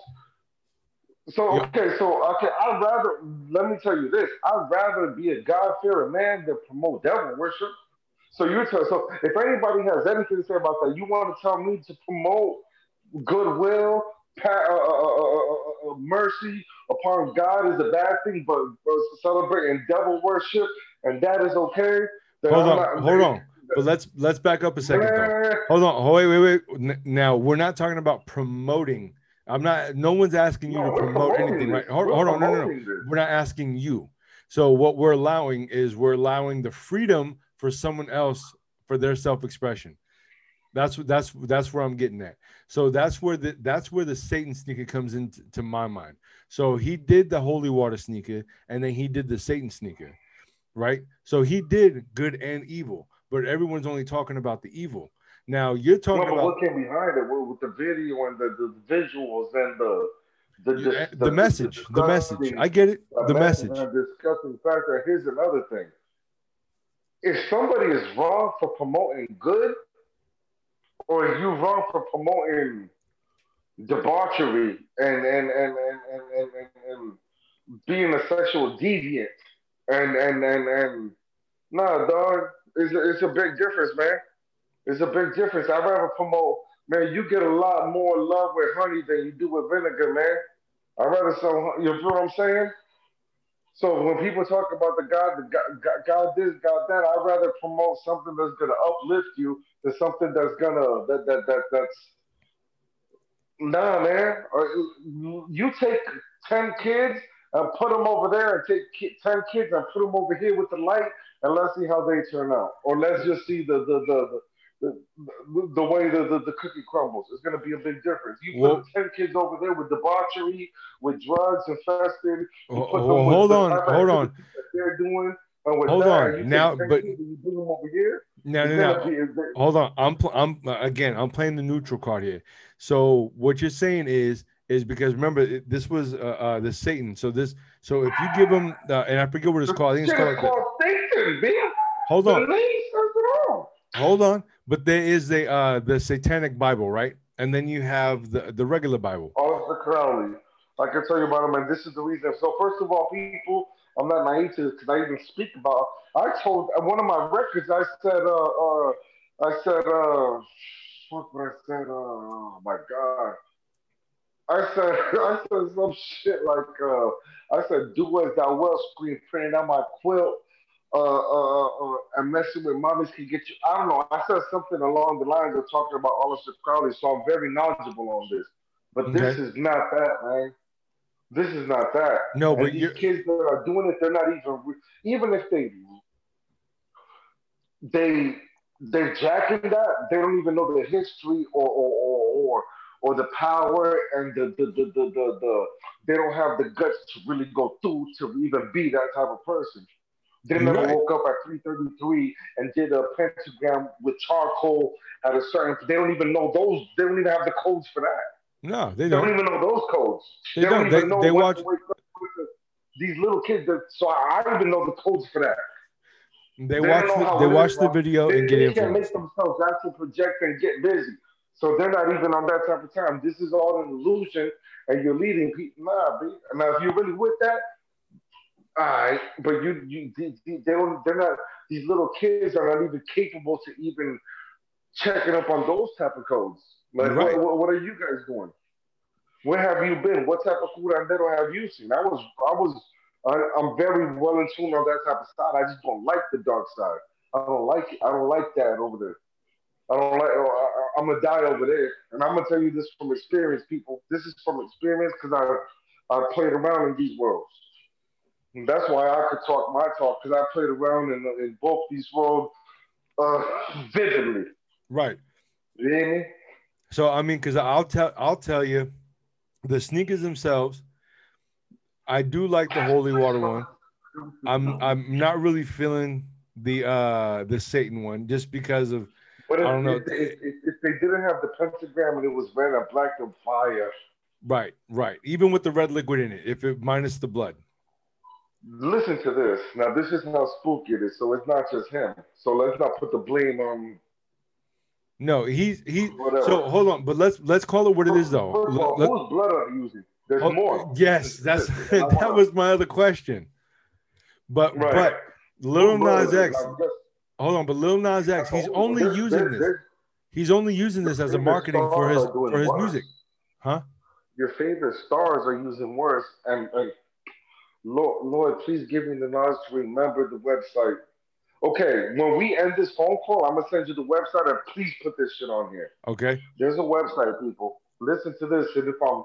So okay, so okay, I'd rather let me tell you this: I'd rather be a God fearing man than promote devil worship. So you're t- so if anybody has anything to say about that, you want to tell me to promote goodwill, uh, uh, uh, uh, mercy upon God is a bad thing, but, but celebrating devil worship and that is okay. then Hold I'm on, not- hold on. But let's let's back up a second though. Hold on. Wait, wait, wait. Now we're not talking about promoting. I'm not. No one's asking you No, to promote anything, right? Hold, hold on. No, no, no. this. We're not asking you. So what we're allowing is we're allowing the freedom for someone else for their self-expression. That's what that's that's where I'm getting at. So that's where the that's where the Satan sneaker comes into to my mind. So he did the holy water sneaker, and then he did the Satan sneaker, right? So he did good and evil, but everyone's only talking about the evil. Now you're talking about what came behind it with, the video and the, the visuals and the the, eh, the, message, the message. I get it. The message message. and disgusting factor. Here's another thing: if somebody is wrong for promoting good, or you wrong for promoting debauchery and and and and and, and, and, and being a sexual deviant, and and and and nah, dog, it's a, it's a big difference, man. It's a big difference. I'd rather promote, man. You get a lot more love with honey than you do with vinegar, man. I'd rather sell. You know what I'm saying? So when people talk about the God, the God, God, God this, God that, I'd rather promote something that's gonna uplift you than something that's gonna that that that that's nah, man. Or You take ten kids and put them over there, and take ten kids and put them over here with the light, and let's see how they turn out. Or let's just see the the the. the the, the way the, the, the cookie crumbles It's going to be a big difference. You put 10 kids over there with debauchery, with drugs infested, them with hold on, hold on. they're doing. And with Hold that, on. Now, but- kids you bring them over here. No, no, no. be- Hold on. I'm pl- I'm again. I'm playing the neutral card here. So what you're saying is is because remember this was uh, uh the Satan. So this so if you give him uh, and I forget what it's called. I think it's called. Like called Satan, man. hold on. name says it all. Hold on. But there is the uh the Satanic Bible, right? And then you have the the regular Bible. Oliver Crowley. I can tell you about him, and this is the reason. So first of all, people, I'm not naive to because I even speak about. I told uh, one of my records. I said, uh, uh I said, uh, what what I said? Uh, oh my god. I said, I said some shit like, uh, I said, do as thou wilt, screen printing on my quilt, uh, uh, uh, and messing with mommies can get you. I don't know. I said something along the lines of talking about Oliver Crowley, so I'm very knowledgeable on this. But this is not that, man. This is not that. No, And but these kids that are doing it, they're not even, even if they, they, they're jacking that. They don't even know the history or or or or, or the power and the the, the the the the they don't have the guts to really go through to even be that type of person. They never right. woke up at 3:33 and did a pentagram with charcoal at a certain. They don't even know those. They don't even have the codes for that. No, they They don't don't. even know those codes. They don't. even They- know they what watch- to wake up with the- these little kids. That, so I don't even know the codes for that. They don't watch the, they watch the video They, and get in. they can't make themselves actually project and get busy. So they're not even on that type of time. This is all an illusion, and you're leading people. Nah, B. Now if you're really with that, all right. But you, you, they, they they don't. They're not. These little kids are not even capable to even checking up on those type of codes. Like, Right. what, what, are you guys doing? Where have you been? What type of little have you seen? I was, I was, I, I'm very well in tune on that type of side. I just don't like the dark side. I don't like it. I don't like that over there. I don't like. I, I, I'm gonna die over there, and I'm gonna tell you this from experience, people. This is from experience because I, I played around in these worlds. And that's why I could talk my talk because I played around in, in both these worlds uh, vividly. Right. You hear me? So I mean, because I'll tell I'll tell you, the sneakers themselves, I do like the holy water one. I'm I'm not really feeling the uh the Satan one just because of But if, I don't know. If, if, if, they didn't have the pentagram and it was red and black and fire, right right even with the red liquid in it if it minus the blood. listen to this. Now, this is how spooky it is. So it's not just him. So let's not put the blame on. No, he's he. Whatever. So hold on, but let's let's call it what it is though. First all, Let- whose blood are you using? There's Oh, more. Yes, that's that was my other question. But Right. but Lil Nas? X, hold on, but Lil Nas X, he's oh, only There's- using there's- this. there's- He's only using this as a marketing for his stars are doing for his worse. music, huh? Your favorite stars are using worse, and, and Lord, Lord, please give me the knowledge to remember the website. Okay, when we end this phone call, I'm gonna send you the website, and please put this shit on here. Okay. There's a website, people. Listen to this, and if I'm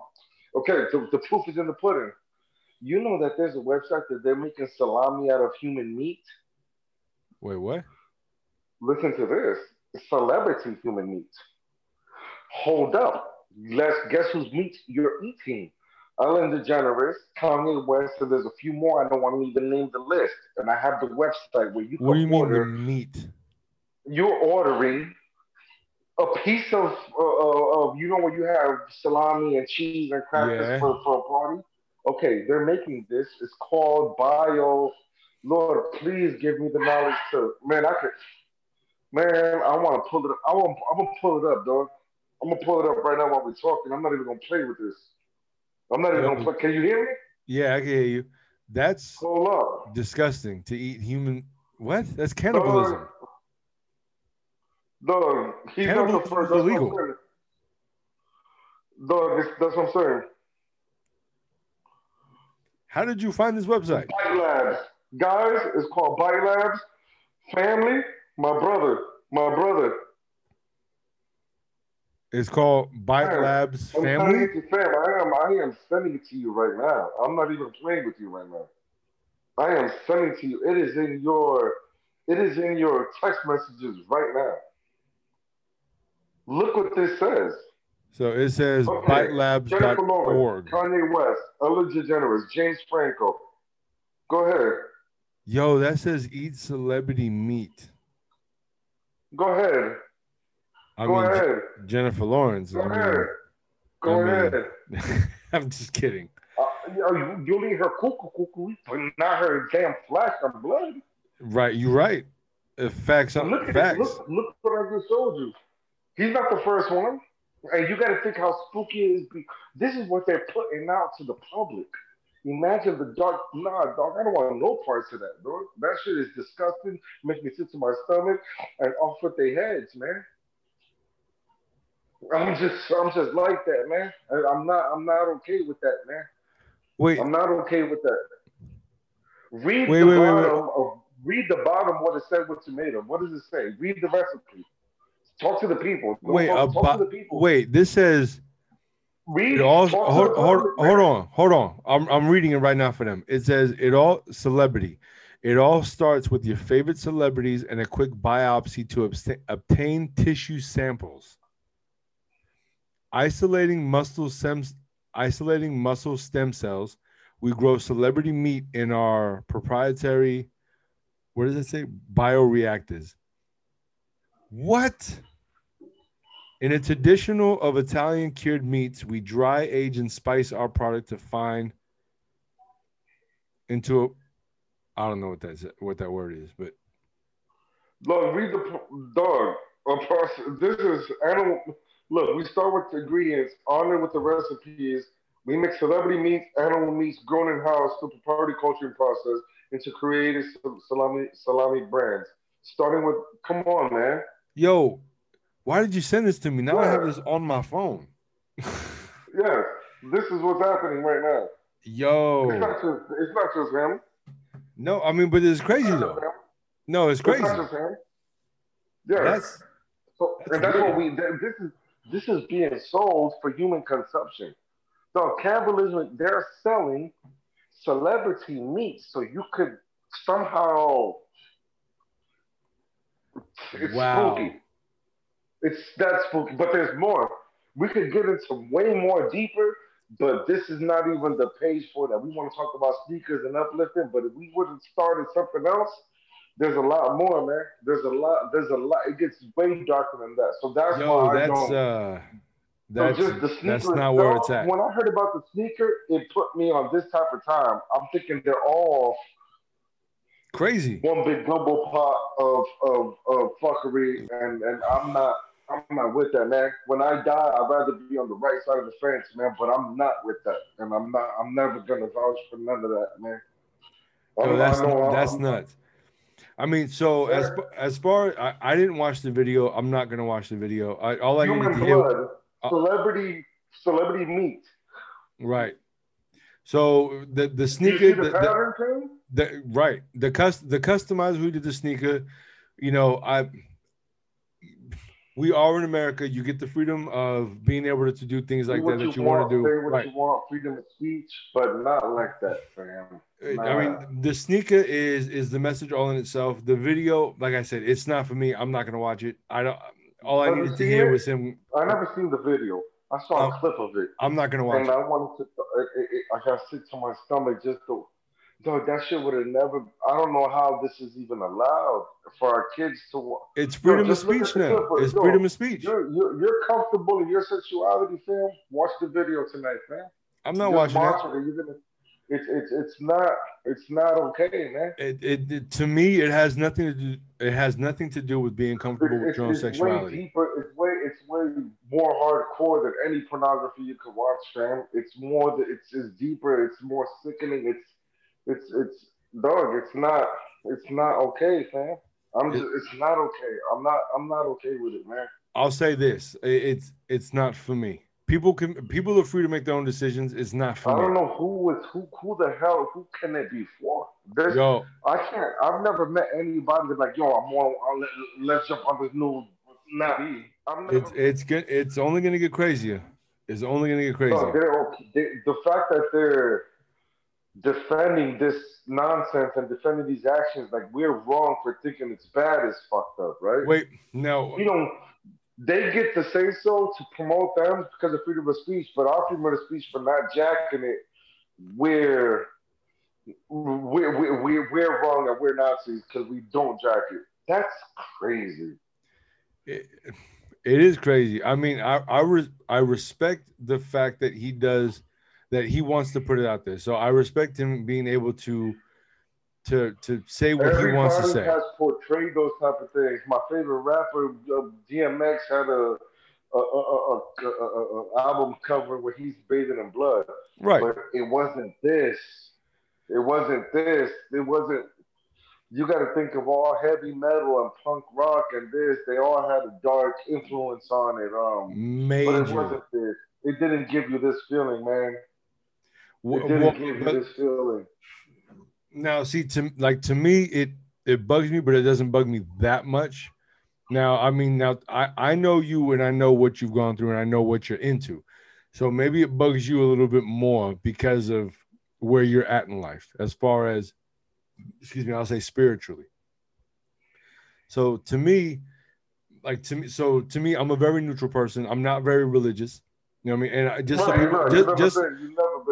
okay, the, the proof is in the pudding. You know that there's a website that they're making salami out of human meat. Wait, what? Listen to this. Celebrity human meat. Hold up. Let's guess whose meat you're eating. Ellen DeGeneres, Kanye West, and there's a few more. I don't want to even name the list. And I have the website where you can What do you mean order. the meat? You're ordering a piece of, uh, uh, of you know, when you have salami and cheese and crackers Yeah. for, for a party. Okay, they're making this. It's called Bio. Lord, please give me the knowledge to man. I could, man. I want to pull it. up. I want. I'm gonna pull it up, dog. I'm gonna pull it up right now while we're talking. I'm not even gonna play with this. I'm not even gonna. Can you hear me? Yeah, I can hear you. That's Hold up. disgusting to eat human. What? That's cannibalism. Dog, he's not the Cannibalism first. illegal. what I'm saying. Dog, that's, that's what I'm saying. How did you find this website? Bite Labs. Guys, it's called Bite Labs. Family, my brother, my brother. It's called Bite Labs I'm Family. you, fam, I am, I am sending it to you right now. I'm not even playing with you right now. I am sending to you. It is in your, it is in your text messages right now. Look what this says. So it says Okay. Bitelabs.org. Kanye West, Ellen DeGeneres, James Franco. Go ahead. Yo, that says eat celebrity meat. Go ahead. I Go mean, ahead. Jennifer Lawrence. Go I mean, ahead. Go I mean- ahead. I'm just kidding. Uh, you, you'll eat her cuckoo cuckoo, but not her damn flesh and blood. Right, you're right. Uh, Facts Look at facts. Look, look what I just told you. He's not the first one. And you got to think how spooky it is. This is what they're putting out to the public. Imagine the dark. Nah, dog. I don't want no parts of that, dog. That shit is disgusting. Makes me sick to my stomach and off with their heads, man. I'm just, I'm just like that, man. I- I'm not, I'm not okay with that, man. Wait, I'm not okay with that. Read Wait, the wait, bottom of read the bottom what it said with tomato. What does it say? Read the recipe. Talk to the people. Don't wait, talk, uh, talk to about, the people. wait. This says Read. it all. Hold, hold, hold on, hold on. I'm I'm reading it right now for them. It says it all celebrity. It all starts with your favorite celebrities and a quick biopsy to obsta- obtain tissue samples. Isolating muscle stems, isolating muscle stem cells. We grow celebrity meat in our proprietary. What does it say? Bioreactors. What? In a traditional of Italian cured meats, we dry age and spice our product to find into a. I don't know what that's what that word is, but Look, read the dog. This is animal. Look, we start with the ingredients. On it with the recipes. We mix celebrity meats, animal meats grown in house through proprietary culturing process into creative sal- salami salami brands. Starting with, come on, man. yo, why did you send this to me? Now I have this on my phone. Yes, this is what's happening right now. It's Yo, not just. It's not just him. no, I mean, but it's crazy It's though. No, it's It's crazy. not just him. Yeah. That's So, That's and that's weird. what we. th- This is this is being sold for human consumption. So cannibalism, they're selling celebrity meat, so you could somehow. It's Wow. spooky. It's that spooky, but there's more. We could get into way more deeper, but this is not even the page for that. We want to talk about sneakers and uplifting, but if we would have started something else, there's a lot more, man. There's a lot. There's a lot. It gets way darker than that. So that's yo, why I that's don't. uh, so that's just the sneaker that's not where it's at. When I heard about the sneaker, it put me on this type of time. I'm thinking they're all Crazy. one big gumbo pot of of, of fuckery, and and I'm not. I'm not with that, man. When I die, I'd rather be on the right side of the fence, man. But I'm not with that, and I'm not. I'm never gonna vouch for none of that, man. Yo, that's know that's I'm- nuts. I mean, so as as far I, I didn't watch the video. I'm not gonna watch the video. I, all I Human needed to hear, blood, uh, celebrity, celebrity meat. right? So the the sneaker, the, the the, right the cus the customizer who did the sneaker you know i we are in america you get the freedom of being able to do things like what that that you want to do say what right you want, freedom of speech, but not like that, fam. i mean the sneaker is is the message all in itself the video like i said it's not for me i'm not gonna watch it i don't all i needed to hear it? was him I never seen the video. I saw Um, a clip of it, i'm not gonna watch and it I wanted to. It, it, I got sick to my stomach just to. Dog, that shit would have never. I don't know how this is even allowed for our kids to. it's freedom of just look at speech now clip. it's Yo, freedom of speech You're, you're you're comfortable in your sexuality, fam. Watch the video tonight, fam. i'm not Just watching that it. You're gonna. It's it's it's not it's not okay, man. it, it, it to me it has nothing to do it has nothing to do with being comfortable with It's, your own it's way sexuality deeper. It's way it's way more hardcore than any pornography you could watch, fam. It's more. th- It's it's deeper. It's more sickening. It's it's it's dog. It's not. It's not okay, fam. I'm just. It's not okay. I'm not. I'm not okay with it, man. I'll say this: it's it's not for me. People can people are free to make their own decisions. It's not for me. I don't know who is who. Who the hell? Who can it be for? There's, Yo, I can't. I've never met anybody that's like, yo, I'm on. I'll let, let's jump on this new. Not me. It's it's good. It's only gonna get crazier. It's only gonna get No, crazier. okay. They, the fact that they're defending this nonsense and defending these actions like we're wrong for thinking it's bad is fucked up, right? Wait, no, You know, they get to say so to promote them because of freedom of speech, but our freedom of speech for not jacking it, we're we're we're, we're, we're wrong and we're Nazis because we don't jack it. That's crazy. it, it is crazy. I mean, I I, res, I respect the fact that he does that. He wants to put it out there. So I respect him being able to to to say what he wants to say. has portrayed those type of things. My favorite rapper, uh, DMX, had a a, a, a, a, album cover where he's bathing in blood, Right. but it wasn't this. It wasn't this. It wasn't. You got to think of all heavy metal and punk rock and this. They all had a dark influence on it. Um, but it Major. wasn't this. It didn't give you this feeling, man. It didn't wha- give you this feeling. now see to like to me it it bugs me but it doesn't bug me that much. Now i mean now i i know you and i know what you've gone through and i know what you're into. So maybe it bugs you a little bit more because of where you're at in life as far as excuse me i'll say spiritually. So to me like to me so to me i'm a very neutral person. I'm not very religious. You know what i mean? And I, just Right, people, just, just,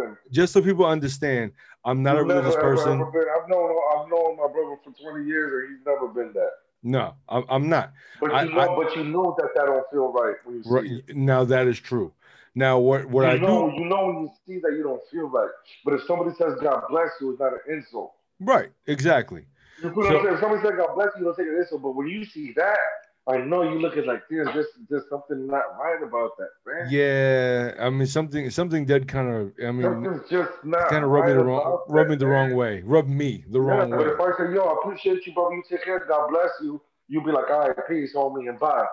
been. You've never been. just so people understand i'm not a You've never, religious ever, person ever. I've known I've known my brother for twenty years, and he's never been that. No, I'm, I'm not. But I- you know, I- but you know that that don't feel right when you Right now, that is true. Now, what what you I know, do, you know when you see that you don't feel right. But if somebody says God bless you, it's not an insult. right? Exactly. You what So-? If somebody says God bless you, you don't take it an insult. But when you see that, I know you look at like, there's there's something not right about that, man. Yeah, I mean something something did kind of. I mean, Something's just not kind of rubbed me the wrong, rubbed me the man. wrong way, rubbed me the Yeah, wrong but way. if I say, yo, I appreciate you, brother, you take care, God bless you, you'll be like, all right, peace, homie, and bye.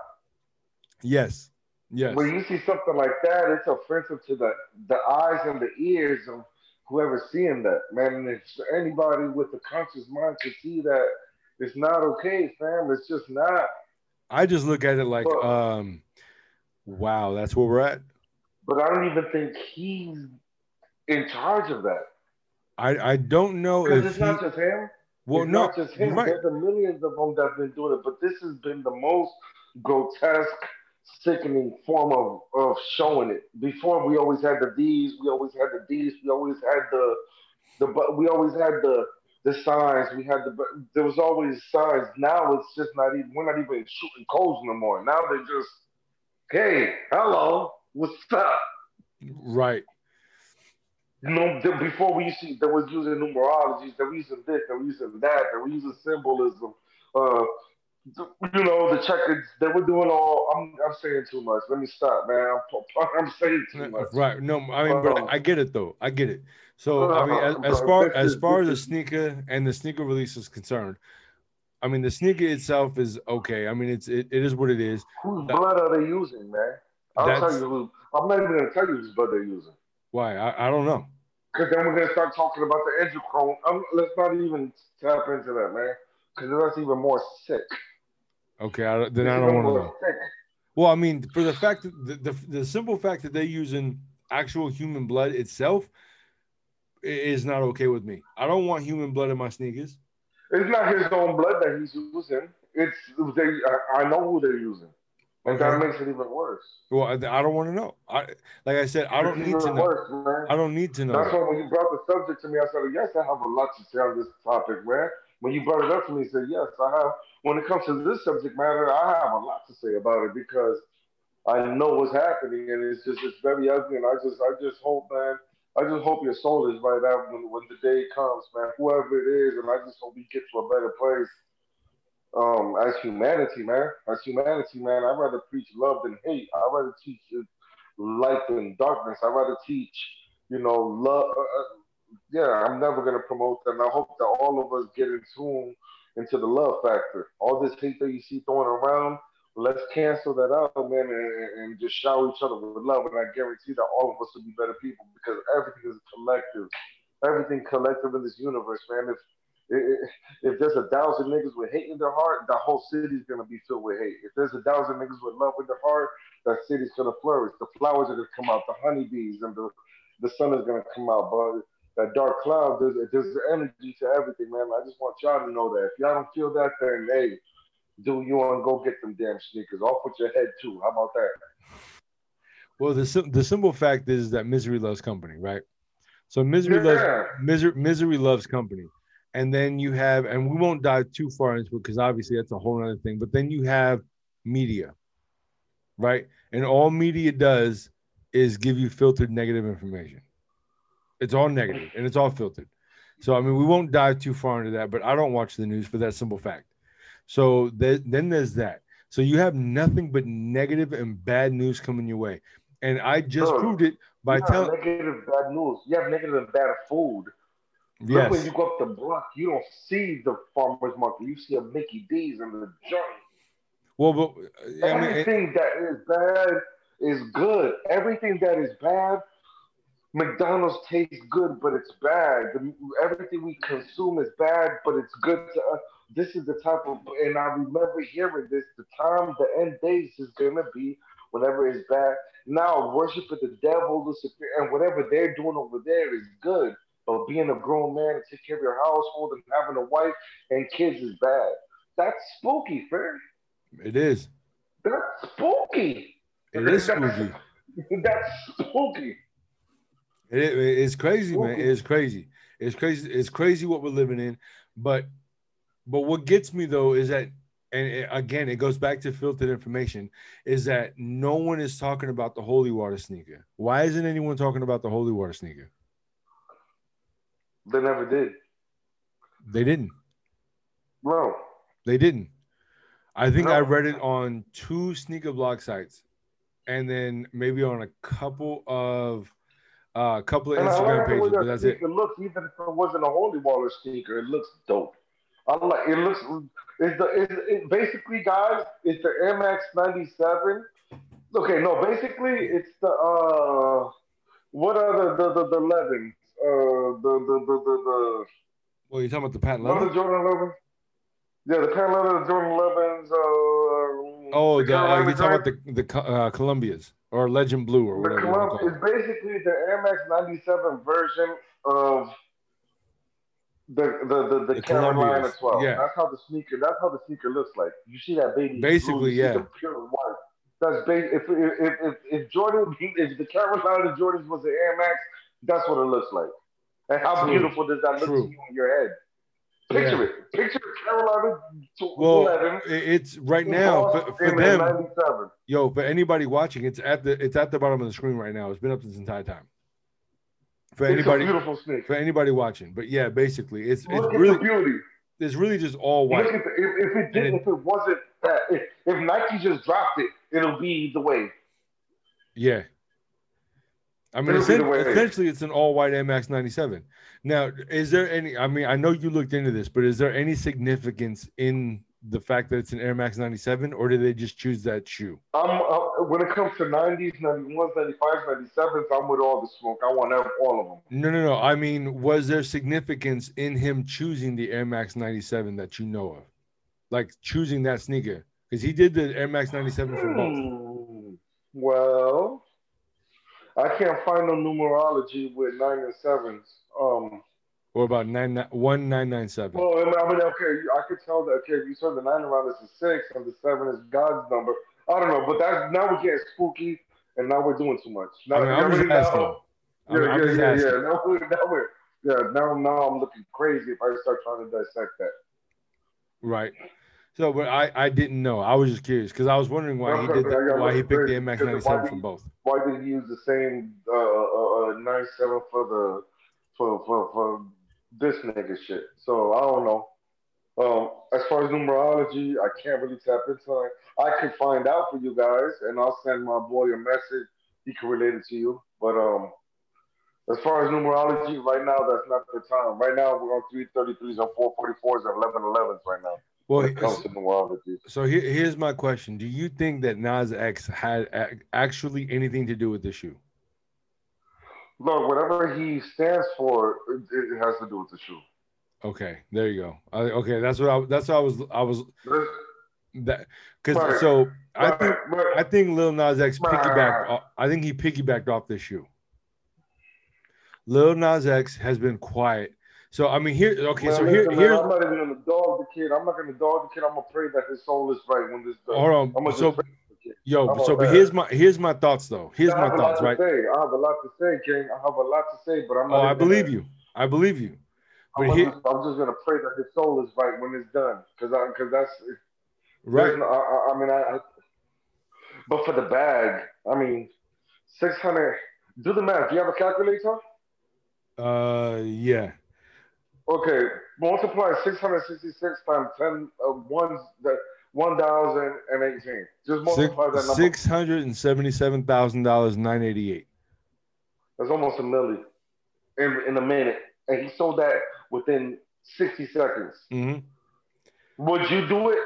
Yes, yes, When you see something like that, it's offensive to the, the eyes and the ears of whoever's seeing that, man. And if anybody with a conscious mind could see that, it's not okay, fam. It's just not. I just look at it like, Well- um, wow, that's where we're at. But I don't even think he's in charge of that. I I don't know Because if it's he. not just him. Well, it's no, not just him. right. There's a millions of them that've been doing it, but this has been the most grotesque, sickening form of, of showing it. Before we always had the D's, we always had the D's, we always had the the but we always had the the signs. We had the there was always signs. Now it's just not even we're not even shooting codes no more. Now they're just hey, hello, what's up? Right. You know, before we used to, they was using numerologies, they were using this, they were using that, they were using symbolism. Uh, you know, the checkers, they were doing all. I'm, I'm saying too much. Let me stop, man. I'm, I'm saying too much. Right. No, I mean, but Um, I get it though. I get it. So I mean, as, uh, as far as far as the sneaker and the sneaker release is concerned, I mean, the sneaker itself is okay. I mean, it's it, it is what it is. Whose blood are they using, man? I'll tell you. Who, I'm not even gonna tell you whose blood they're using. Why? I, I don't know. Because then we're gonna start talking about the adrenochrome. Um, let's not even tap into that, man. Because that's even more sick. Okay, I, don't- then I don't want to know. sick. Well, I mean, for the fact that the, the the simple fact that they're using actual human blood itself is not okay with me. I don't want human blood in my sneakers. It's not his own blood that he's using. It's they. I, I know who they're using, and that makes it even worse. Well, I, I don't want to know. I like I said, I don't It's need to know. worse. I don't need to know. That's why when you brought the subject to me, I said, yes, I have a lot to say on this topic, man. When you brought it up to me, I said, yes, I have. When it comes to this subject matter, I have a lot to say about it because I know what's happening, and it's just it's very ugly. And I just I just hope, man, I just hope your soul is right out when when the day comes, man. Whoever it is, and I just hope we get to a better place. Um, as humanity, man, as humanity, man, I'd rather preach love than hate. I'd rather teach light than darkness. I'd rather teach, you know, love. Uh, uh, yeah, I'm never gonna promote that. And I hope that all of us get in tune into the love factor. All this hate that you see throwing around, let's cancel that out, man, and, and just shower each other with love. And I guarantee that all of us will be better people because everything is collective. Everything collective in this universe, man. If if, there's a thousand niggas with hate in their heart, the whole city's gonna be filled with hate. If there's a thousand niggas with love in their heart, that city's gonna flourish. The flowers are gonna come out, the honeybees, and the the sun is gonna come out. But that dark cloud, there's there's energy to everything, man. I just want y'all to know that. If y'all don't feel that, then hey, do you want to go get them damn sneakers? Off with your head too. How about that? Well, the the simple fact is that misery loves company, right? So misery Yeah. loves misery misery loves company, and then you have, and we won't dive too far into it because obviously that's a whole other thing. But then you have media, right? And all media does is give you filtered negative information. It's all negative and it's all filtered. So I mean, we won't dive too far into that. But I don't watch the news for that simple fact. So there, then there's that. So you have nothing but negative and bad news coming your way. And I just Bro, proved it by telling negative bad news. You have negative and bad food. Look yes. when you go up the block, you don't see the farmers market. You see a Mickey D's and the joint. Well, but I mean, it- Everything that is bad is good. Everything that is bad, McDonald's tastes good, but it's bad. The, everything we consume is bad, but it's good to us. This is the type of, and I remember hearing this. The time, the end days is gonna be whenever it's bad. Now worship worshiping the devil, Lucifer, and whatever they're doing over there is good. But being a grown man and take care of your household and having a wife and kids is bad. That's spooky, fam. it is. That's spooky. It is spooky. That's spooky. It, it- it's crazy, man. Spooky. It's crazy. It's crazy. It's crazy what we're living in. But but what gets me though is that and it- again, it goes back to filtered information, is that no one is talking about the holy water sneaker. Why isn't anyone talking about the holy water sneaker? They never did. They didn't. Bro, They didn't. I think No. I read it on two sneaker blog sites, and then maybe on a couple of uh, a couple of and Instagram like the way pages, but that that's it. sneaker looks, even if it wasn't a holy water sneaker, it looks dope. I like it. Looks it's the it's, it, basically, guys. It's the Air Max '97. Okay, no, basically it's the uh, what are the the the, the 11s? Uh, the the the the, the Well, you're talking about the patent what leather? the Jordan 11s? Yeah, the patent leather, the Jordan 11s. Uh, Oh, the, uh, you're talking about the the uh, Columbias or Legend Blue or whatever. wanna Colum- it. is basically the Air Max 97 version of the the the, the, The Carolina Columbias, 12. yeah. That's how the sneaker. That's how the sneaker looks like. You see that baby. Basically, see yeah. The pure white. That's ba- if, if if if Jordan if the Carolina of the Jordans was the Air Max, that's what it looks like. And how True. beautiful does that look True. to you in your head? Picture Yeah. it. Picture Carolina Well, 11 it's right now for, for them. Yo, for anybody watching, it's at the it's at the bottom of the screen right now. It's been up this entire time. For It's anybody beautiful sneaker. for anybody watching, but yeah, basically, it's it's Look at really the beauty. it's really just all Look white. at the, if, if it did, And it- if it wasn't that, if, if Nike just dropped it, it'll be the way. Yeah, I mean, It'll be the essen- way it is. essentially, it's an all white Air Max 97. Now, is there any? I mean, I know you looked into this, but is there any significance in the fact that it's an Air Max 97, or did they just choose that shoe? I'm uh, when it comes to 90s, 91s, 95s, 97s, I'm with all the smoke. I want all of them. No, no, no. I mean, was there significance in him choosing the Air Max 97 that you know of? Like choosing that sneaker? Because he did the Air Max 97 for both. Hmm. Well, I can't find no numerology with nine and sevens. Um, Or about nine, nine- 1997. well, I mean, I mean, okay, I could tell that. Okay, if you said the nine around is a six, and the seven is God's number. I don't know, but that's now we're getting spooky, and now we're doing too much. Now, I mean, I'm just now- asking. Yeah, I'm yeah, yeah, asking. yeah. Now we're, now we're, yeah, now, now I'm looking crazy if I start trying to dissect that. Right. So, but I, I didn't know. I was just curious because I was wondering why he did I that, why he picked the Max 97 did for both. Why did he use the same uh, uh, uh, nine seven for the for for for this nigga shit? So I don't know. Um, as far as numerology, I can't really tap into it. I could find out for you guys, and I'll send my boy a message. He can relate it to you. But um, as far as numerology, right now that's not the time. Right now we're on three thirty threes and four forty fours and eleven elevens right now. Well, it comes to numerology. So here, here's my question: Do you think that Nas X had actually anything to do with the shoe? Look, whatever he stands for, it, it has to do with the shoe. Okay, there you go. I, okay, that's what I that's what I was I was that because so I think. I think Lil Nas X piggybacked. I think he piggybacked off this shoe. Lil Nas X has been quiet. So I mean here okay, Man, so here man, here's I'm not even gonna dog the kid. I'm not gonna dog the kid. I'm gonna pray that his soul is right when this. Does. hold on. So pray for the kid. Yo, How so but that? here's my here's my thoughts though. Here's my thoughts, right? say. I have a lot to say, King. I have a lot to say, but I'm Oh. I believe you. I believe you. I'm, But here just, I'm just gonna pray that his soul is right when it's done, because I, because that's right. no- I, I, mean, I, I. But for the bag, I mean, six hundred. Do the math. Do you have a calculator? Uh yeah. Okay, multiply 666 times 10, uh, ones, the 1,018. Just multiply that number. Six hundred and seventy-seven thousand dollars, nine eighty-eight. That's almost a million in, in a minute. And he sold that within 60 seconds. Mm-hmm. Would you do it?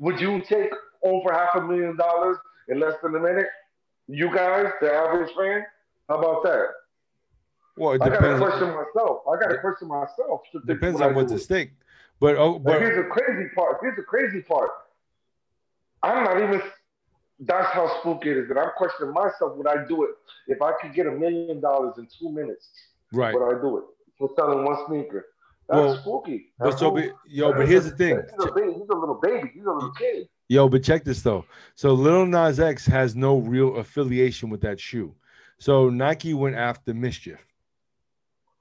Would you take over half a million dollars in less than a minute? You guys, the average fan? How about that? Well, it I got to depends. question myself. I got to question myself. Depends on what's at stake. But oh, But but here's the crazy part. Here's the crazy part. I'm not even. That's how spooky it is. That I'm questioning myself. Would I do it if I could get a million dollars in two minutes? right. Would I do it for selling one sneaker? That's Well, spooky. But That's so, yo, but here's the thing. He's a, baby. He's a little baby. He's a little kid. Yo, but check this though. So Lil Nas X has no real affiliation with that shoe. So Nike went after MSCHF.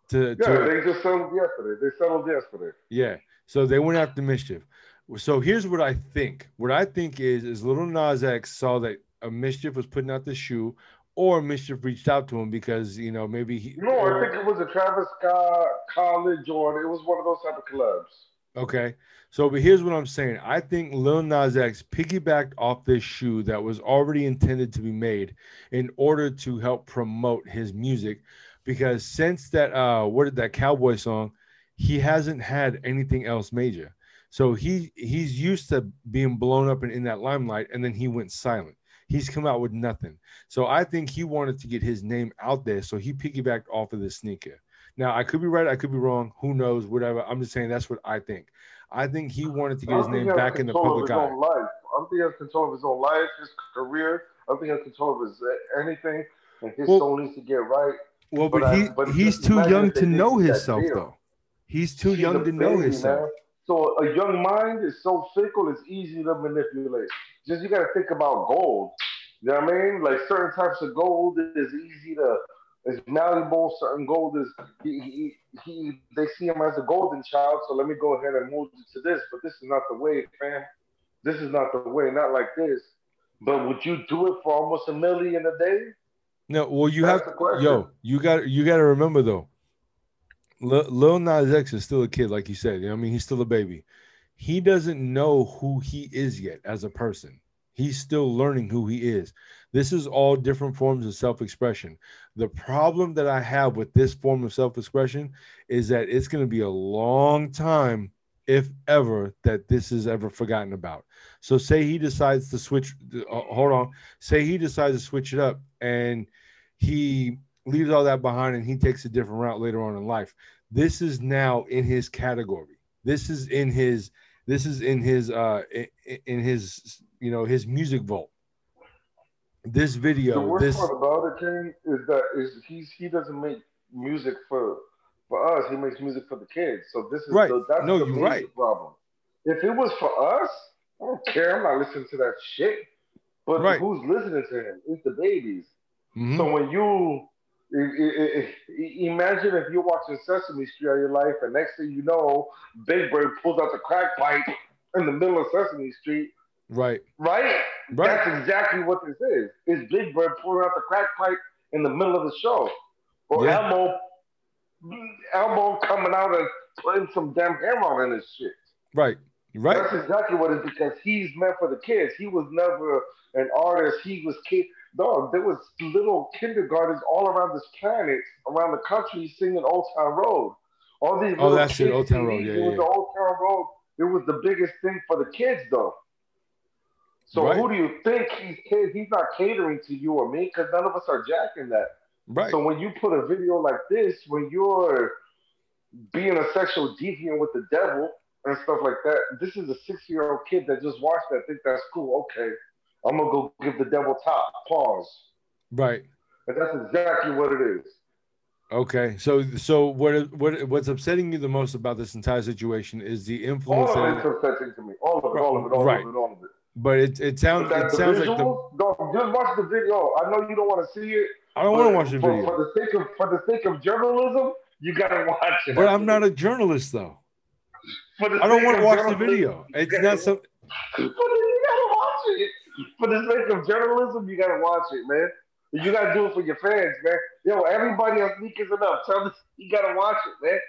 To, Yeah, to they just settled yesterday. They settled yesterday. yeah. So they went after MSCHF. So here's what I think. What I think is is Lil Nas X saw that a MSCHF was putting out the shoe, or MSCHF reached out to him because you know maybe he. No, I think it was a Travis Scott college or it was one of those type of clubs. Okay. So, but here's what I'm saying. I think Lil Nas X piggybacked off this shoe that was already intended to be made in order to help promote his music. Because since that, uh, what did that cowboy song, he hasn't had anything else major. So he he's used to being blown up and in that limelight, and then he went silent. He's come out with nothing. So I think he wanted to get his name out there. So he piggybacked off of the sneaker. Now I could be right, I could be wrong. Who knows? Whatever. I'm just saying that's what I think. I think he wanted to get his name back in the public eye. life. I don't think he has control of his own life, his career. I don't think he has control of his uh, anything. And his Well- soul needs to get right. Well, But but, I- he but he's too young to know himself deal. though. He's too He's young to know himself. man. So a young mind is so fickle, it's easy to manipulate. Just you got to think about gold. You know what I mean? Like certain types of gold is easy to, is malleable. Certain gold is he, he, he they see him as a golden child. So let me go ahead and move to this. But this is not the way, fam. This is not the way. Not like this. But would you do it for almost a million a day? No, well, you That's have the question. yo, you got you got to remember though. Lil, Lil Nas X is still a kid, like you said. You know, I mean, he's still a baby. He doesn't know who he is yet as a person. He's still learning who he is. This is all different forms of self-expression. The problem that I have with this form of self-expression is that it's going to be a long time, if ever, that this is ever forgotten about. So, say he decides to switch. Uh, hold on. Say he decides to switch it up, and he leaves all that behind, and he takes a different route later on in life. This is now in his category. This is in his. This is in his. Uh, in, his. You know, his music vault. This video. The worst This. part about it, King, is that is he's he doesn't make music for for us. He makes music for the kids. So this is Right. the, that's No, the you're right. problem. If it was for us, I don't care. I'm not listening to that shit. But Right. who's listening to him? It's the babies. Mhm. So when you imagine if you're watching Sesame Street all your life, and next thing you know, Big Bird pulls out the crack pipe in the middle of Sesame Street, Right. right? Right. That's exactly what this is. It's Big Bird pulling out the crack pipe in the middle of the show, or Yeah. Elmo, Elmo coming out and putting some damn on in his shit. Right. Right. That's exactly what it is because he's meant for the kids. He was never an artist. He was kid. Dog, there was little kindergartens all around this planet, around the country, singing Old Town Road. All these Oh, that's it, kids Old Town Road, yeah, it was the Old Town Road. It was the biggest thing for the kids, though. So Right. who do you think he's ca- he's not catering to you or me? Because none of us are jacking that. Right. So when you put a video like this, when you're being a sexual deviant with the devil and stuff like that, this is a six-year-old kid that just watched that. Think that's cool. Okay, I'm gonna go give the devil top. Pause. Right. And that's exactly what it is. Okay. So so what what what's upsetting you the most about this entire situation is the influence. All of it's upsetting to me. All of it. All of it. All Right. of it. All of it. but it it sounds it sounds like the dog, just watch the video. I know you don't want to see it. I don't want to watch the for, video. For the sake of for the sake of journalism, you gotta watch it. But I'm not a journalist though. For I don't want to watch the video. It's not some But you gotta watch it. For the sake of journalism, you gotta watch it, man. You gotta do it for your fans, man. Yo, everybody on sneakers enough. Tell us you gotta watch it, man.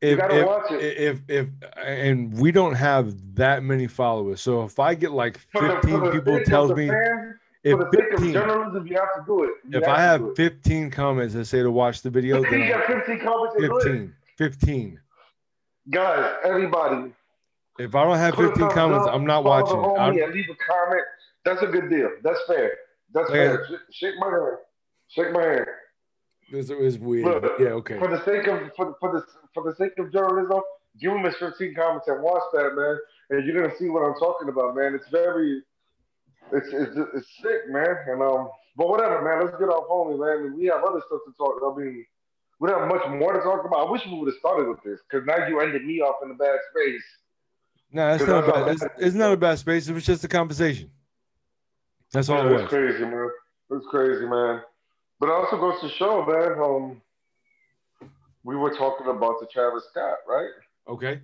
if, gotta if, watch it. if if and we don't have that many followers. So if I get like For the, 15 people tells me fans, if for the sake of 15 journalism, you have to do it. You if have I have 15 comments that say to watch the video, then you got 15 comments. and do it. 15 15. Guys, everybody. If I don't have 15 comments, up, I'm not watching I'm- leave a comment. That's a good deal. That's fair. That's fair. Sh- Shake my hand. Shake my hand. This is weird. Look, yeah, okay. For the sake of for, for the for the sake of journalism, give him his 15 comments and watch that, man, and you're gonna see what I'm talking about, man. It's very, it's it's, it's sick, man. And um, but whatever, man. Let's get off homie, man. We have other stuff to talk. I mean, we don't have much more to talk about. I wish we would have started with this because now you ended me off in a bad space. No, it's not a bad. It's, it's not a bad space. It was just a conversation. That's all Yeah, it was. crazy, man. It's crazy, man. But it also goes to show, man. Um, we were talking about the Travis Scott, right? Okay.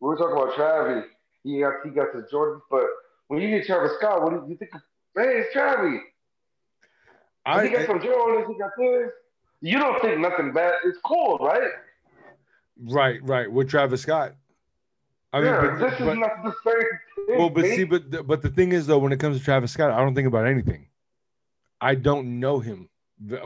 We were talking about Travis. He got he got the Jordan, but when you hear Travis Scott, what do you think? Of, hey, it's Travis. I he got some Jordans. He got this. You don't think nothing bad? It's cool, right? right, right. With Travis Scott. I mean, yeah, but, this but- is not the same thing. well, but see, but the- but the thing is though, when it comes to Travis Scott, I don't think about anything. I don't know him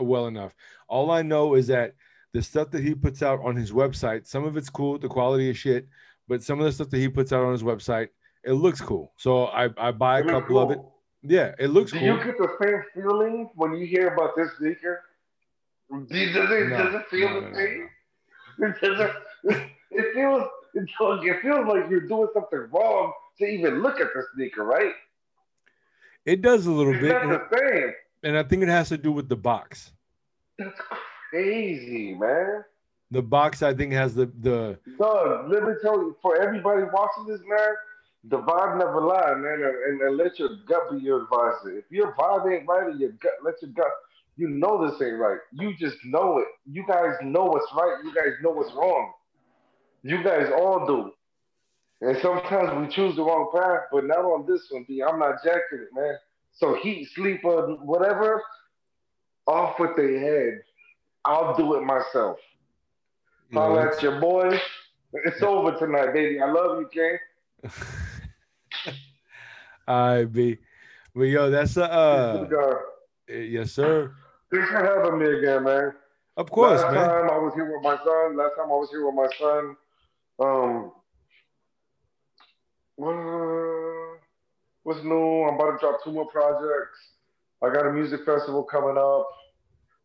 well enough. All I know is that the stuff that he puts out on his website, some of it's cool, the quality is shit, but some of the stuff that he puts out on his website, it looks cool. So I I buy a It couple of it. Yeah, it looks Do cool. you get the same feeling when you hear about this sneaker? Does it, No, does it feel no, the no, same? It, doesn't- it feels it feels it feels like you're doing something wrong to even look at the sneaker, right? It does a little It's bit, and, the same. and I think it has to do with the box. That's crazy, man. The box, I think, has the the Doug, let me tell you, for everybody watching this, man, the vibe never lies, man, and, and, and let your gut be your advisor. If your vibe ain't right, or your gut, let your gut, you know this ain't right. You just know it. You guys know what's right. You guys know what's wrong. You guys all do. And sometimes we choose the wrong path, but not on this one, B. I'm not jacking it, man. So heat, sleeper, whatever, off with their head. I'll do it myself. Holla it's- at your boy. It's over tonight, baby. I love you, King. All right, B. But yo, that's a uh, yes, sir. Thanks for having me again, man. Of course, last man. time I was here with my son. Last time I was here with my son. Um, what- what's new? I'm about to drop two more projects. I got a music festival coming up.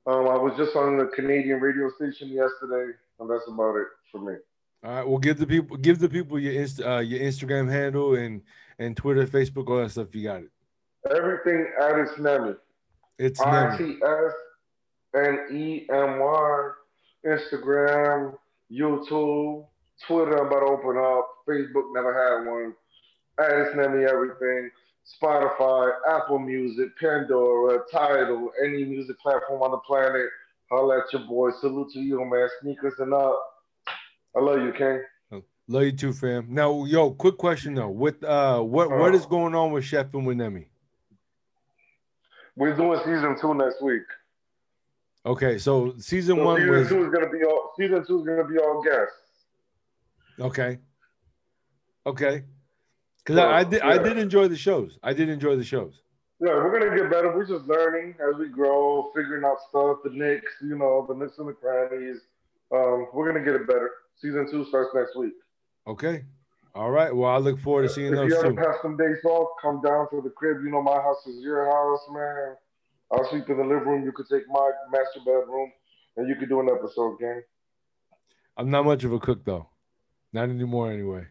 Um, I was just on the Canadian radio station yesterday, and that's about it for me. All right, well, give the people give the people your inst- uh, your Instagram handle and and Twitter, Facebook, all that stuff. You got it. Everything at its Nemy. It's I. T S N E M Y. Instagram, YouTube, Twitter. I'm about to open up. Facebook never had one. Its Nemy everything. Spotify, Apple Music, Pandora, Tidal, any music platform on the planet. Holla at your boy. Salute to you, man. Sneakers and up. I love you, King. Love you too, fam. Now, yo, quick question though. With uh, what what is going on with Chef and with Nemy? We're doing season two next week. Okay, so season So one season was two is gonna be all season two is gonna be all guests. Okay, okay. Because I, I did I did enjoy the shows. I did enjoy the shows. Yeah, we're gonna get better. We're just learning as we grow, figuring out stuff, the nicks, you know, the nicks and the crannies. Um, we're gonna get it better. Season two starts next week. Okay, all right. Well, I look forward to seeing if those you ever have some days off, come down to the crib. You know, my house is your house, man. I'll sleep in the living room. You could take my master bedroom, and you could do an episode, gang. I'm not much of a cook though, not anymore anyway.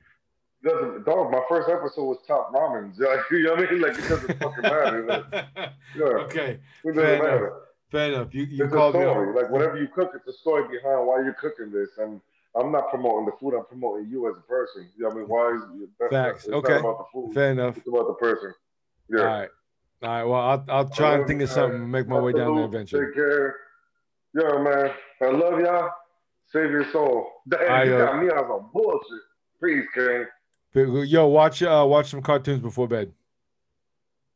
Doesn't dog? My first episode was top ramen. Like, you know what I mean? Like it doesn't fucking matter. Like, yeah, Okay, it doesn't fair enough. matter. Fair enough. You you It's a called me. story. Like whatever you cook, it's a story behind why you're cooking this. And I'm not promoting the food. I'm promoting you as a person. You know what I mean? Why is that's, Facts. Okay. about the food. Fair enough. It's about the person. Yeah. All right. All right. Well, I'll I'll try and think of something and make my way down there eventually. Take care. Yo, man. I love y'all. Save your soul. Damn, I, you uh, got me on some bullshit. Please, King. Yo, watch uh watch some cartoons before bed.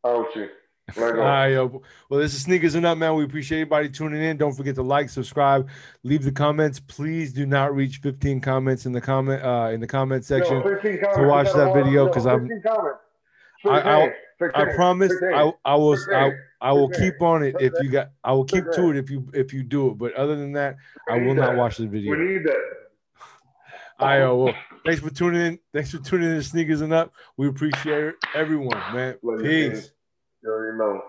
Ouchie. Let All right, yo. Well, this is Sneakers and Up, man. We appreciate everybody tuning in. Don't forget to like, subscribe, leave the comments. Please do not reach 15 comments in the comment uh in the comment section 15 to watch that video because I'm 15 comments. I, I, I promise 15. I, I will I, I will 15, keep on it if you got I will keep to it if you if you do it. But other than that, I will not that. watch the video. We need that. Right, yo, well, thanks for tuning in. Thanks for tuning in to Sneakers and Up. We appreciate everyone, man. Peace. You already know.